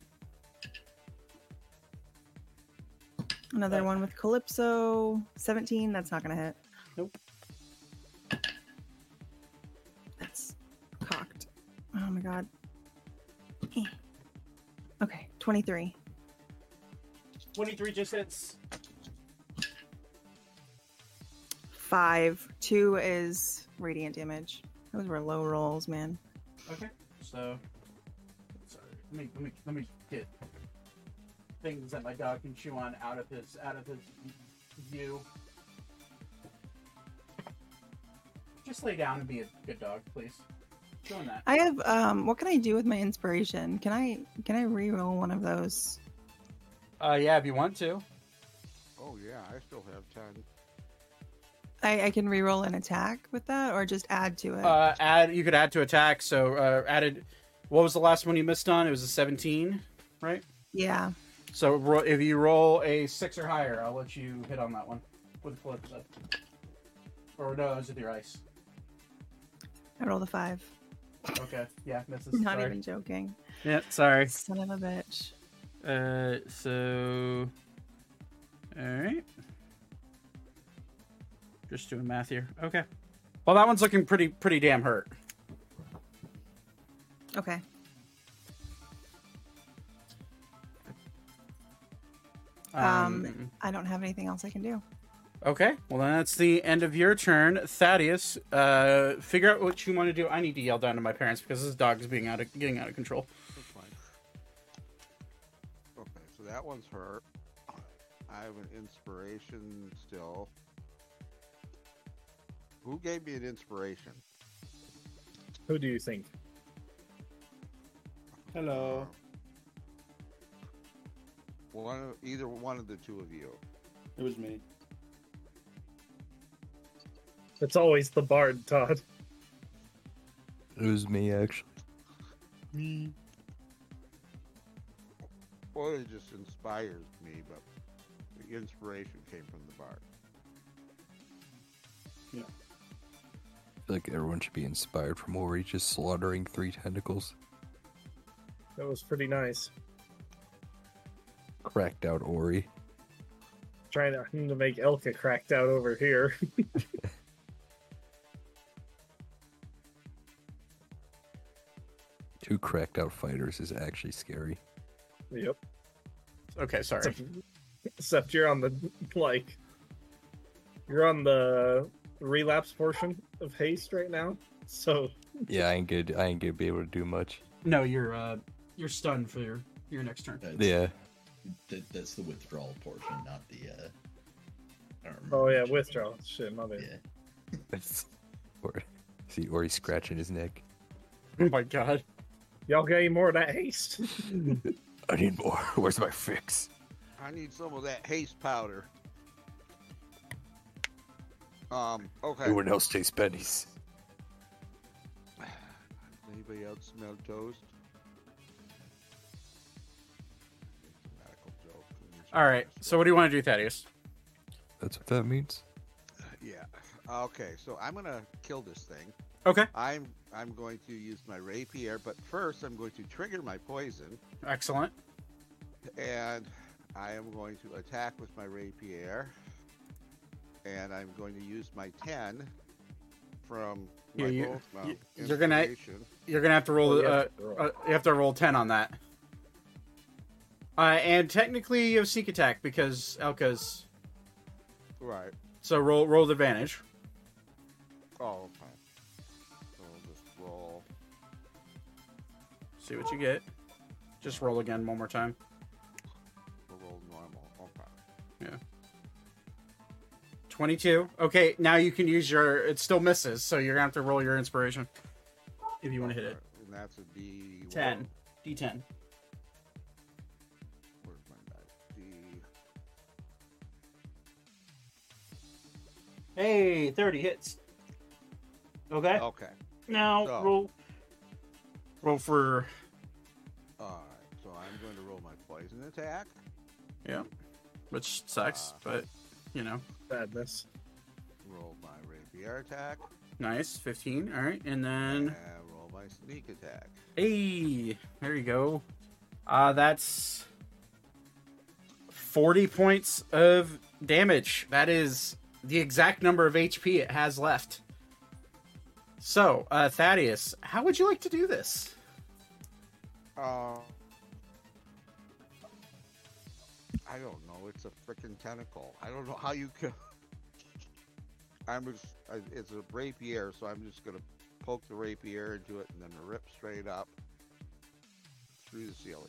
Another one with Calypso. 17. That's not gonna hit. Nope. That's cocked. Oh my god. Eh. Okay, 23. 23 just hits. Five. Two is radiant damage. Those were low rolls, man. Okay. So, sorry. Let me let me let me get things that my dog can chew on out of his out of his view. just lay down and be a good dog, please? Doing that. I have um what can I do with my inspiration? Can I can I re-roll one of those? Uh, yeah, if you want to. Oh yeah, I still have ten. I, I can re-roll an attack with that or just add to it. Uh, add. You could add to attack. So uh, added. What was the last one you missed on? It was a seventeen, right? yeah. So ro- if you roll a six or higher, I'll let you hit on that one with Calypso. Or no, it your ice? I rolled a five. Okay, yeah, misses. Not sorry. even joking. Yeah, sorry. Son of a bitch. Uh, so, all right. Just doing math here. Okay. Well, that one's looking pretty pretty damn hurt. Okay. Um, I don't have anything else I can do. Okay, well then that's the end of your turn, Thaddeus. Uh, figure out what you want to do. I need to yell down to my parents because this dog is being out of getting out of control. That's fine. Okay, so that one's hurt. I have an inspiration still. Who gave me an inspiration? Who do you think? Hello. Uh, one, of- either one of the two of you. It was me. It's always the bard, Todd. It was me actually. Me. Well, it just inspires me, but the inspiration came from the bard. I feel like everyone should be inspired from Ori just slaughtering three tentacles. That was pretty nice. Cracked out Ori. Trying to, hmm, to make Elka cracked out over here. Two cracked out fighters is actually scary. yep. Okay, sorry. Except, except you're on the like you're on the relapse portion of haste right now. So Yeah, I ain't good. I ain't gonna be able to do much. No, you're uh, you're stunned for your your next turn. That's, Yeah. that, that's the withdrawal portion, not the. uh I don't remember oh yeah, which- withdrawal. Shit, my bad. Yeah. or see Ori scratching his neck. Oh my god. Y'all got any more of that haste? I need more. Where's my fix? I need some of that haste powder. Um, okay. Everyone else takes pennies. Anybody else smell toast? All right. So what do you want to do, Thaddeus? That's what that means. Yeah. Okay, so I'm gonna kill this thing. Okay. I'm I'm going to use my rapier, but first I'm going to trigger my poison, Excellent. and I am going to attack with my rapier, and I'm going to use my ten from Yeah, my you- both mount you- you're gonna- You're gonna have to roll. Oh, you uh, have to roll. uh, you have to roll ten on that. Uh, and technically you have sneak attack because Elka's. Right. So roll roll with advantage. Oh, okay. So I'll just roll. See what you get. Just roll again one more time. 22. Okay, now you can use your. It still misses, so you're gonna have to roll your inspiration if you want to hit it. And Ten. D10. Where's my D... Hey, 30 hits. Okay. Okay. Now so, roll. Roll for. Alright, so I'm going to roll my poison attack. Yeah. Which sucks, uh, but, you know. Badness. Roll my rapier attack. nice. Fifteen. All right, and And then roll my sneak attack. hey, there you go. Uh that's forty points of damage. That is the exact number of HP it has left. So, uh, Thaddeus, how would you like to do this? Uh, I don't know. It's a freaking tentacle. I don't know how you can. I'm just. I, it's a rapier, so I'm just gonna poke the rapier into it and then rip straight up through the ceiling.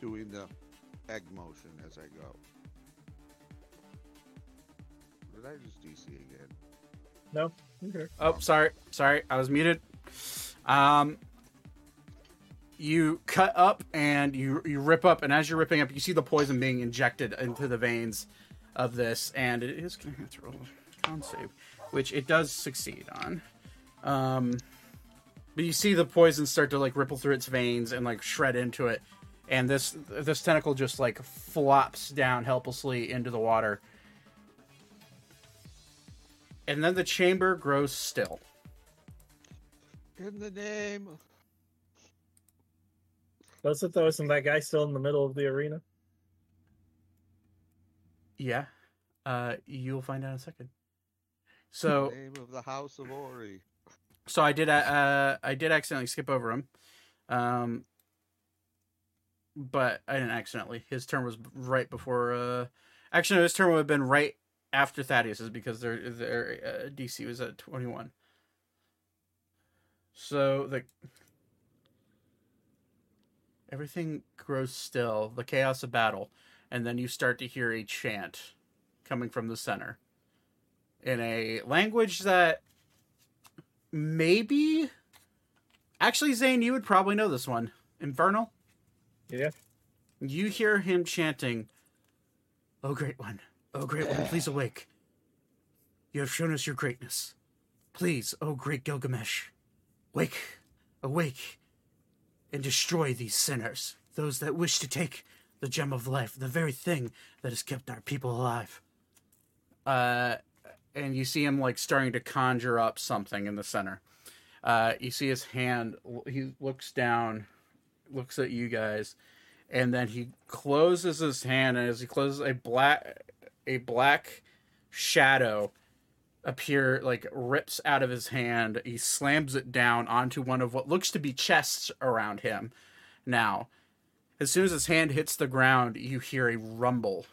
Doing the egg motion as I go. Did I just DC again? No. Okay. Oh, sorry, sorry, I was muted. Um, you cut up and you you rip up, and as you're ripping up, you see the poison being injected into the veins of this, and it is going to have to roll con save, which it does succeed on. Um, but you see the poison start to like ripple through its veins and like shred into it, and this this tentacle just like flops down helplessly into the water. And then the chamber grows still. In the name. Of- Does it though? Isn't that guy still in the middle of the arena? Yeah. Uh, you'll find out in a second. So, the name of the House of Ori. so I did, uh, I did accidentally skip over him. Um, but I didn't accidentally. His turn was right before, uh, actually, no, his turn would have been right after Thaddeus's because their, their, uh, DC was at 21. So the, everything grows still, the chaos of battle, and then you start to hear a chant coming from the center. In a language that maybe actually Zane you would probably know this one. Infernal? Yeah. you hear him chanting oh great one. Oh great one please awake. You have shown us your greatness. Please oh great gilgamesh. Wake awake and destroy these sinners those that wish to take the gem of life the very thing that has kept our people alive uh and you see him like starting to conjure up something in the center. Uh, you see his hand. He looks down, looks at you guys, and then he closes his hand. And as he closes, a black, a black shadow appear like rips out of his hand. He slams it down onto one of what looks to be chests around him. Now, as soon as his hand hits the ground, you hear a rumble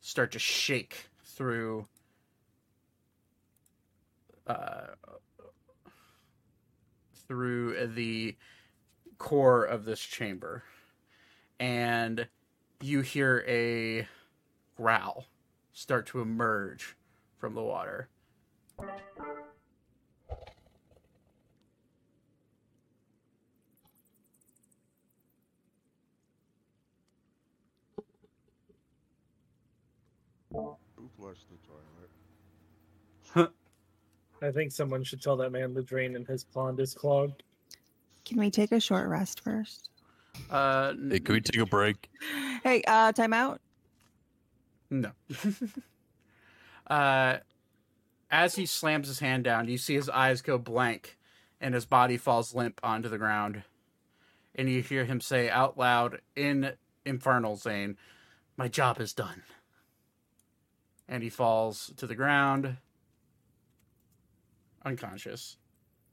start to shake through uh, through the core of this chamber, and you hear a growl start to emerge from the water. Who flushed the toilet? I think someone should tell that man the drain in his pond is clogged. Can we take a short rest first? Uh, Hey, can we take a break? Hey, uh, time out. No. uh, as he slams his hand down, you see his eyes go blank and his body falls limp onto the ground. And you hear him say out loud in Infernal Zane, My job is done. And he falls to the ground, unconscious.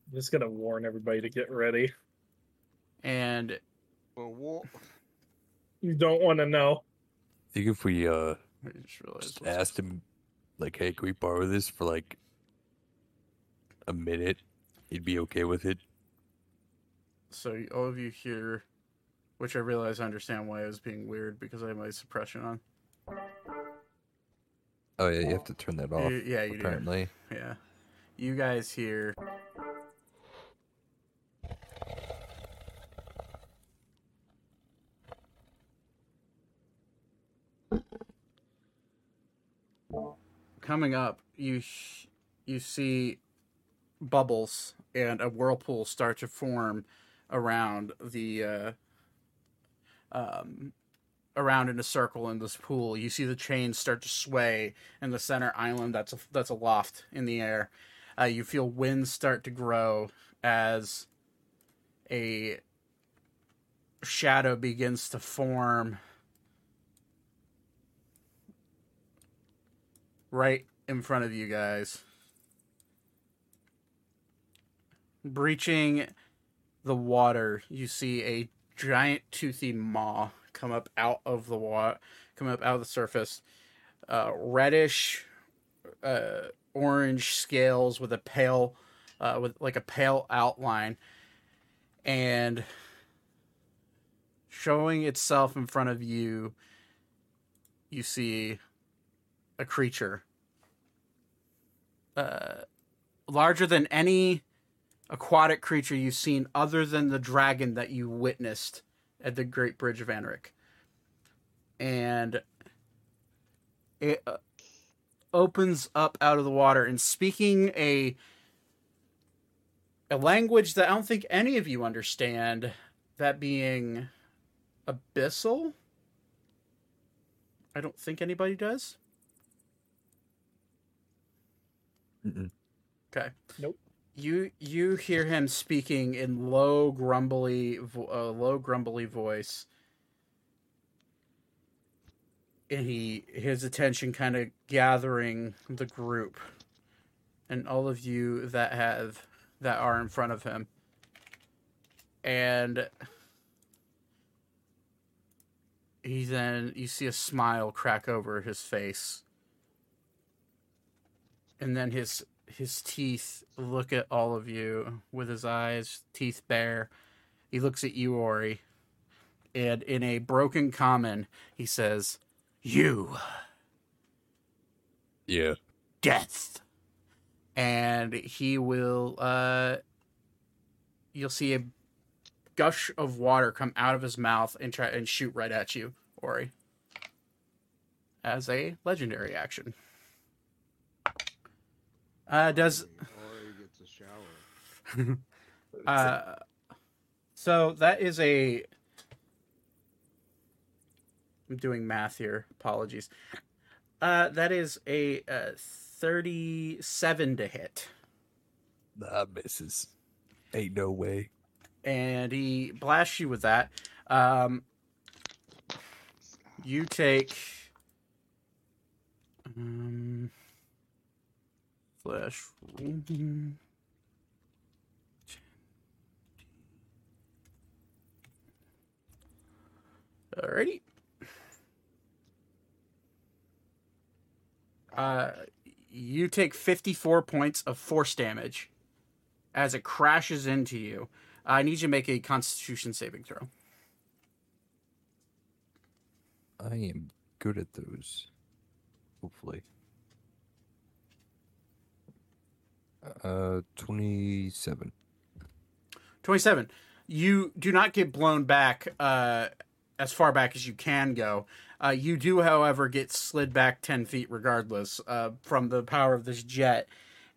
I'm just gonna warn everybody to get ready. And Well, wa- You don't want to know. I think if we uh I just just asked him, like, hey, can we borrow this for like a minute? He'd be okay with it. So all of you here, which I realize I understand why I was being weird because I have my suppression on. Oh yeah, you have to turn that off. You- yeah, you do. apparently. Yeah. You guys here. Coming up, you sh- you see bubbles and a whirlpool start to form around the uh, um, around in a circle in this pool. You see the chains start to sway in the center island that's a, that's aloft in the air. Uh, you feel winds start to grow as a shadow begins to form right in front of you guys. Breaching the water, you see a giant toothy maw come up out of the water, come up out of the surface. Uh, reddish, uh, orange scales with a pale, uh, with like a pale outline, and showing itself in front of you. You see a creature uh, larger than any aquatic creature you've seen other than the dragon that you witnessed at the Great Bridge of Anric. And it uh, opens up out of the water and speaking a a language that I don't think any of you understand, that being abyssal. I don't think anybody does. Mm-mm. Okay. Nope. You you hear him speaking in low grumbly vo- uh, low grumbly voice. And he his attention kind of gathering the group and all of you that have that are in front of him. And he then you see a smile crack over his face. And then his his teeth look at all of you with his eyes, teeth bare. He looks at you, Ori, and in a broken common, he says, You Yeah. death. And he will uh you'll see a gush of water come out of his mouth and try and shoot right at you, Ori. As a legendary action. Uh does Or he gets a shower. uh so that is a I'm doing math here. Apologies. Uh that is a uh, 37 to hit. That misses. Ain't no way. and he blasts you with that. Um, you take um, flash. Alrighty. Uh, you take 54 points of force damage as it crashes into you. I need you to make a Constitution saving throw. I am good at those. Hopefully. Uh, 27. 27. You do not get blown back uh, as far back as you can go. Uh, you do, however, get slid back 10 feet regardless uh, from the power of this jet.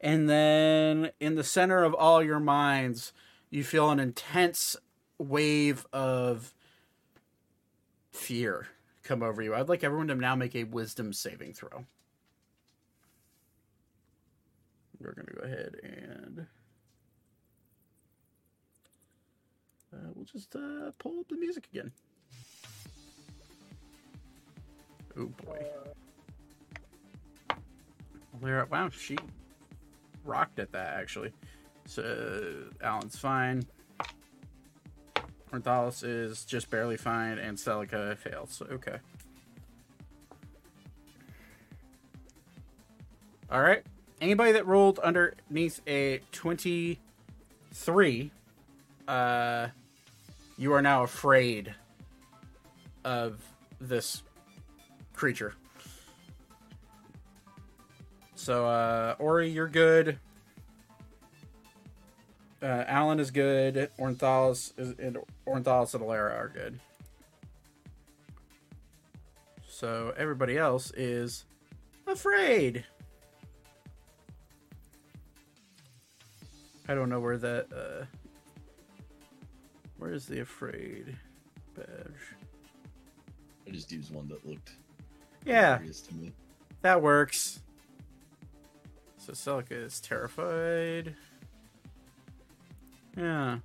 And then in the center of all your minds, you feel an intense wave of fear come over you. I'd like everyone to now make a wisdom saving throw. We're going to go ahead and. Uh, we'll just uh, pull up the music again. Oh boy. There, wow, she rocked at that actually. So Alan's fine. Ornithalis is just barely fine, and Celica fails. Okay. All right. Anybody that rolled underneath a twenty-three, uh, you are now afraid of this creature. So, uh, Ori, you're good. Uh, Alan is good. Ornithalis is and Ornithalis and Alara are good. So everybody else is afraid. I don't know where that. Uh, where is the afraid badge? I just used one that looked Yeah, to me. that works. So Celica is terrified. Yeah.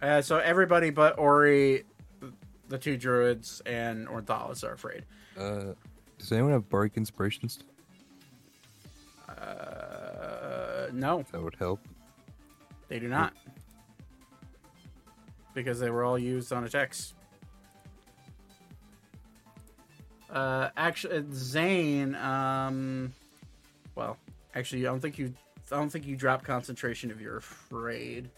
Uh, so everybody but Ori, the two druids, and Ornithalis are afraid. Uh, does anyone have Bardic Inspirations? Uh, no, That would help. they do not. Because they were all used on attacks. Uh, actually, Zane, um, well, actually, I don't think you, I don't think you drop concentration if you're afraid.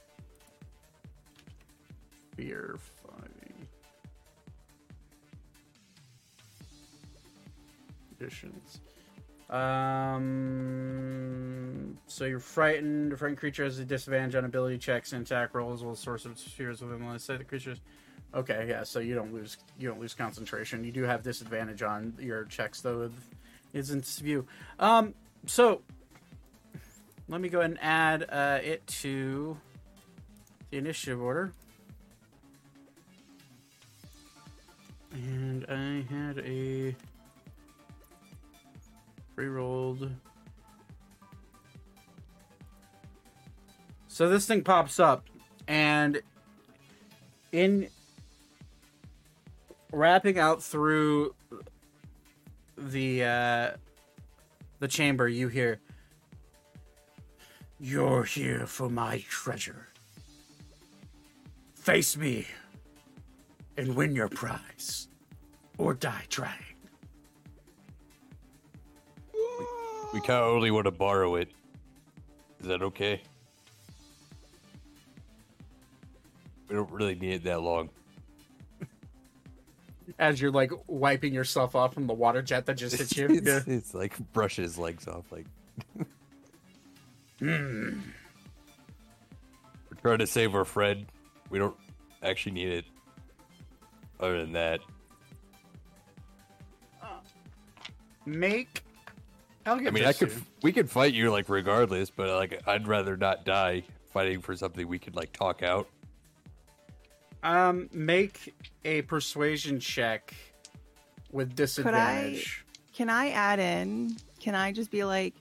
Fear fighting. Conditions. Um, so you're frightened. A frightened creature has a disadvantage on ability checks and attack rolls. Will source of spheres within the say the creatures. Okay, yeah. So you don't lose you don't lose concentration. You do have disadvantage on your checks though. with Isn't view. Um, so let me go ahead and add uh, it to the initiative order. And I had a re-rolled. So this thing pops up, and in wrapping out through the uh, the chamber, you hear, "You're here for my treasure. Face me, and win your prize, or die trying." We kind of only want to borrow it. Is that okay? We don't really need it that long. As you're like wiping yourself off from the water jet that just hit you. it's, Yeah. it's like brushing his legs off. Like Hmm. we're trying to save our friend. We don't actually need it. Other than that, Make. I'll I mean, I could soon. we could fight you like regardless, but like I'd rather not die fighting for something we could like talk out. Um, make a persuasion check with disadvantage. Can I add in? Can I just be like,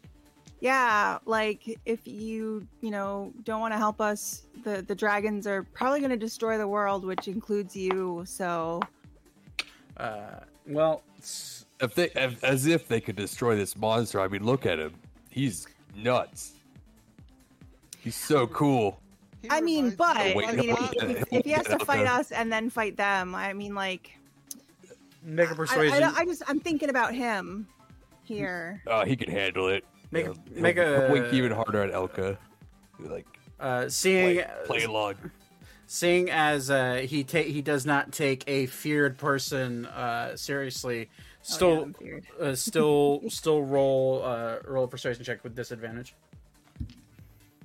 yeah, like if you, you know, don't want to help us, the the dragons are probably going to destroy the world, which includes you. So Uh, well, If they, as, as if they could destroy this monster. I mean, look at him. He's nuts. He's so cool. He I mean, but me of wait, I mean, if, if, if he has to fight us and then fight them, I mean, like, make a I, persuasion. I, I just I'm thinking about him here. Oh, he can handle it. Make a- He'll- he'll- make a- wink even harder at Elka. Like uh, seeing play, play along. Seeing as uh, he ta- he does not take a feared person uh, seriously, Oh, yeah, still uh, still still roll uh, roll a persuasion check with disadvantage.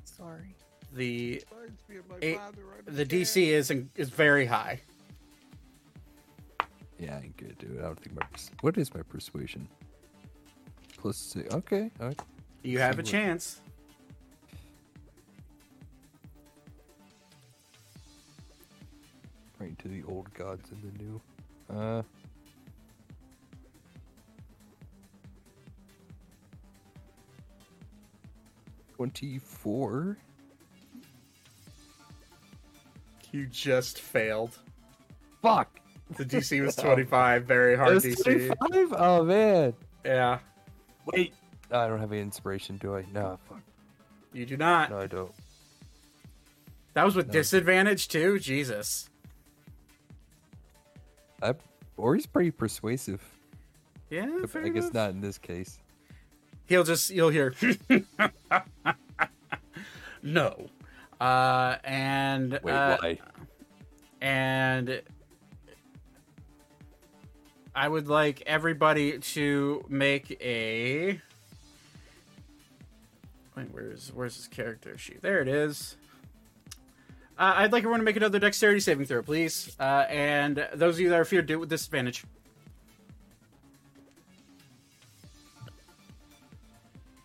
Sorry. The Reminds me of my It- the DC is is very high. Yeah, I ain't gonna do it. I don't think my pers- what is my persuasion? Plus six. Okay, all right. You have a what- chance. Right to the old gods and the new. Uh. Twenty-four. You just failed. Fuck. The DC was 25, very hard DC. 25? Oh man. Yeah, Wait. I don't have any inspiration, do I? No, fuck. you do not. No, I don't. That was with No. disadvantage too. Jesus. I, or he's pretty persuasive. Yeah, I guess enough. not in this case. He'll just you'll hear no, uh, and Wait, uh, why? and I would like everybody to make a. Wait, where's where's his character sheet? There it is. Uh, I'd like everyone to make another dexterity saving throw, please. Uh, and those of you that are feared, do it with disadvantage.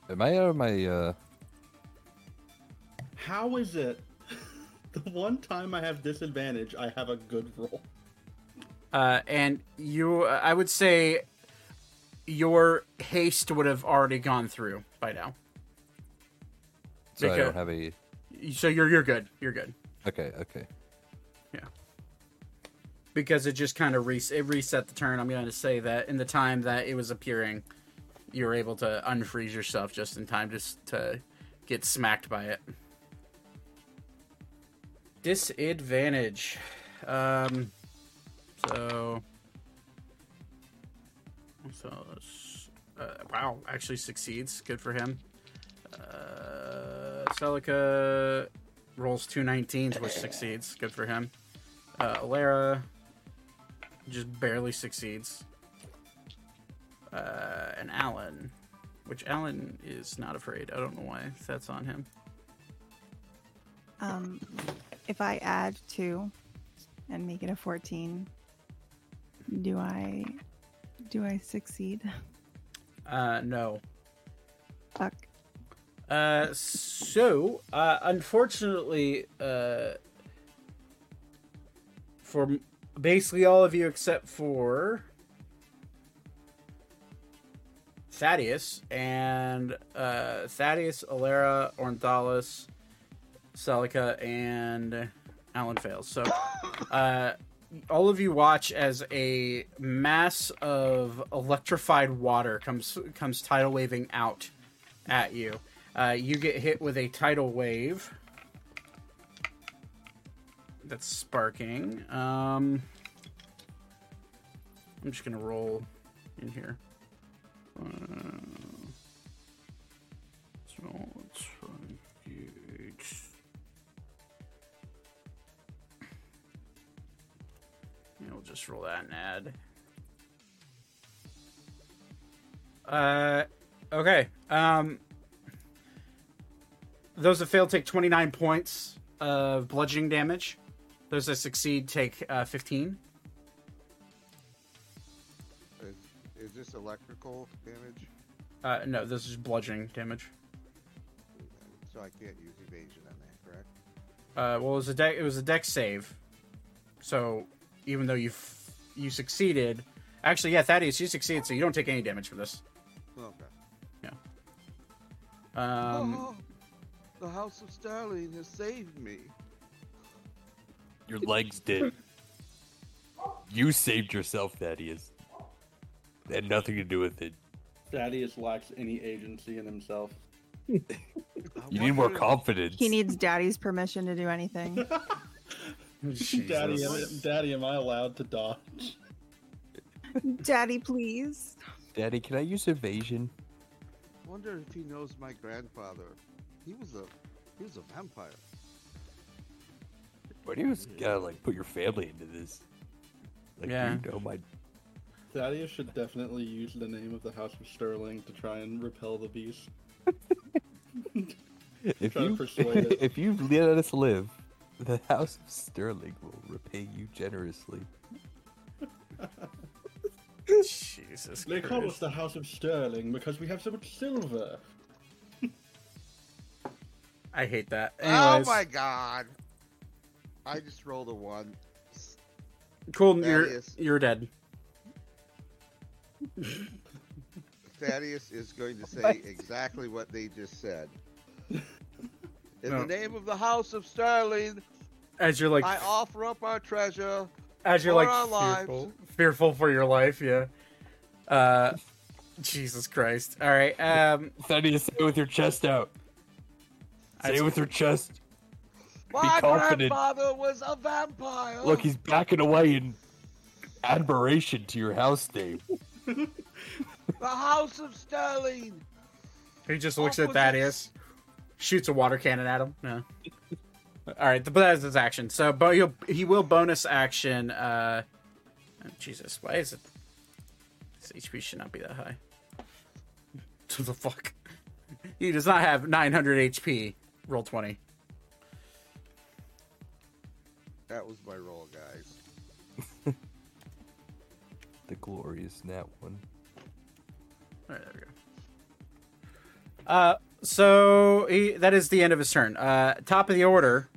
Am I out of my uh How is it? The one time I have disadvantage, I have a good roll. Uh, and you, I would say, your haste would have already gone through by now. so I don't have a So you're you're good. You're good Okay, okay. Yeah. Because it just kind of re- it reset the turn. I'm going to say that in the time that it was appearing, you were able to unfreeze yourself just in time just to get smacked by it. Disadvantage. Um. So. So. Uh, wow, actually succeeds. Good for him. Uh, Celica rolls two 19s, which succeeds. Good for him. Uh, Alara just barely succeeds. Uh, and Alan which Alan is not afraid. I don't know why that's on him. Um, if I add two and make it a fourteen, do I do I succeed? Uh, no. Fuck. Uh, so, uh, unfortunately, uh, for basically all of you except for Thaddeus and uh, Thaddeus, Alara, Ornithalis, Celica, and Alan fails. So, uh, all of you watch as a mass of electrified water comes comes tidal waving out at you. Uh, you get hit with a tidal wave that's sparking. Um, I'm just gonna roll in here. Uh, so let's gauge. Yeah, we'll just roll that and add. Uh, okay. Um, those that fail take 29 points of bludgeoning damage. Those that succeed take uh, 15. Is, is this electrical damage? Uh, no, this is bludgeoning damage. So I can't use evasion on that, correct? Uh, well, it was a dex. It was a dex save. So even though you f- you succeeded, actually, yeah, Thaddeus, you succeeded, so you don't take any damage for this. Okay. Yeah. Um, oh, the House of Starling has saved me. Your legs did. You saved yourself, Thaddeus. It had nothing to do with it. Thaddeus lacks any agency in himself. You need more confidence. He needs daddy's permission to do anything. Daddy, Jesus. am, Daddy, am I allowed to dodge? Daddy, please. Daddy, can I use evasion? Wonder if he knows my grandfather. He was a he was a vampire. Why do you just gotta like put your family into this? Like, do Yeah. you know my Thaddeus should definitely use the name of the House of Sterling to try and repel the beast. if Try to you persuade it. if you let us live, the House of Sterling will repay you generously. Jesus They call us Christ. the House of Sterling because we have so much silver. I hate that. Oh my god! I just rolled a one. cool. You're you're dead. Thaddeus is going to say What? exactly what they just said. In No. the name of the House of Starling, As you're like I offer up our treasure. as you're for like our lives. fearful, fearful for your life. Yeah. Uh, Jesus Christ. All right. Um, Thaddeus, say it with your chest out. Say it with your chest. My confident. grandfather was a vampire. Look, he's backing away in admiration to your house name. the House of Sterling. he just looks at Opposites. Thaddeus, shoots a water cannon at him. No. All right, but that's his action. So, but he'll he will bonus action. Uh, oh, Jesus, why is it? His HP should not be that high. What the fuck? He does not have 900 HP. Roll20. That was my roll, guys. The glorious nat one. All right, there we go. Uh, so he, that is the end of his turn. Uh, top of the order.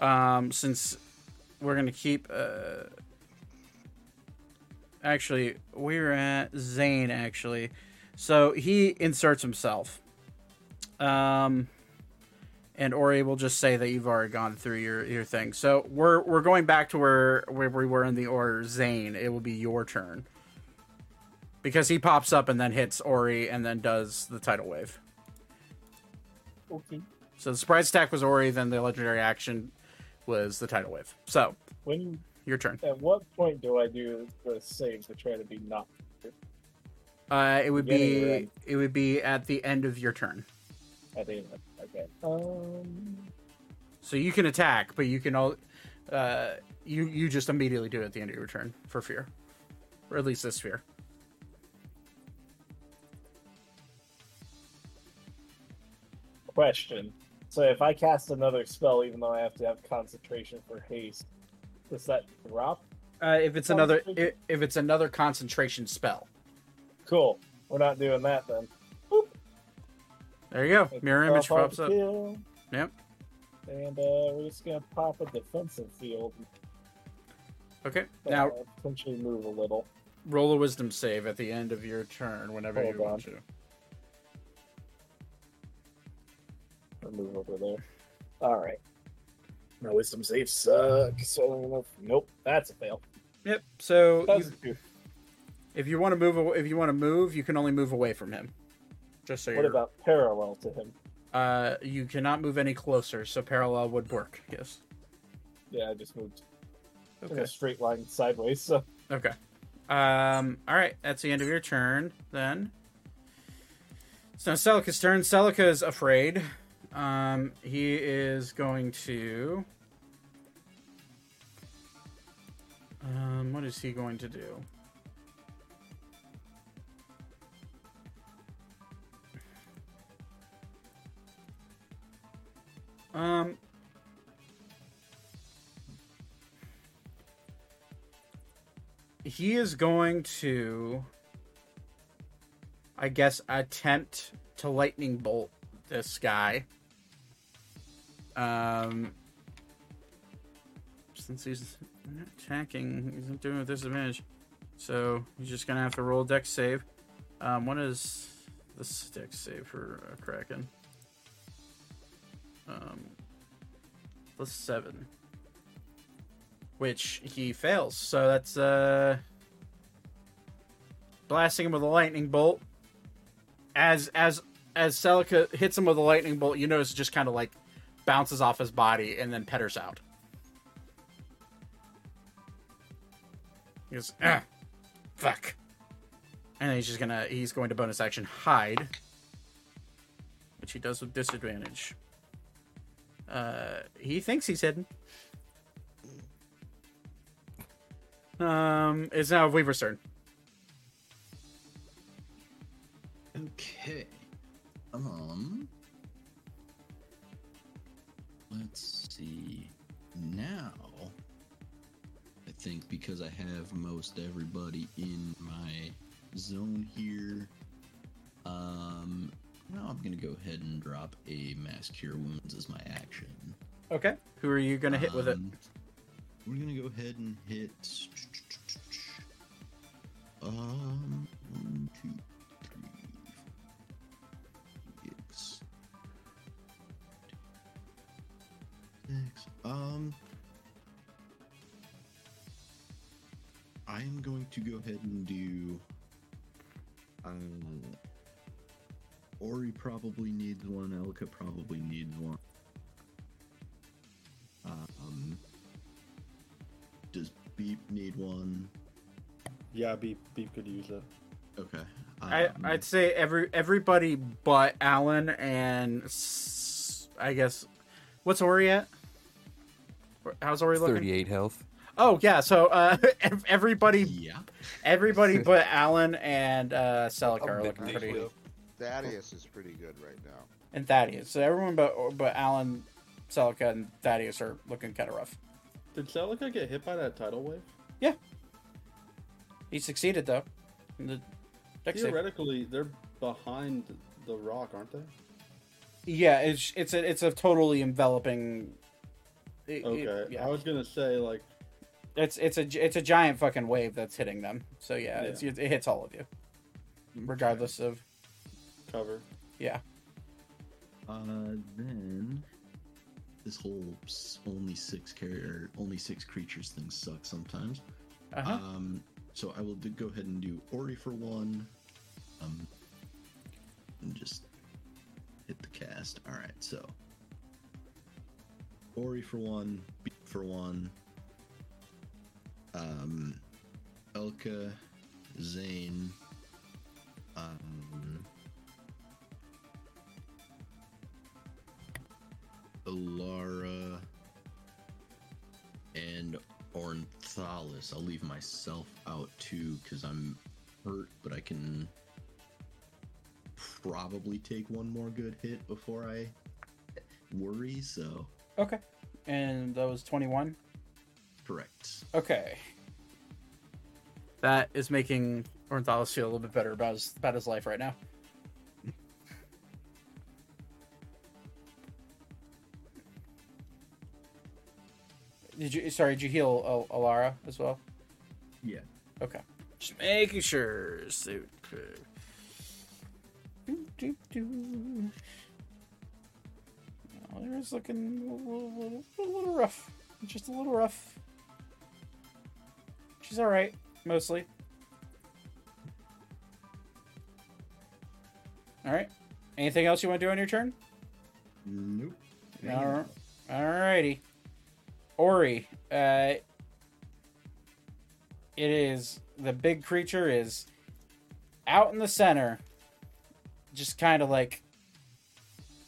Um, since we're gonna keep. Uh, actually, we're at Zane. Actually, so he inserts himself. Um, and Ori will just say that you've already gone through your, your thing. So we're we're going back to where where we were in the order. Zane, it will be your turn because he pops up and then hits Ori and then does the tidal wave. Okay. So the surprise attack was Ori, then the legendary action was the tidal wave. So When your turn. at what point do I do the save to try to be not? Uh, it would be it would be at the end of your turn. At the end. Okay. Um. So you can attack, but you can all uh, you you just immediately do it at the end of your turn for fear, or at least this fear. question. So if I cast another spell, even though I have to have concentration for haste, does that drop? Uh, if it's another if, if it's another concentration spell, Cool. We're not doing that then. There you go. Make Mirror image pops up. kill. Yep. And uh, we're just gonna pop a defensive field. Okay. uh, Now potentially move a little. roll a wisdom save at the end of your turn whenever Hold you want on. to. Or move over there. All right. My wisdom save sucks. So nope, that's a fail. Yep. So you, if you want to move, if you want to move, you can only move away from him. Just so What you're. about parallel to him? Uh, you cannot move any closer, so parallel would work. Yes. Yeah, I just moved in Okay. a straight line sideways. So Okay. Um. All right. That's the end of your turn. Then. So now Celica's turn. Celica is afraid. Um. He is going to. Um. What is he going to do? Um. he is going to i guess attempt to lightning bolt this guy. Um since he's not attacking he's not doing it with disadvantage. So he's just gonna have to roll dex save. Um what is the dex save for uh, kraken um plus seven which he fails. So that's uh blasting him with a lightning bolt. As as as Celica hits him with a lightning bolt, you notice it just kind of like bounces off his body and then petters out. He goes, ah, fuck. And he's just gonna he's going to bonus action hide. Which he does with disadvantage. Uh he thinks he's hidden. Um, it's now Weaver's turn. Okay. Um. Let's see. Now, I think because I have most everybody in my zone here, um, now I'm gonna go ahead and drop a mass cure wounds as my action. Okay. Who are you gonna hit with it? Um, We're gonna go ahead and hit. Um, one, two, three, six. Um, I am going to go ahead and do. Um, Ori probably needs one. Elka probably needs one. Um, does Beep need one? Yeah, Beep Beep could use it. Okay. I um, I'd say every everybody but Alan and I guess what's Ori at? How's Ori looking? 38 health. Oh yeah, so uh, ev- everybody Yeah. everybody but Alan and uh, Celica are looking pretty, deal. Thaddeus is pretty good right now. and Thaddeus. So everyone but but Alan, Celica, and Thaddeus are looking kind of rough. Did Celica get hit by that tidal wave? Yeah. He succeeded though. in The dex save. Theoretically, they're behind the rock, aren't they? Yeah, it's it's a it's a totally enveloping. it- it- Okay. yeah. I was gonna say like It's it's a it's a giant fucking wave that's hitting them. So yeah, It's, it hits all of you, regardless of cover. yeah. Uh, then this whole only six carrier, only six creatures thing sucks sometimes. Uh-huh. Um, so I will do, go ahead and do Ori for one. Um, and just hit the cast. All right, so Ori for one, Beep for one. Um, Elka, Zane. Um, Alara and Ornithalis. I'll leave myself out too because I'm hurt, but I can probably take one more good hit before I worry, so Okay. And that was 21. correct. Okay. That is making Ornithalis feel a little bit better about his about his life right now. Did you sorry, did you heal Al- Alara as well? Yeah. Okay. Just making sure. So, do, do, do. Oh, there's looking a little, little, a little rough. Just a little rough. She's alright, mostly. Alright. Anything else you want to do on your turn? Nope. All- Alrighty. Ori, uh, it is the big creature is out in the center, just kind of like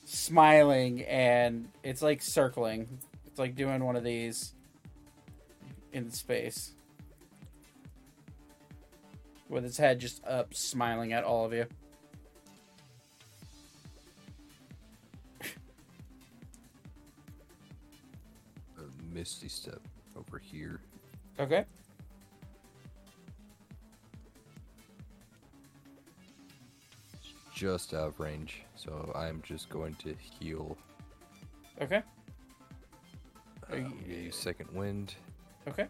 smiling, and it's like circling. It's like doing one of these in space with its head just up, smiling at all of you. Misty step over here. Okay. Just out of range, so I'm just going to heal. Okay. Uh, I'm gonna use second wind. Okay.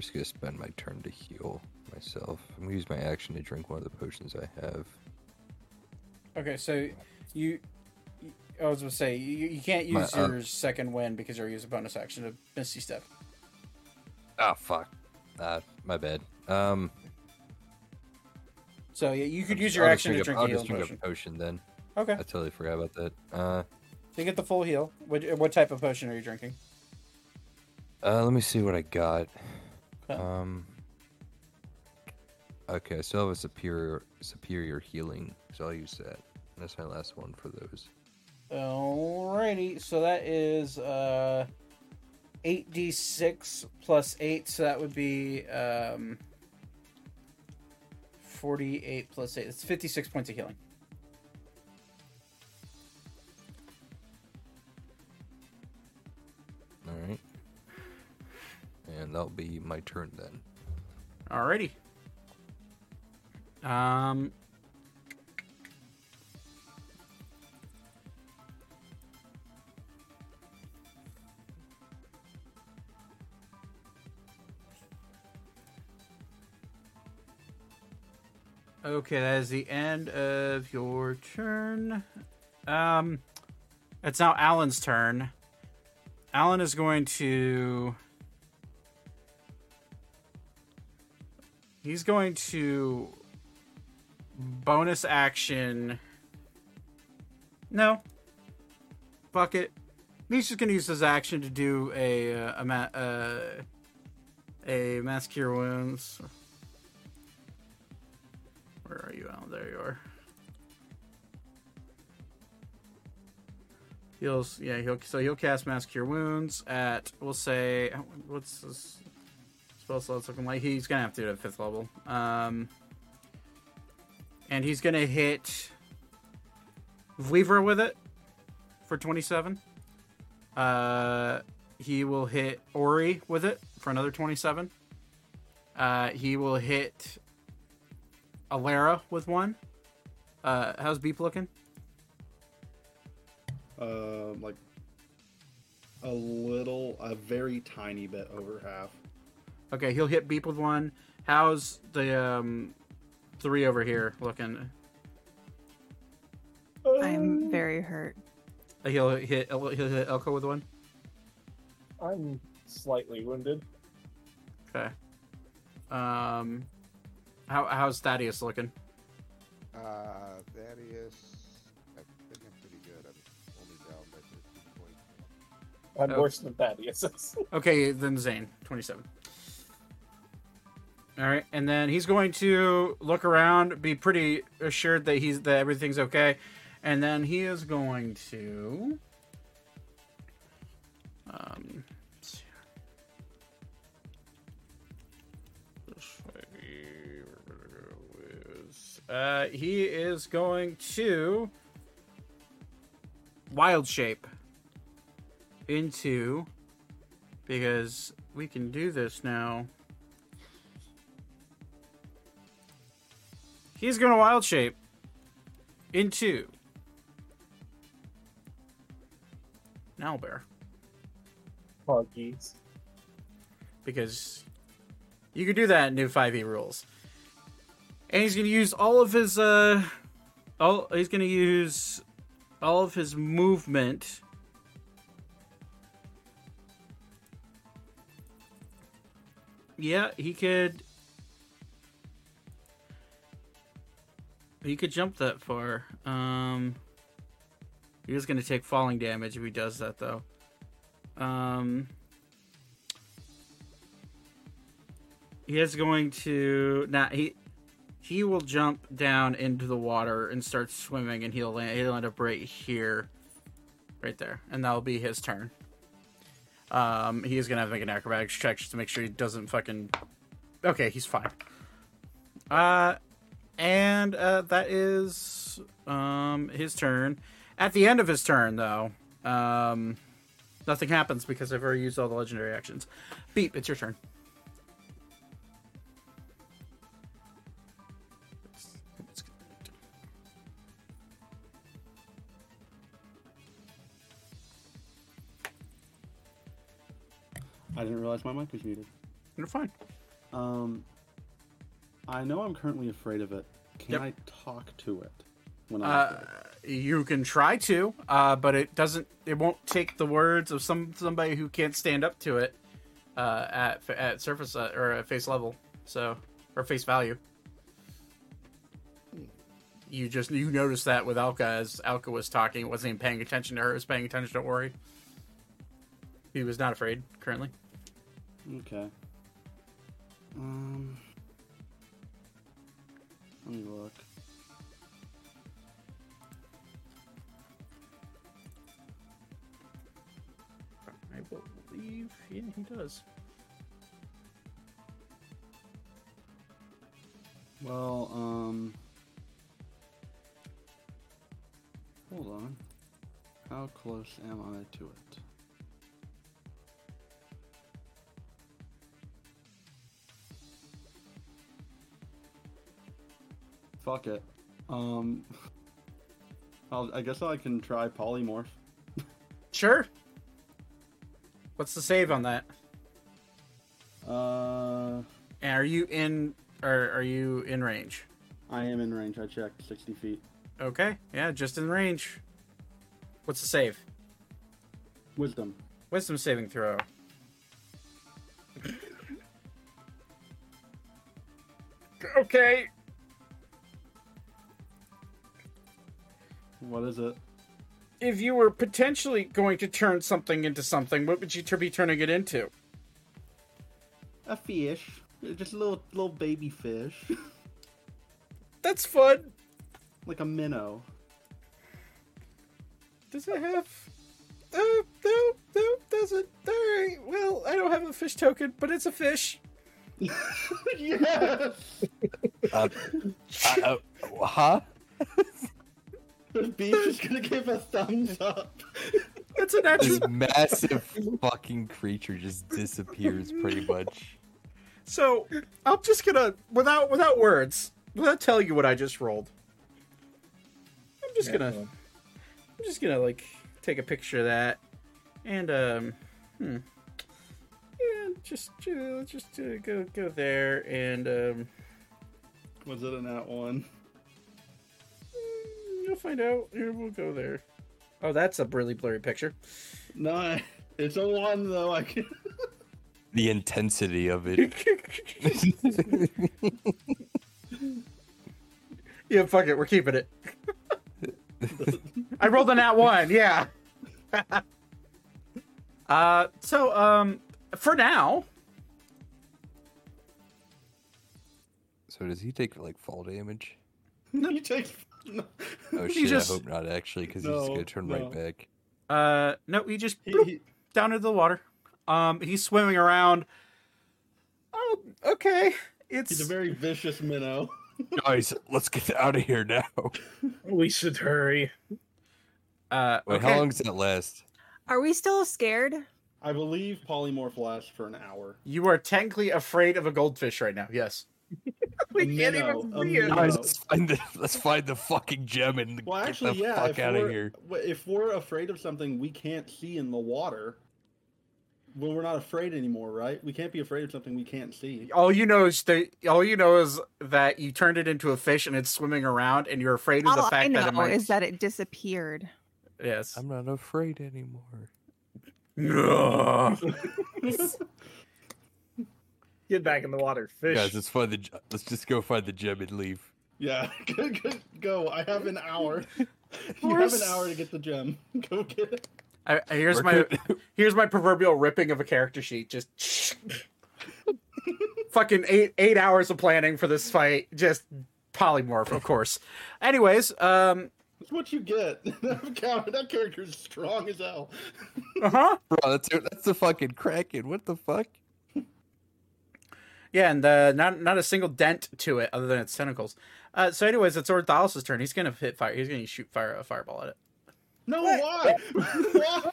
I'm just gonna spend my turn to heal myself. I'm gonna use my action to drink one of the potions I have. Okay, so you, I was gonna say you, you can't My, use uh, your second win because you are use a bonus action to Misty Step. Ah, fuck. Ah, my bad. Um, So yeah, you could I'll use your I'll action to drink a healing potion. a potion then. Okay, I totally forgot about that. Uh, so you get the full heal. What, what type of potion are you drinking? uh, let me see what I got. Um. Okay, I still have a superior superior healing, so I'll use that. That's my last one for those. Alrighty, so that is uh, eight d six plus eight, so that would be um, forty eight plus eight. It's fifty six points of healing. And that'll be my turn then. Alrighty. Um. Okay, that is the end of your turn. Um, it's now Alan's turn. Alan is going to. He's going to bonus action. No. Fuck it. He's just gonna use his action to do a uh, a uh, a mass cure wounds. Where are you, Alan? There you are. He'll yeah he'll so he'll cast mass cure wounds at we'll say what's this slots looking like he's gonna have to do it fifth level. Um, and he's gonna hit Weaver with it for twenty seven. Uh, he will hit Ori with it for another twenty seven. Uh, he will hit Alara with one. Uh, how's Beep looking? Uh, like a little, a very tiny bit over half. Okay, he'll hit Beep with one. How's the um three over here looking? I'm very hurt. Uh, He'll hit he'll hit Elka with one. I'm slightly wounded. Okay. Um, how how's Thaddeus looking? Uh, Thaddeus, I think I'm pretty good. I'm I'm Oh. worse than Thaddeus. Okay, then Zane, 27. All right, and then he's going to look around, be pretty assured that he's that everything's okay, and then he is going to. Um, Uh, he is going to wild shape into because we can do this now. He's going to wild shape into an owlbear Puggies. because you can do that in new 5e rules. And he's going to use all of his uh all he's going to use all of his movement Yeah, he could He could jump that far. Um he is going to take falling damage if he does that though. Um he is going to not he he will jump down into the water and start swimming and he'll land, he'll end up right here right there and that'll be his turn um he is gonna have to make an acrobatics check just to make sure he doesn't fucking okay he's fine uh and uh that is um his turn at the end of his turn though um nothing happens because i've already used all the legendary actions beep it's your turn I didn't realize my mic was muted. You're fine. Um, I know I'm currently afraid of it. Can Yep. I talk to it when I'm Uh, you can try to, uh, but it doesn't. It won't take the words of some somebody who can't stand up to it uh, at at surface uh, or at face level. So or face value. You just you noticed that with Elka as Elka was talking, wasn't even paying attention to her. Was paying attention to Ori. He was not afraid currently. Okay. Um. Let me look. I believe, yeah, he does. Well, um. Hold on. How close am I to it? Fuck it. Um. I'll, I guess I can try polymorph. Sure. What's the save on that? Uh, And are you in? Or are you in range? I am in range. I checked 60 feet. Okay, yeah, just in range. What's the save? Wisdom. Wisdom saving throw. okay. What is it? If you were potentially going to turn something into something, what would you be turning it into? A fish. Just a little little baby fish. That's fun. like a minnow. Does it have? Uh, no, no, doesn't. All right. Well, I don't have a fish token, but it's a fish. yes! Uh, uh, uh, huh? The beach is gonna give a thumbs up. It's a natural. This massive fucking creature just disappears pretty much. So I'm just gonna, without without words, without telling you what I just rolled. I'm just gonna, I'm just gonna like take a picture of that, and um, hmm, yeah, just uh, just uh, go go there, and um, Was it a nat one? You'll find out. Here, we'll go there. Oh, that's a really blurry picture. No, I- it's a one though. I can. The intensity of it. yeah, fuck it, we're keeping it. I rolled a nat one, yeah. Uh, so um, for now, So does he take like fall damage? No, you take. No. Oh shit! just- I hope not actually, because he's gonna turn no. right back. uh, no, he just He, bloop, he, down into the water. Um, he's swimming around. Oh, okay. It's he's a very vicious minnow. Guys, let's get out of here now. We should hurry. uh, Wait, okay. how long does that last? Are we still scared? I believe polymorph lasts for an hour. You are technically afraid of a goldfish right now. Yes. We can't minnow, even uh, see um, it. minnow. Guys, let's find the let's find the fucking gem and Well, get actually, the yeah. fuck if out of we're- here. If we're afraid of something we can't see in the water, well, we're not afraid anymore, right? We can't be afraid of something we can't see. All you know is that all you know is that you turned it into a fish and it's swimming around, and you're afraid of the All I fact know that it might. is that it disappeared. yes. I'm not afraid anymore. Get back in the water, fish. Guys, let's find the let's just go find the gem and leave. Yeah, go, go, go. I have an hour. you have an hour to get the gem. Go get it. I, I- here's We're my good. here's my proverbial ripping of a character sheet. Just fucking eight eight hours of planning for this fight. Just polymorph, of course. Anyways, um, That's what you get. that character- that character is strong as hell. uh huh. Bro, that's that's the fucking kraken. What the fuck? Yeah, and uh, not not a single dent to it other than its tentacles. Uh, so, anyways, it's Ornithalis' turn. He's gonna hit fire. He's gonna shoot fire a fireball at it. No, why? why?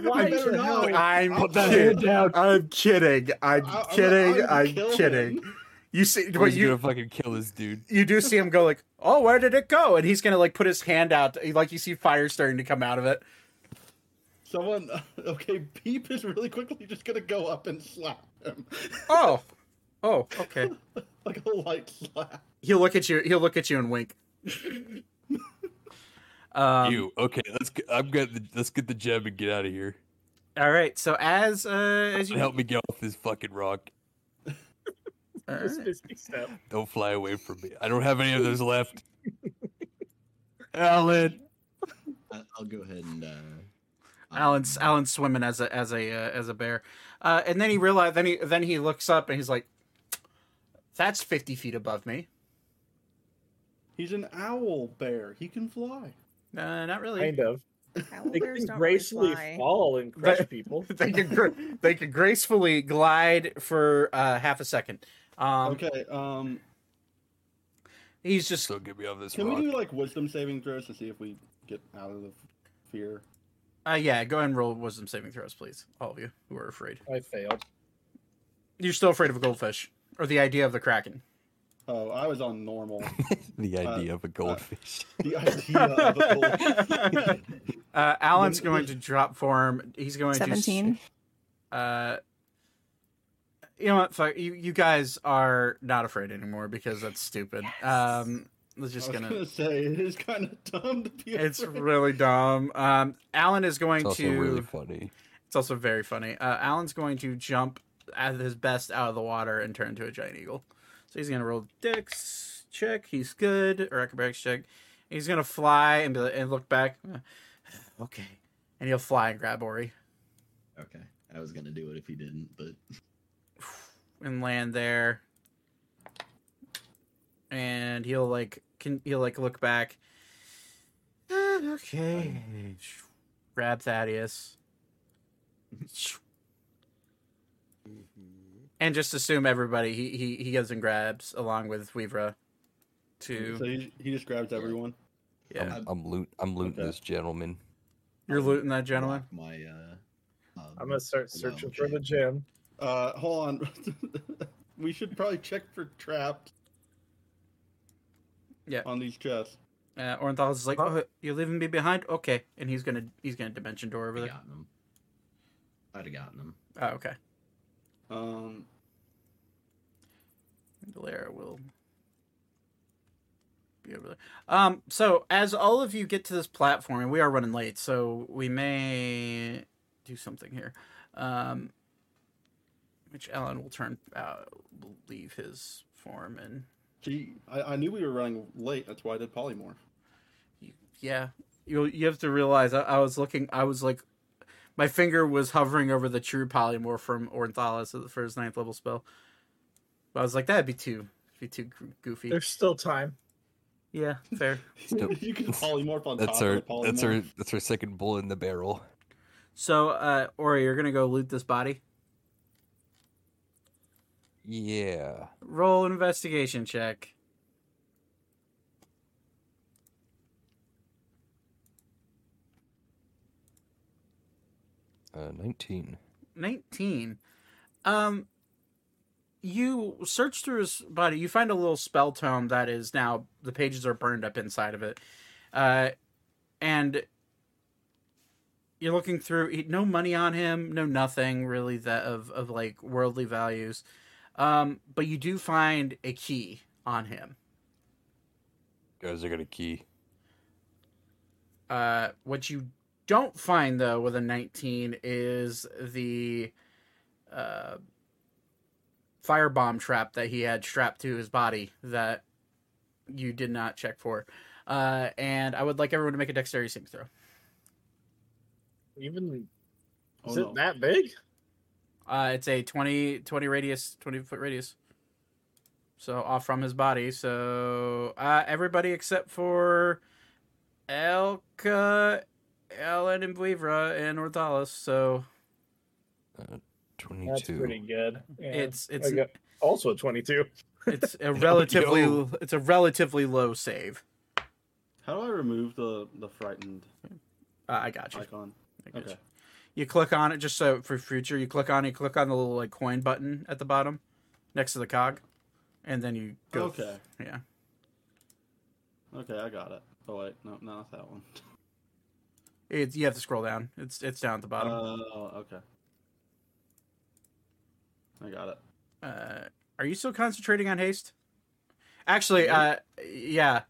Why I better the not. hell? I'm Put that kidding. hand down. I'm kidding. I'm I- I'm- kidding. I I'm, would kidding. You see, He's but you gonna fucking kill this dude. you do see him go like, "Oh, where did it go?" And he's gonna like put his hand out, like you see fire starting to come out of it. Someone, okay, Beep is really quickly just gonna go up and slap him. Oh, oh, okay. like a light slap. He'll look at you. He'll look at you and wink. um, you okay? Let's get, I'm getting the, let's get the gem and get out of here. All right. So as uh, as you Help me get off this fucking rock. Right. is big step. Don't fly away from me. I don't have any of those left. Alan. I- I'll go ahead and. Uh, Alan's um, Alan's swimming as a as a uh, as a bear, uh, and then he realized. Then he then he looks up and he's like, "That's fifty feet above me." He's an owl bear. He can fly. Uh, not really. Kind of. Owl They bears can don't really gracefully fall and crush people. they can gra- they can gracefully glide for uh, half a second. Um, Okay, um, He's just So get me off this can rock. we do like wisdom saving throws to see if we get out of the fear? Uh, yeah. Go ahead and roll wisdom saving throws, please. All of you who are afraid. I failed. You're still afraid of a goldfish or the idea of the kraken. Oh, I was on normal. the idea of a goldfish. The idea of a gold. Uh, Alan's going to drop form. He's going to Seventeen. uh you know what fuck you, you guys are not afraid anymore because that's stupid um let's I just was gonna gonna say it is kind of dumb to be. it's afraid. really dumb. Um alan is going It's also to really funny. it's also very funny. Uh alan's going to jump at his best out of the water and turn into a giant eagle. So he's gonna roll dex check. He's good. Or acrobatics check. He's gonna fly and, be, and look back. Okay. And he'll fly and grab ori. Okay, I was gonna do it if he didn't, but and land there. And he'll like can he'll like look back. "Ah, okay. Grab Thaddeus. And just assume everybody he he, he goes and grabs along with Weaver So to he, he just grabs everyone. yeah. I'm, I'm loot. I'm looting Okay. this gentleman. You're looting that gentleman? My, uh, um, I'm gonna start allow searching for the jam. gem. Uh, hold on. we should probably check for traps. Yeah. On these chests. Uh Ornthal is like, Oh, you're leaving me behind? Okay. And he's gonna he's gonna dimension door over I there. gotten him. I'd have gotten him. Oh, okay. Um, Valera will be over there. Um, so as all of you get to this platform, and we are running late, so we may do something here. Um, which Alan will turn, uh, will leave his form, and see, I, I knew we were running late. That's why I did polymorph. yeah, you you have to realize I, I was looking, I was like, my finger was hovering over the true polymorph from Ornithalis for his ninth level spell. But I was like, that'd be too, be too goofy. There's still time. Yeah, fair. Still- you can polymorph on That's top our of the that's our that's our second bullet in the barrel. So, uh, Ori, you're gonna go loot this body. Yeah. Roll investigation check. Uh, nineteen. 19. Um, you search through his body. You find a little spell tome that is now the pages are burned up inside of it, uh, and you're looking through. No money on him. No nothing really that of of like worldly values. Um, but you do find a key on him. Guys, I got a key. Uh, what you don't find though with a 19 is the uh, firebomb trap that he had strapped to his body that you did not check for. Uh, and I would like everyone to make a dexterity saving throw. Even Oh, is no. it that big? Uh, it's a 20, 20 radius, 20 foot radius. So off from his body. So uh, everybody except for Elka, Ellen, and Buivra and Ornithalis. So Twenty-two. That's pretty good. Yeah. it's I also a 22. it's a relatively yo. it's a relatively low save. How do I remove the the frightened Uh, I got you. icon? I got Okay. you. You click on it just so for future. You click on it. You click on the little like coin button at the bottom, next to the cog, and then you go. Okay. Yeah. Okay, I got it. Oh wait, no, no, not that one. It's you have to scroll down. It's it's down at the bottom. Oh, okay. I got it. Uh, are you still concentrating on haste? Actually, uh, yeah.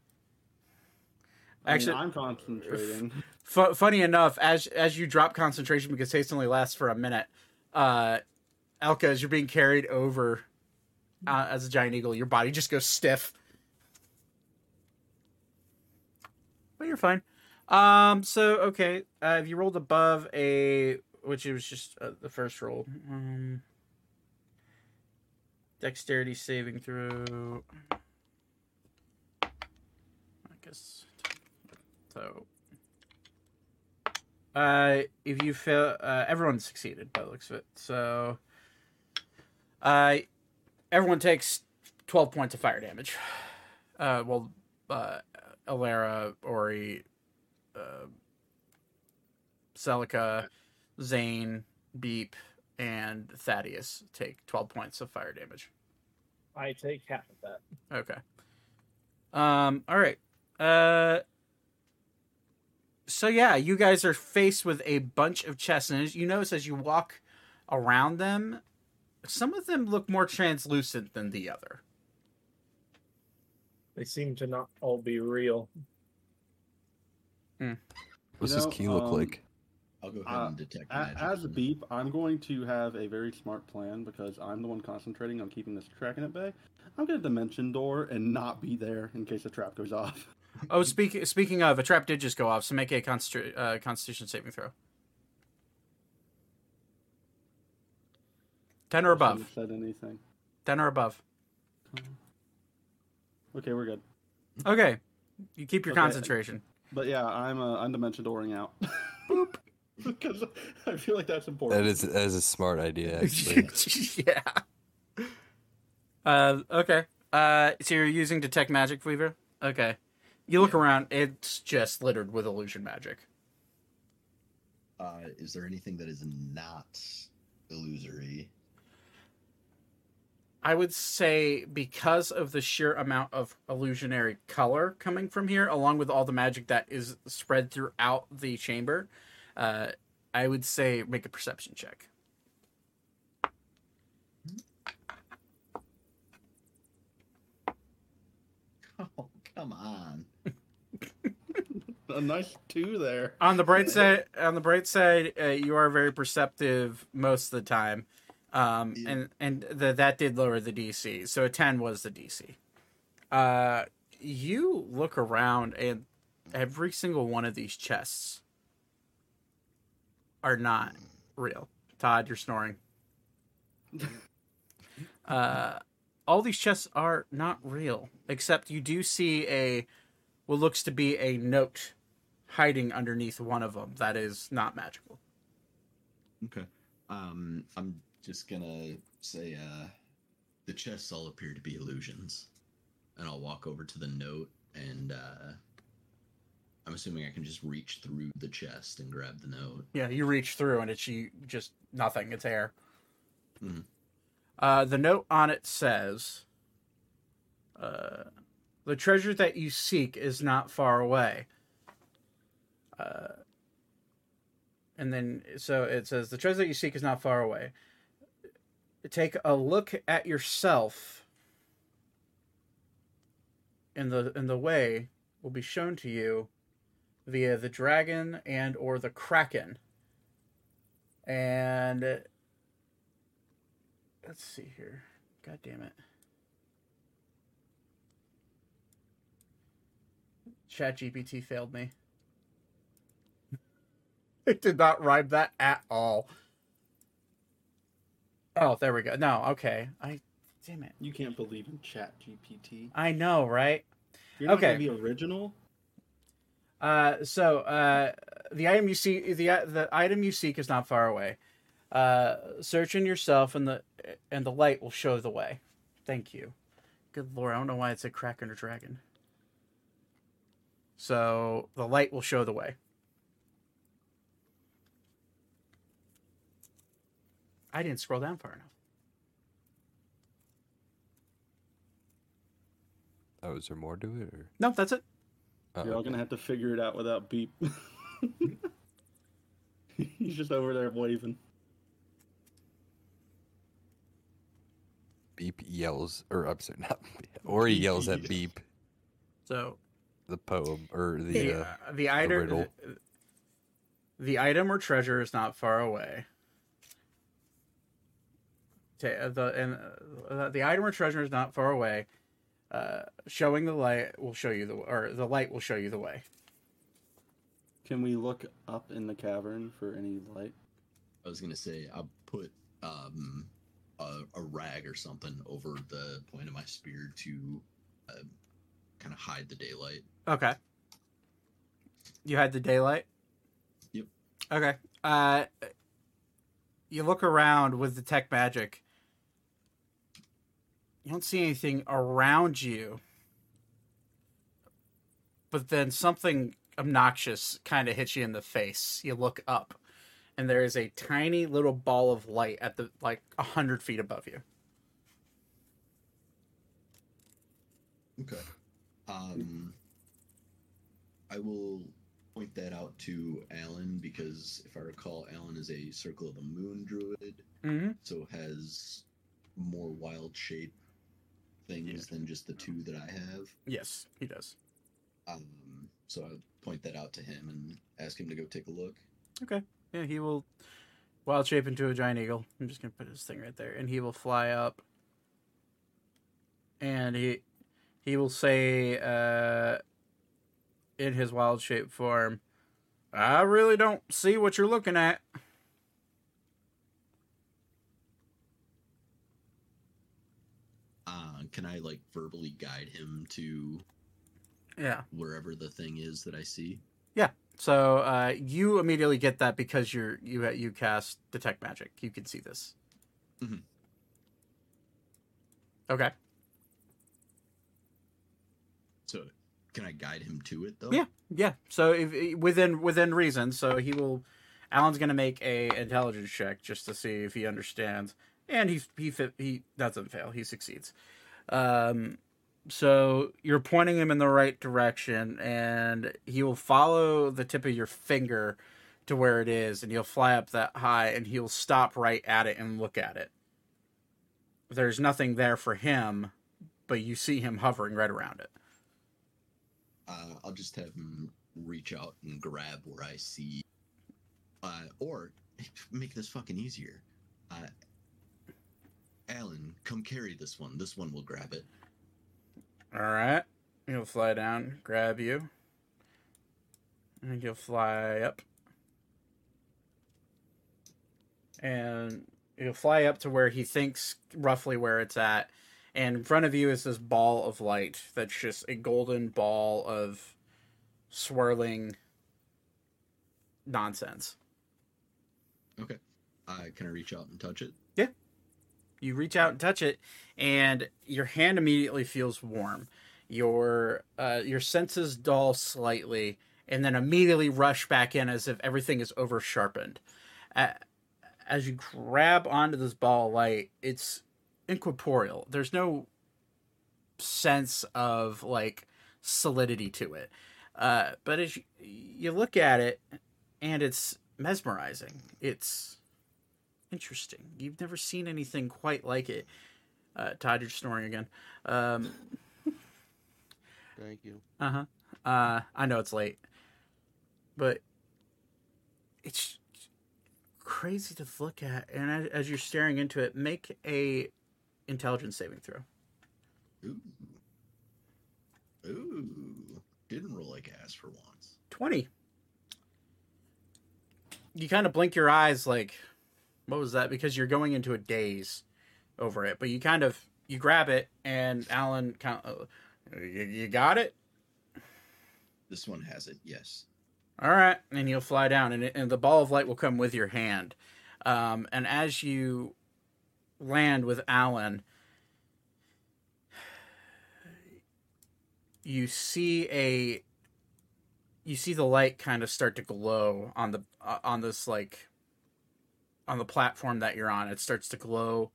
I Actually, mean, I'm concentrating. Fu funny enough, as as you drop concentration because haste only lasts for a minute, uh, Elka, as you're being carried over uh, as a giant eagle, your body just goes stiff. But you're fine. Um. So okay. Uh, if you rolled above a, which it was just uh, the first roll. Um. Dexterity saving throw. I guess. So. Uh, if you fail, uh, everyone succeeded by the looks of it. So, uh, everyone takes twelve points of fire damage. Uh, well, uh, Alara, Ori, uh, Celica, Zane, Beep, and Thaddeus take twelve points of fire damage. I take half of that. Okay. Um. All right. Uh. So yeah, you guys are faced with a bunch of chests, and as you notice as you walk around them, some of them look more translucent than the other. They seem to not all be real. What's You this key look um, like? I'll go ahead Uh, and detect magic. As a beep, I'm going to have a very smart plan because I'm the one concentrating on keeping this Kraken at bay. I'm going to dimension door and not be there in case the trap goes off. Oh, speaking speaking of, a trap did just go off, so make a constra- uh, Constitution saving throw. Ten or above. Said anything? Ten or above. Okay, we're good. Okay, you keep your Okay. concentration. But yeah, I'm uh, I'm out. Boop. because I feel like that's important. That is that is a smart idea, actually. yeah. Uh, okay. Uh, so you're using detect magic, Weaver. Okay. You look around; it's just littered with illusion magic. Uh, is there anything that is not illusory? I would say because of the sheer amount of illusionary color coming from here, along with all the magic that is spread throughout the chamber, uh, I would say make a perception check. Oh, come on. a nice two there. On the bright side, on the bright side, uh, you are very perceptive most of the time, um, Yeah. and and the, that did lower the DC. So a ten was the DC. Uh, you look around, and every single one of these chests are not real. Todd, you're snoring. uh, all these chests are not real, except you do see a what looks to be a note hiding underneath one of them that is not magical. Okay. Um, I'm just gonna say, uh, the chests all appear to be illusions, and I'll walk over to the note, and uh, I'm assuming I can just reach through the chest and grab the note. Yeah, you reach through and it's you just nothing. It's air. Mhm. Uh, the note on it says, uh, "The treasure that you seek is not far away." Uh, and then so it says, "The treasure that you seek is not far away." Take a look at yourself. And the and the way will be shown to you via the dragon and or the kraken and let's see here god damn it ChatGPT failed me it did not rhyme that at all oh there we go no okay i damn it You can't believe in ChatGPT. i know right You're not Okay. gonna be original. Uh, so uh, the item you see, the the item you seek is not far away. Uh, search in yourself, and the and the light will show the way. Thank you. Good lord, I don't know why it's a kraken or dragon. So the light will show the way. I didn't scroll down far enough. Oh, is there more to it? Or? No, that's it. Oh, You're all okay. gonna have to figure it out without beep. He's just over there waving. Beep yells, or I'm sorry, not Ori yells at Beep, So the poem or the. the Uh, uh, the item riddle. the item or treasure is not far away. Ta- uh, the and uh, the item or treasure is not far away. Uh, showing the light will show you the or the light will show you the way. Can we look up in the cavern for any light? I was gonna say I'll put um a, a rag or something over the point of my spear to uh, kind of hide the daylight. Okay. You hide the daylight. Yep. Okay. Uh, you look around with detect magic. You don't see anything around you. But then something obnoxious kind of hits you in the face. You look up, and there is a tiny little ball of light at the like a hundred feet above you. Okay. Um, I will point that out to Alan because if I recall, Alan is a Circle of the Moon druid, Mm-hmm. so has more wild shape things than just the two that I have. Yes, he does. Um, so I'll point that out to him and ask him to go take a look. Okay. Yeah, he will wild shape into a giant eagle. I'm just gonna put his thing right there, and he will fly up, and he he will say uh, in his wild shape form, "I really don't see what you're looking at." Uh, can I like verbally guide him to Yeah. wherever the thing is that I see? Yeah. So uh, you immediately get that because you're you at you cast detect magic. You can see this. Mhm. Okay. So can I guide him to it though? Yeah. Yeah. So if within within reason, so he will. Alan's gonna make a intelligence check just to see if he understands, and he he he doesn't fail. He succeeds. Um, so you're pointing him in the right direction, and he will follow the tip of your finger to where it is, and he'll fly up that high, and he'll stop right at it and look at it. There's nothing there for him, but you see him hovering right around it. Uh, I'll just have him reach out and grab where I see, uh, or make this fucking easier. Uh, Alan, come carry this one. This one will grab it. All right. He'll fly down, grab you, and he'll fly up. and he'll fly up to where he thinks roughly where it's at. And in front of you is this ball of light that's just a golden ball of swirling nonsense. Okay. Uh, can I reach out and touch it? Yeah. You reach out and touch it, and your hand immediately feels warm. Your uh, your senses dull slightly, and then immediately rush back in as if everything is over sharpened. As you grab onto this ball of light, it's incorporeal. There's no sense of like solidity to it. Uh, but as you, you look at it, and it's mesmerizing. It's interesting. You've never seen anything quite like it. Uh, Todd, you're snoring again. Um, Thank you. uh-huh. Uh I know it's late, but it's crazy to look at. And as, as you're staring into it, make a intelligence saving throw. Ooh. Ooh. Didn't roll like ass for once. 20. You kind of blink your eyes like, what was that? Because you're going into a daze over it. But you kind of, you grab it and Alan kind of, you, you got it? This one has it, yes. All right. And you'll fly down and, it, and the ball of light will come with your hand. Um, and as you land with Alan, you see a you see the light kind of start to glow on the uh, on this like on the platform that you're on. It starts to glow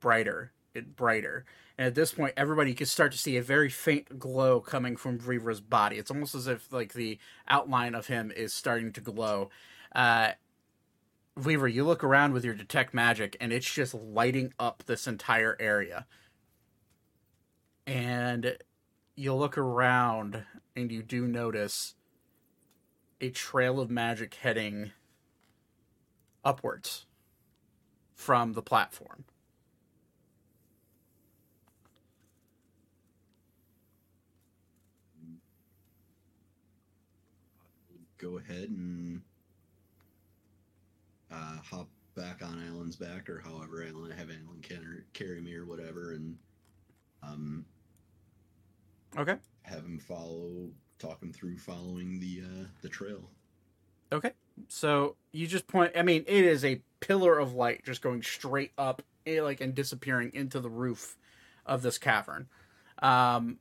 brighter it brighter. And at this point everybody can start to see a very faint glow coming from Vivra's body. It's almost as if like the outline of him is starting to glow. Uh Weaver, you look around with your detect magic and it's just lighting up this entire area. And you look around and you do notice a trail of magic heading upwards from the platform. Go ahead and hop back on Alan's back, or however Alan have Alan can carry me or whatever, and um, Okay. have him follow, talk him through following the uh, the trail. Okay. So you just point I mean, it is a pillar of light just going straight up eh, like and disappearing into the roof of this cavern. Um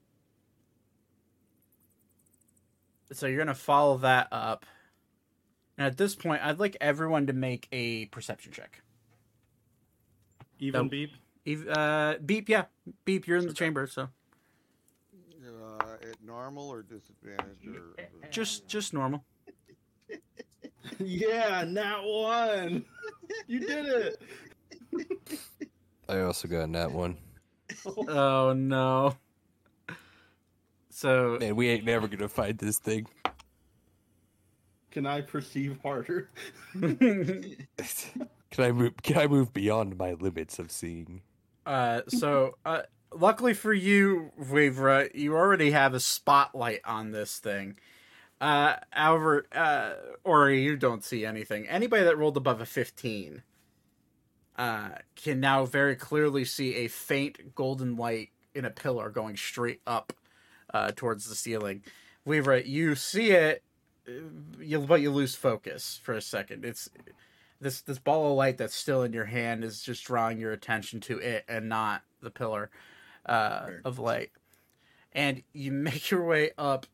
so you're gonna follow that up. And at this point, I'd like everyone to make a perception check. Even Nope. beep. Eve- Uh, beep, yeah, beep. You're in the Okay. chamber, so Uh, at normal or disadvantage or just just normal. yeah, not one. you did it. I also got that one. Oh no. So Man, we ain't never gonna find this thing. Can I perceive harder? Can I move? Can I move beyond my limits of seeing? Uh, so, uh, luckily for you, Weaver, you already have a spotlight on this thing. Uh, however, uh, Ori, you don't see anything. Anybody that rolled above a 15 uh, can now very clearly see a faint golden light in a pillar going straight up uh, towards the ceiling. Weaver, you see it, you, but you lose focus for a second. It's this this ball of light that's still in your hand is just drawing your attention to it and not the pillar uh, of light. And you make your way up,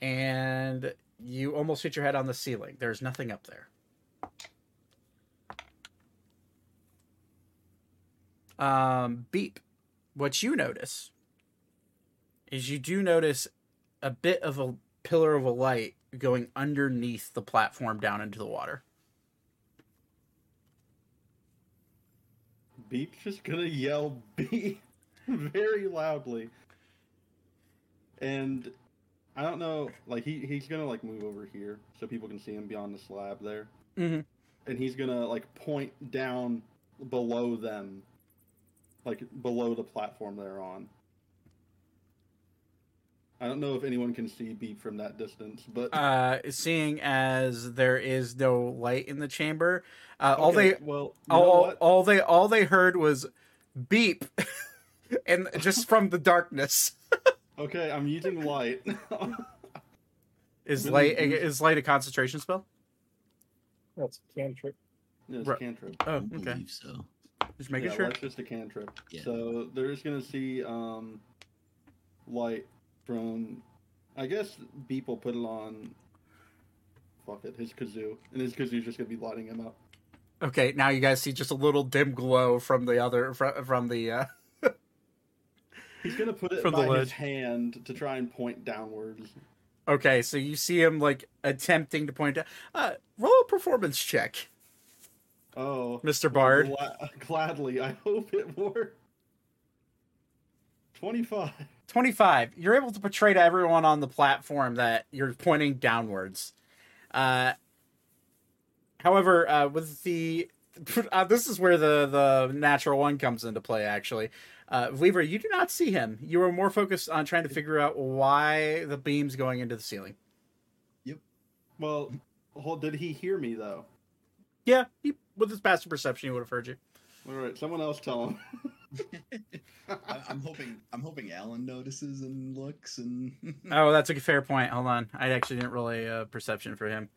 and you almost hit your head on the ceiling. There's nothing up there. Um, beep. What you notice is you do notice a bit of a pillar of a light going underneath the platform down into the water. Beep's just gonna yell beep very loudly. And I don't know, like he, he's gonna like move over here so people can see him beyond the slab there. Mhm. And he's gonna like point down below them. Like below the platform they're on. I don't know if anyone can see Beep from that distance, but Uh, seeing as there is no light in the chamber, uh, all they well, all, all, they all they heard was beep, and just from the darkness. Okay, I'm using light. Is Really light boost- is light a concentration spell? That's a cantrip. yeah, it's a cantrip. Oh, don't okay. believe so. Just making yeah, sure. light's just a cantrip. Yeah. So they're just gonna see um, light I guess Beep will put it on. Fuck it, his kazoo, and his kazoo's just gonna be lighting him up. Okay, now you guys see just a little dim glow from the other from, from the. Uh... He's gonna put it From the by ledge. his hand to try and point downwards. Okay, so you see him like attempting to point out. Uh, roll a performance check, Oh, Mr. Bard. gla- gladly. I hope it works. Twenty-five. 25 you're able to portray to everyone on the platform that you're pointing downwards uh however uh with the uh, this is where the the natural one comes into play actually uh Weaver, you do not see him you are more focused on trying to figure out why the beam's going into the ceiling Yep. Well, hold, did he hear me though? yeah he, with his passive perception he would have heard you All right, someone else tell him. I, I'm hoping I'm hoping Alan notices and looks and oh that's a fair point hold on i actually didn't roll a uh, perception for him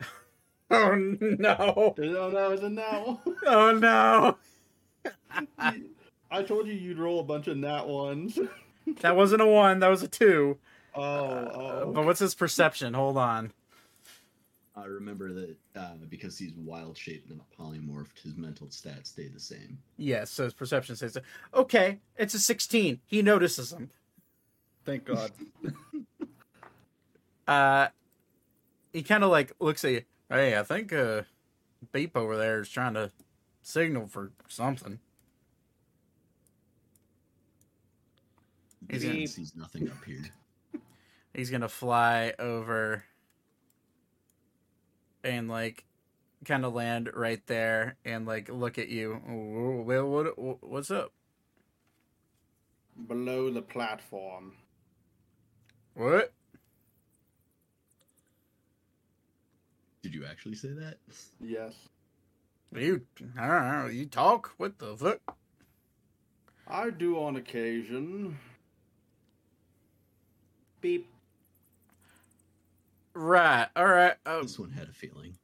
oh no oh no, it's a no. oh no I told you you'd roll a bunch of nat ones. that wasn't a one that was a two Oh, oh. But what's his perception? Hold on. I remember that uh, because he's wild shaped and polymorphed, his mental stats stay the same. Yes, so his perception says, okay, it's a 16. He notices him. Thank God. Uh, he kind of like looks at you. Hey, I think uh, Beep over there is trying to signal for something. He's He gonna, sees nothing up here. he's gonna fly over and like kind of land right there and like look at you. Well, what, what what's up? Below the platform. What? Did you actually say that? Yes. You, I don't know. You talk. What the fuck? I do on occasion. Beep. Right. All right. Uh, This one had a feeling.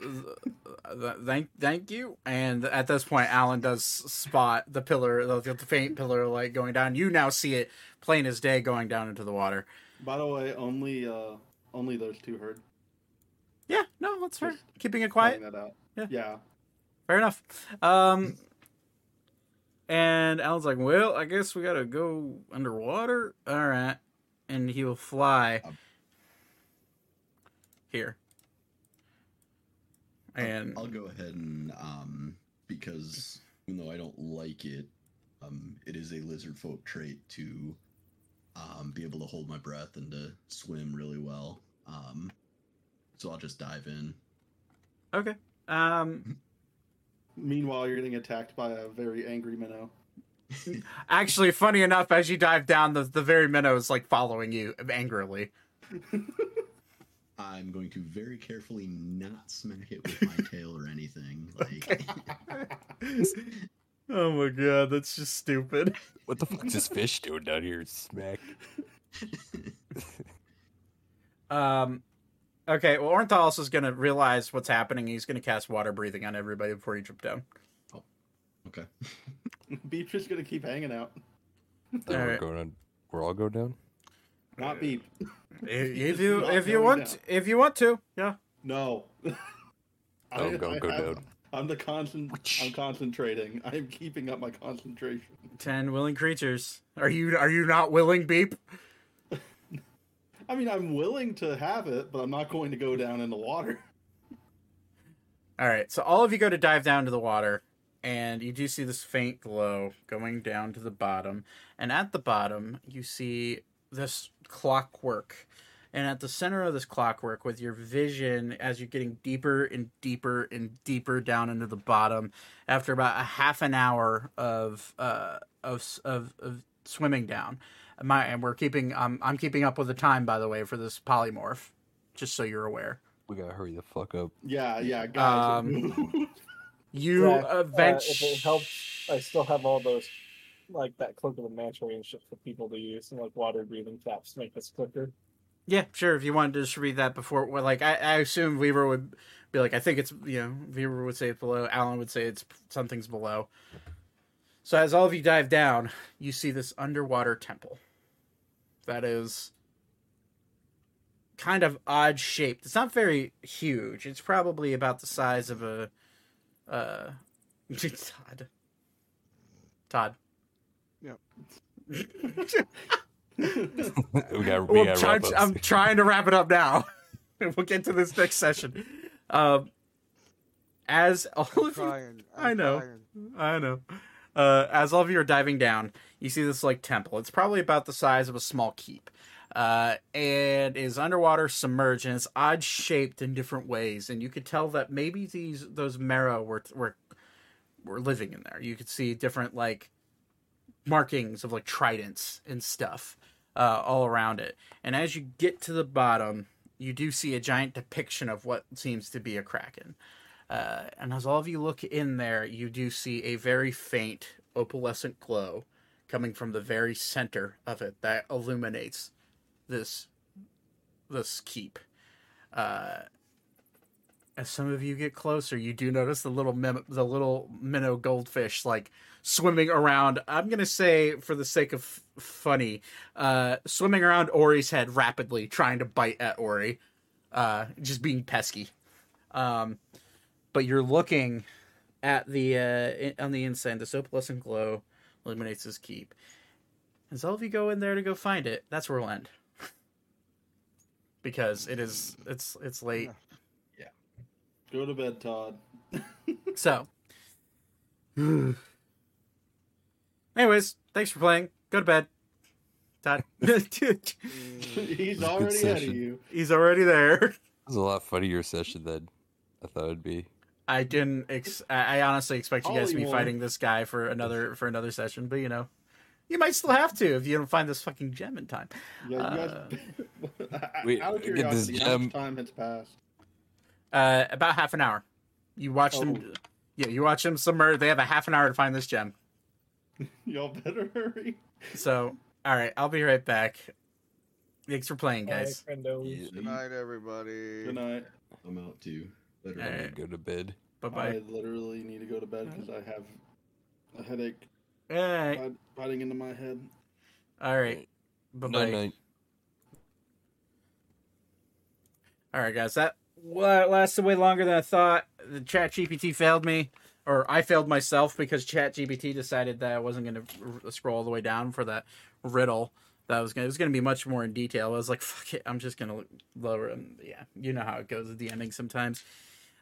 th- thank, thank you. And at this point, Alan does spot the pillar, the, the faint pillar light going down. You now see it plain as day going down into the water. By the way, only uh only those two heard. Yeah. No, that's fair. Just Keeping it quiet. That out. Yeah. Yeah. Fair enough. Um. And Alan's like, "Well, I guess we gotta go underwater." All right, and he will fly Um, here. And I'll go ahead and um because even though I don't like it, um it is a lizard folk trait to um be able to hold my breath and to swim really well. Um so I'll just dive in. okay. Um. Meanwhile, you're getting attacked by a very angry minnow. Actually, funny enough, as you dive down, the the very minnow is like following you angrily. I'm going to very carefully not smack it with my tail or anything. Like oh my god, that's just stupid. What the fuck's this fish doing down here? Smack. Um. Okay, well, Ornithalis is gonna realize what's happening. He's gonna cast water breathing on everybody before he jump down. Oh, okay. Beep's just gonna keep hanging out. Then we're Alright. going on. We're all going down. Not Beep. If, if you if you want down. if you want to, yeah. No. Oh, go- go have- down. I'm the concent. I'm concentrating. I'm keeping up my concentration. Ten willing creatures. Are you are you not willing, Beep? I mean, I'm willing to have it, but I'm not going to go down in the water. All right, so all of you go to dive down to the water, and you do see this faint glow going down to the bottom. And at the bottom, you see this clockwork. And at the center of this clockwork, with your vision as you're getting deeper and deeper and deeper down into the bottom, after about a half an hour of uh, of, of, of swimming down, My and we're keeping um, I'm keeping up with the time by the way for this polymorph, just so you're aware. We gotta hurry the fuck up. Yeah, yeah, guys. Um, You Zach, uh, eventually if it helps, I still have all those, like that cloak of the manta and shit for people to use, and like water breathing caps to make this quicker. Yeah, sure. If you wanted to distribute that before, well, like I, I assume Weaver would be like, I think it's you know, Weaver would say it's below. Alan would say it's something's below. So as all of you dive down, you see this underwater temple. That is kind of odd shaped. It's not very huge. It's probably about the size of a uh Todd. Todd. Yep. we got we Well, I'm, got trying, I'm trying to wrap it up now. we'll get to this next session. Um, as all I'm of you, trying. I I'm know. trying. I know. Uh, as all of you are diving down, you see this like temple. It's probably about the size of a small keep, uh, and is underwater, submerged, and it's odd shaped in different ways. And you could tell that maybe these those merrow were were were living in there. You could see different like markings of like tridents and stuff uh, all around it. And as you get to the bottom, you do see a giant depiction of what seems to be a kraken. Uh, and as all of you look in there, you do see a very faint opalescent glow coming from the very center of it that illuminates this this keep. Uh, as some of you get closer, you do notice the little mem- the little minnow goldfish like swimming around. I'm gonna say, for the sake of f- funny, uh, swimming around Ori's head rapidly, trying to bite at Ori, uh, just being pesky. Um, but you're looking at the uh, on the inside. This opalescent glow illuminates his keep. As all of you go in there to go find it, that's where we'll end. because it is it's it's late. Yeah. Go to bed, Todd. So, anyways, thanks for playing. Go to bed. Todd. He's already ahead of you. He's already there. It was a lot funnier session than I thought it'd be. I didn't. Ex- I I honestly expect you guys to be fighting this guy for another for another session, but you know, you might still have to if you don't find this fucking gem in time. Yeah, you Uh, guys. Wait, Out of curiosity, how much time has passed? Uh, about half an hour. You watch them. Oh. Yeah, you watch them submerge. They have a half an hour to find this gem. Y'all better hurry. So, all right, I'll be right back. Thanks for playing, guys. Bye. Yeah. Good night, everybody. Good night. I'm out too. Better I'm right. gonna go to bed. Bye bye. I literally need to go to bed because I have a headache All right. bite- biting into my head. All right. Bye Night bye. night. All right, guys. That wa- lasted way longer than I thought. The ChatGPT failed me, or I failed myself because ChatGPT decided that I wasn't going to scroll all the way down for that riddle. That was going. It was going to be much more in detail. I was like, "Fuck it, I'm just going to lower." And yeah, you know how it goes at the ending sometimes.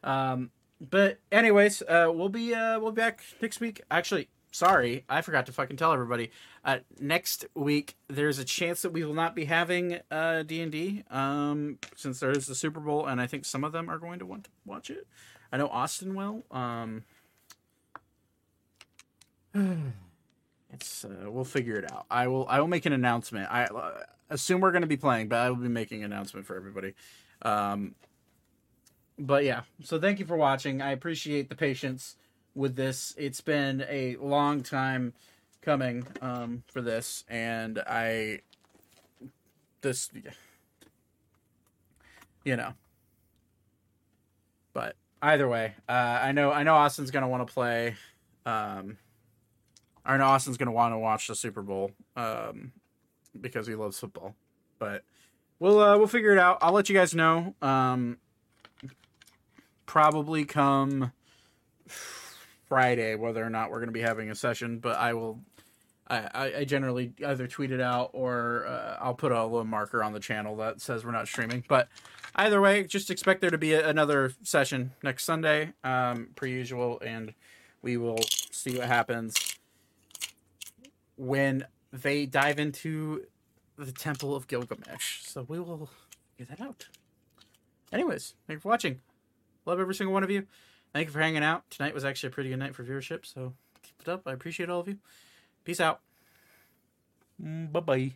Um, but anyways, uh, we'll be uh, we'll be back next week. Actually, sorry, I forgot to fucking tell everybody. Uh, next week, there's a chance that we will not be having uh D and D, um, since there is the Super Bowl, and I think some of them are going to want to watch it. I know Austin will. Um, it's uh, we'll figure it out. I will. I will make an announcement. I uh, assume we're going to be playing, but I will be making an announcement for everybody. Um, but yeah, so thank you for watching. I appreciate the patience with this. It's been a long time coming um, for this, and I this you know. But either way, uh, I know I know Austin's gonna want to play. Um, I know Austin's gonna want to watch the Super Bowl um, because he loves football. But we'll uh, we'll figure it out. I'll let you guys know. Um, probably come Friday whether or not we're going to be having a session, but I will. I, I, I generally either tweet it out or uh, I'll put a little marker on the channel that says we're not streaming. But either way, just expect there to be a, another session next Sunday, um, per usual, and we will see what happens when they dive into the Temple of Gilgamesh. So we will figure that out. Anyways, thank you for watching. Love every single one of you. Thank you for hanging out. Tonight was actually a pretty good night for viewership, so keep it up. I appreciate all of you. Peace out. Mm, bye bye.